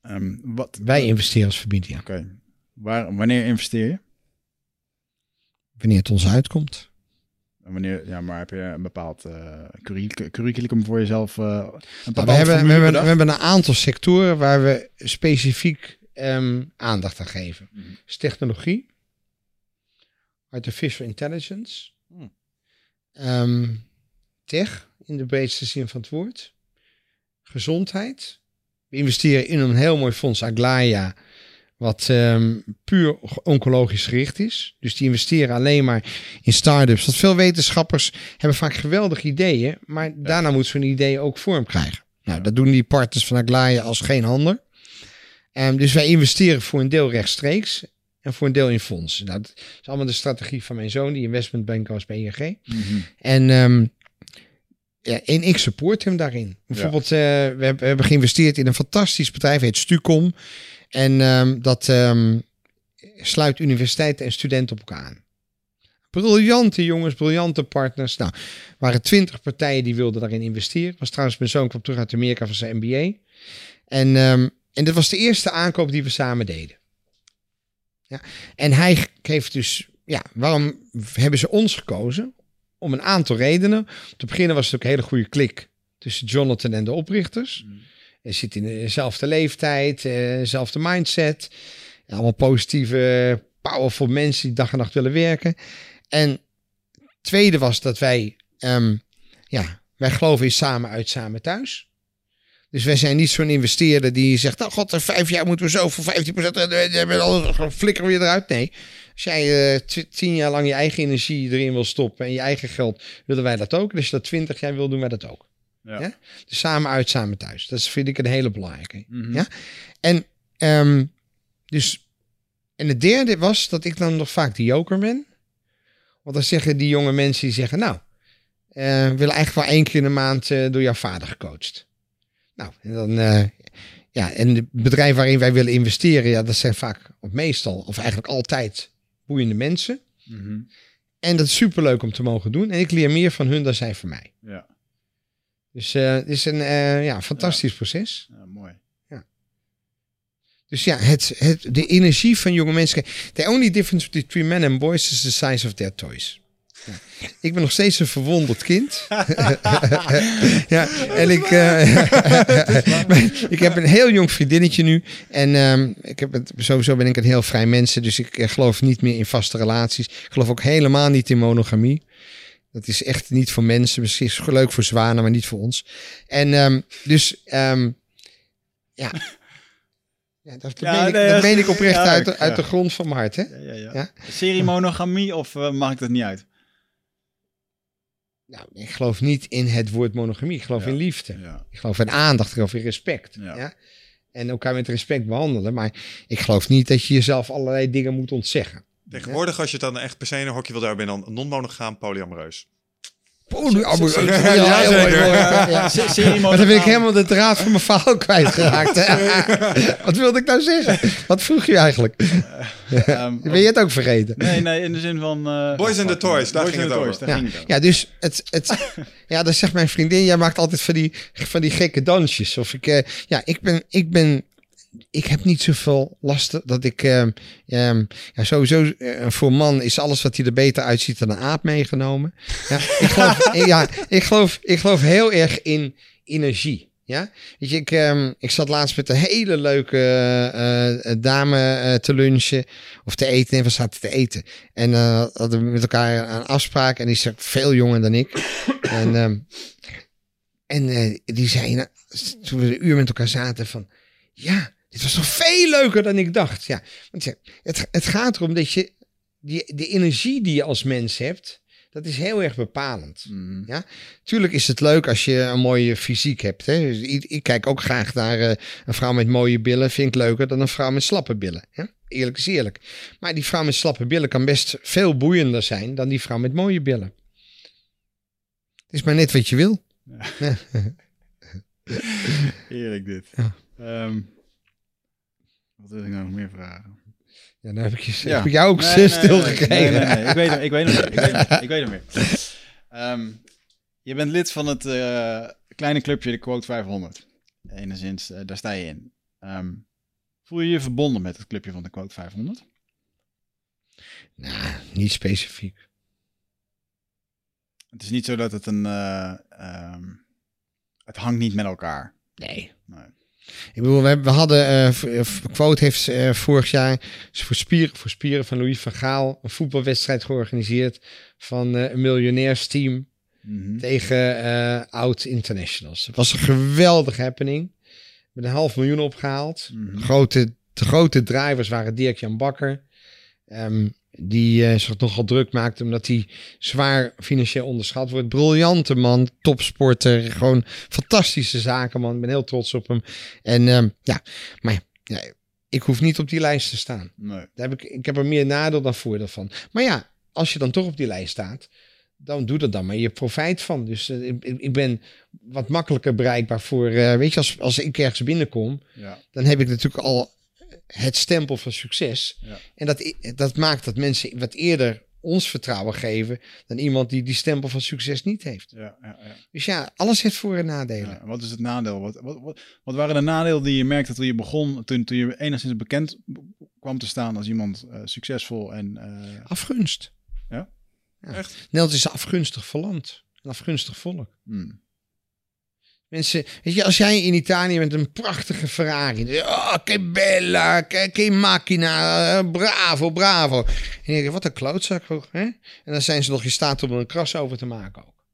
Ehm, wat, Wij investeren als familie. ja. Oké. Wanneer investeer je? Wanneer het ons uitkomt. En Wanneer, ja, maar heb je een bepaald curric- curriculum voor jezelf? eh een Nou, we, hebben, we, hebben, we hebben een aantal sectoren waar we specifiek ehm, aandacht aan geven. Mhm. Dus technologie, artificial intelligence, Hmm. ehm, tech in de breedste zin van het woord, gezondheid. We investeren in een heel mooi fonds, Aglaia, wat ehm, puur oncologisch gericht is. Dus die investeren alleen maar in start-ups. Want veel wetenschappers hebben vaak geweldige ideeën, maar daarna moet zo'n idee ook vorm krijgen. Nou, Ja. dat doen die partners van Aglaia als geen ander. Ehm, dus wij investeren voor een deel rechtstreeks. En voor een deel in fondsen. Nou, dat is allemaal de strategie van mijn zoon, die investmentbanker was bij ING. Mhm. En, ehm, ja, en ik support hem daarin. Bijvoorbeeld, eh, we, hebben, we hebben geïnvesteerd in een fantastisch bedrijf, heet Stucom. En ehm, dat ehm, sluit universiteiten en studenten op elkaar aan. Briljante jongens, briljante partners. Nou, waren twintig partijen die wilden daarin investeren. Was trouwens, mijn zoon kwam terug uit Amerika van zijn MBA. En, ehm, en dat was de eerste aankoop die we samen deden. Ja. En hij geeft dus, ja, waarom hebben ze ons gekozen? Om een aantal redenen. Te beginnen was het ook een hele goede klik tussen Jonathan en de oprichters. Hij zit in dezelfde leeftijd, eh, dezelfde mindset. Allemaal positieve, powerful mensen die dag en nacht willen werken. En tweede was dat wij, ehm, ja, wij geloven in samen uit, samen thuis. Dus wij zijn niet zo'n investeerder die zegt, oh god, in vijf jaar moeten we zo voor 15% en al flikkeren we eruit. Nee, als jij eh, tien jaar lang je eigen energie erin wil stoppen en je eigen geld, willen wij dat ook. Je dat twintig jaar wil, doen wij dat ook. Ja. Ja? Dus samen uit, samen thuis. Dat vind ik een hele belangrijke. Mhm. Ja? En, ehm, dus, en het derde was dat ik dan nog vaak de joker ben. Want dan zeggen die jonge mensen die zeggen, nou, eh, we willen eigenlijk wel één keer in de maand eh, door jouw vader gecoacht. Nou, en dan, eh, ja, en het bedrijf waarin wij willen investeren, ja, dat zijn vaak, of meestal, of eigenlijk altijd boeiende mensen. Mhm. En dat is superleuk om te mogen doen. En ik leer meer van hun dan zij van mij. Ja. Dus eh, het is een eh, ja, fantastisch proces. ja, mooi. Dus ja, het, het, de energie van jonge mensen. The only difference between men and boys is the size of their toys. Ja. Ik ben nog steeds een verwonderd kind. ja, en ik, eh, ik heb een heel jong vriendinnetje nu. En ehm, ik heb het, sowieso ben ik een heel vrij mensen. Dus ik geloof niet meer in vaste relaties. Ik geloof ook helemaal niet in monogamie. Dat is echt niet voor mensen. Misschien is het leuk voor zwanen, maar niet voor ons. En ehm, dus, ehm, ja. Ja, dat, Ja, meen ik, dat meen ik oprecht uit, de- uit de grond van mijn hart. Hè? Ja. Serie monogamie of uh, maakt ik dat niet uit? Nou, ik geloof niet in het woord monogamie. Ik geloof in liefde. Ik geloof in aandacht. Ik geloof in respect. Ja. En elkaar met respect behandelen. Maar ik geloof niet dat je jezelf allerlei dingen moet ontzeggen. Tegenwoordig, als je het dan echt per se in een hokje wil, daar ben je dan non-monogaam, polyamoreus. Polyamor. zo- Ja, ja, zeker. ja, Maar dan ben ik helemaal de draad van mijn verhaal kwijtgeraakt. Wat wilde ik nou zeggen? Wat vroeg je eigenlijk? Ehm, Ben je het ook vergeten? Nee, nee, in de zin van... eh, Boys and the Toys, daar Boys ging and het the over. Toys, daar Ja, ging het over. ja dus het, het, ja, dan zegt mijn vriendin, jij maakt altijd van die, van die gekke dansjes. Of ik, eh, ja, ik ben, ik ben, ik heb niet zoveel last dat ik, ehm, ja, sowieso eh, voor een man is alles wat hij er beter uitziet dan een aap meegenomen. Ja, ik geloof, ja, ik geloof, ik geloof heel erg in energie. Ja, weet je, ik, ehm, ik zat laatst met een hele leuke eh, eh, dame te lunchen of te eten. En we zaten te eten. En hadden we met elkaar een afspraak. En die is veel jonger dan ik. en en die zei, nou, toen we een uur met elkaar zaten, van ja, dit was toch veel leuker dan ik dacht. Ja, want ja, het, het gaat erom dat je die, de energie die je als mens hebt, dat is heel erg bepalend. Mhm. Tuurlijk is het leuk als je een mooie fysiek hebt. Hè? Dus ik, ik kijk ook graag naar eh, een vrouw met mooie billen. Vind ik leuker dan een vrouw met slappe billen. Hè? Eerlijk is eerlijk. Maar die vrouw met slappe billen kan best veel boeiender zijn dan die vrouw met mooie billen. Het is maar net wat je wil. Heerlijk dit. Ja. Ehm, wat wil ik nou nog meer vragen? Ja, heb ik, je, Ja. heb ik jou ook Nee, nee, stilgekregen. Nee, nee, nee. Ik weet hem, ik weet hem meer. Ik weet hem, meer. Ehm, je bent lid van het eh, kleine clubje, de Quote 500. Enigszins, eh, daar sta je in. Ehm, voel je je verbonden met het clubje van de Quote 500? Nou, niet specifiek. Het is niet zo dat het een... eh, ehm, het hangt niet met elkaar. Nee. Nee. Ik bedoel, we, we hadden, eh, Quote heeft eh, vorig jaar voor spieren, voor spieren van Louis van Gaal een voetbalwedstrijd georganiseerd van een miljonairsteam Mhm. tegen oud internationals. Het was een geweldige happening. Met een half miljoen opgehaald. Mhm. Grote, de grote drivers waren Dirk-Jan Bakker. ehm, die eh, zich nogal druk maakte omdat hij zwaar financieel onderschat wordt. Briljante man, topsporter. Gewoon fantastische zakenman. Ik ben heel trots op hem. En ehm, ja, maar ja, ik hoef niet op die lijst te staan. Nee. Daar heb ik, ik heb er meer nadeel dan voordeel van. Maar ja, als je dan toch op die lijst staat, dan doe er dan maar je profijt van. Dus eh, ik, ik ben wat makkelijker bereikbaar voor, eh, weet je, als, als ik ergens binnenkom, Ja. dan heb ik natuurlijk al het stempel van succes. Ja. En dat, dat maakt dat mensen wat eerder ons vertrouwen geven dan iemand die die stempel van succes niet heeft. Ja, ja, ja. Dus ja, alles heeft voor- en nadelen. Ja, wat is het nadeel? Wat, wat, wat, wat waren de nadelen die je merkte toen je begon, toen, toen je enigszins bekend kwam te staan als iemand eh, succesvol en... eh, Afgunst. Ja? Echt? Nederland is afgunstig land. Een afgunstig volk. hmm. Mensen, weet je, als jij in Italië met een prachtige Ferrari. Oh, che bella, che, che macchina, eh, bravo, bravo. En dan denk je, wat een klootzak. Hè? En dan zijn ze nog in staat om er een kras over te maken ook.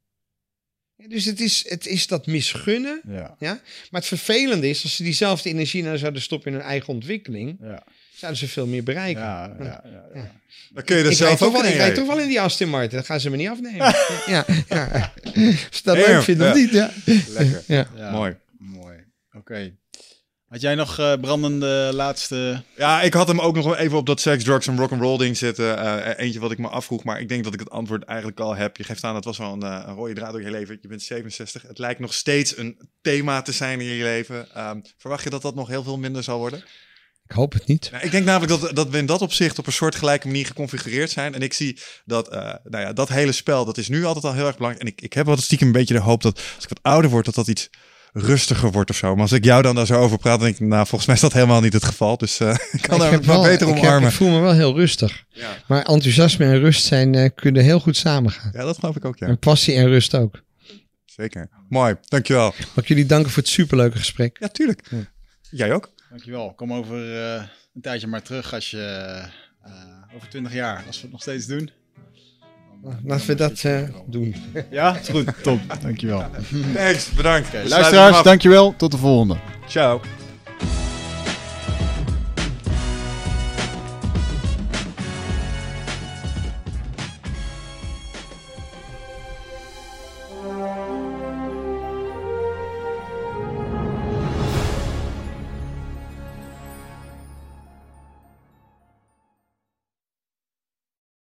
Ja, Dus het is, het is dat misgunnen. Ja, Maar het vervelende is, als ze diezelfde energie nou zouden stoppen in hun eigen ontwikkeling, ja, zouden ze veel meer bereiken. ja, ja, ja, ja. Dan kun je er ik zelf toch ook wel, in ik rijd toch wel in die Aston Martin. Dat gaan ze me niet afnemen. ja, ja. Als je dat leuk vindt of niet, ja. Lekker. ja. Ja, Mooi. Mooi. Oké. Had jij nog eh, brandende laatste... Ja, ik had hem ook nog wel even op dat seks, drugs en rock'n'roll ding zitten. Eh, eentje wat ik me afvroeg, maar ik denk dat ik het antwoord eigenlijk al heb. Je geeft aan, dat was wel een, eh, een rode draad door je leven. Je bent 67. Het lijkt nog steeds een thema te zijn in je leven. Ehm, verwacht je dat dat nog heel veel minder zal worden? Ik hoop het niet. Nou, ik denk namelijk dat, dat we in dat opzicht op een soort gelijke manier geconfigureerd zijn. En ik zie dat, eh, nou ja, dat hele spel, dat is nu altijd al heel erg belangrijk. En ik, ik heb wel stiekem een beetje de hoop dat als ik wat ouder word, dat dat iets rustiger wordt of zo. Maar als ik jou dan daar zo over praat, dan denk ik, nou, volgens mij is dat helemaal niet het geval. Dus eh, ik kan wel wel- beter ik, heb- omarmen. ik voel me wel heel rustig. Ja. Maar enthousiasme en rust zijn, eh, kunnen heel goed samengaan. ja, dat geloof ik ook, ja. En passie en rust ook. Zeker. Mooi, dankjewel. Mag ik jullie danken voor het superleuke gesprek. Ja, tuurlijk. Jij ook? Dankjewel. Kom over eh, een tijdje maar terug als je... eh, over 20 jaar, als we het nog steeds doen. Dan- dan Laten we moet dat eh, doen. Ja, is goed. Top. Dankjewel. Thanks, bedankt. We hem luisteraars, dankjewel. Tot de volgende. Ciao.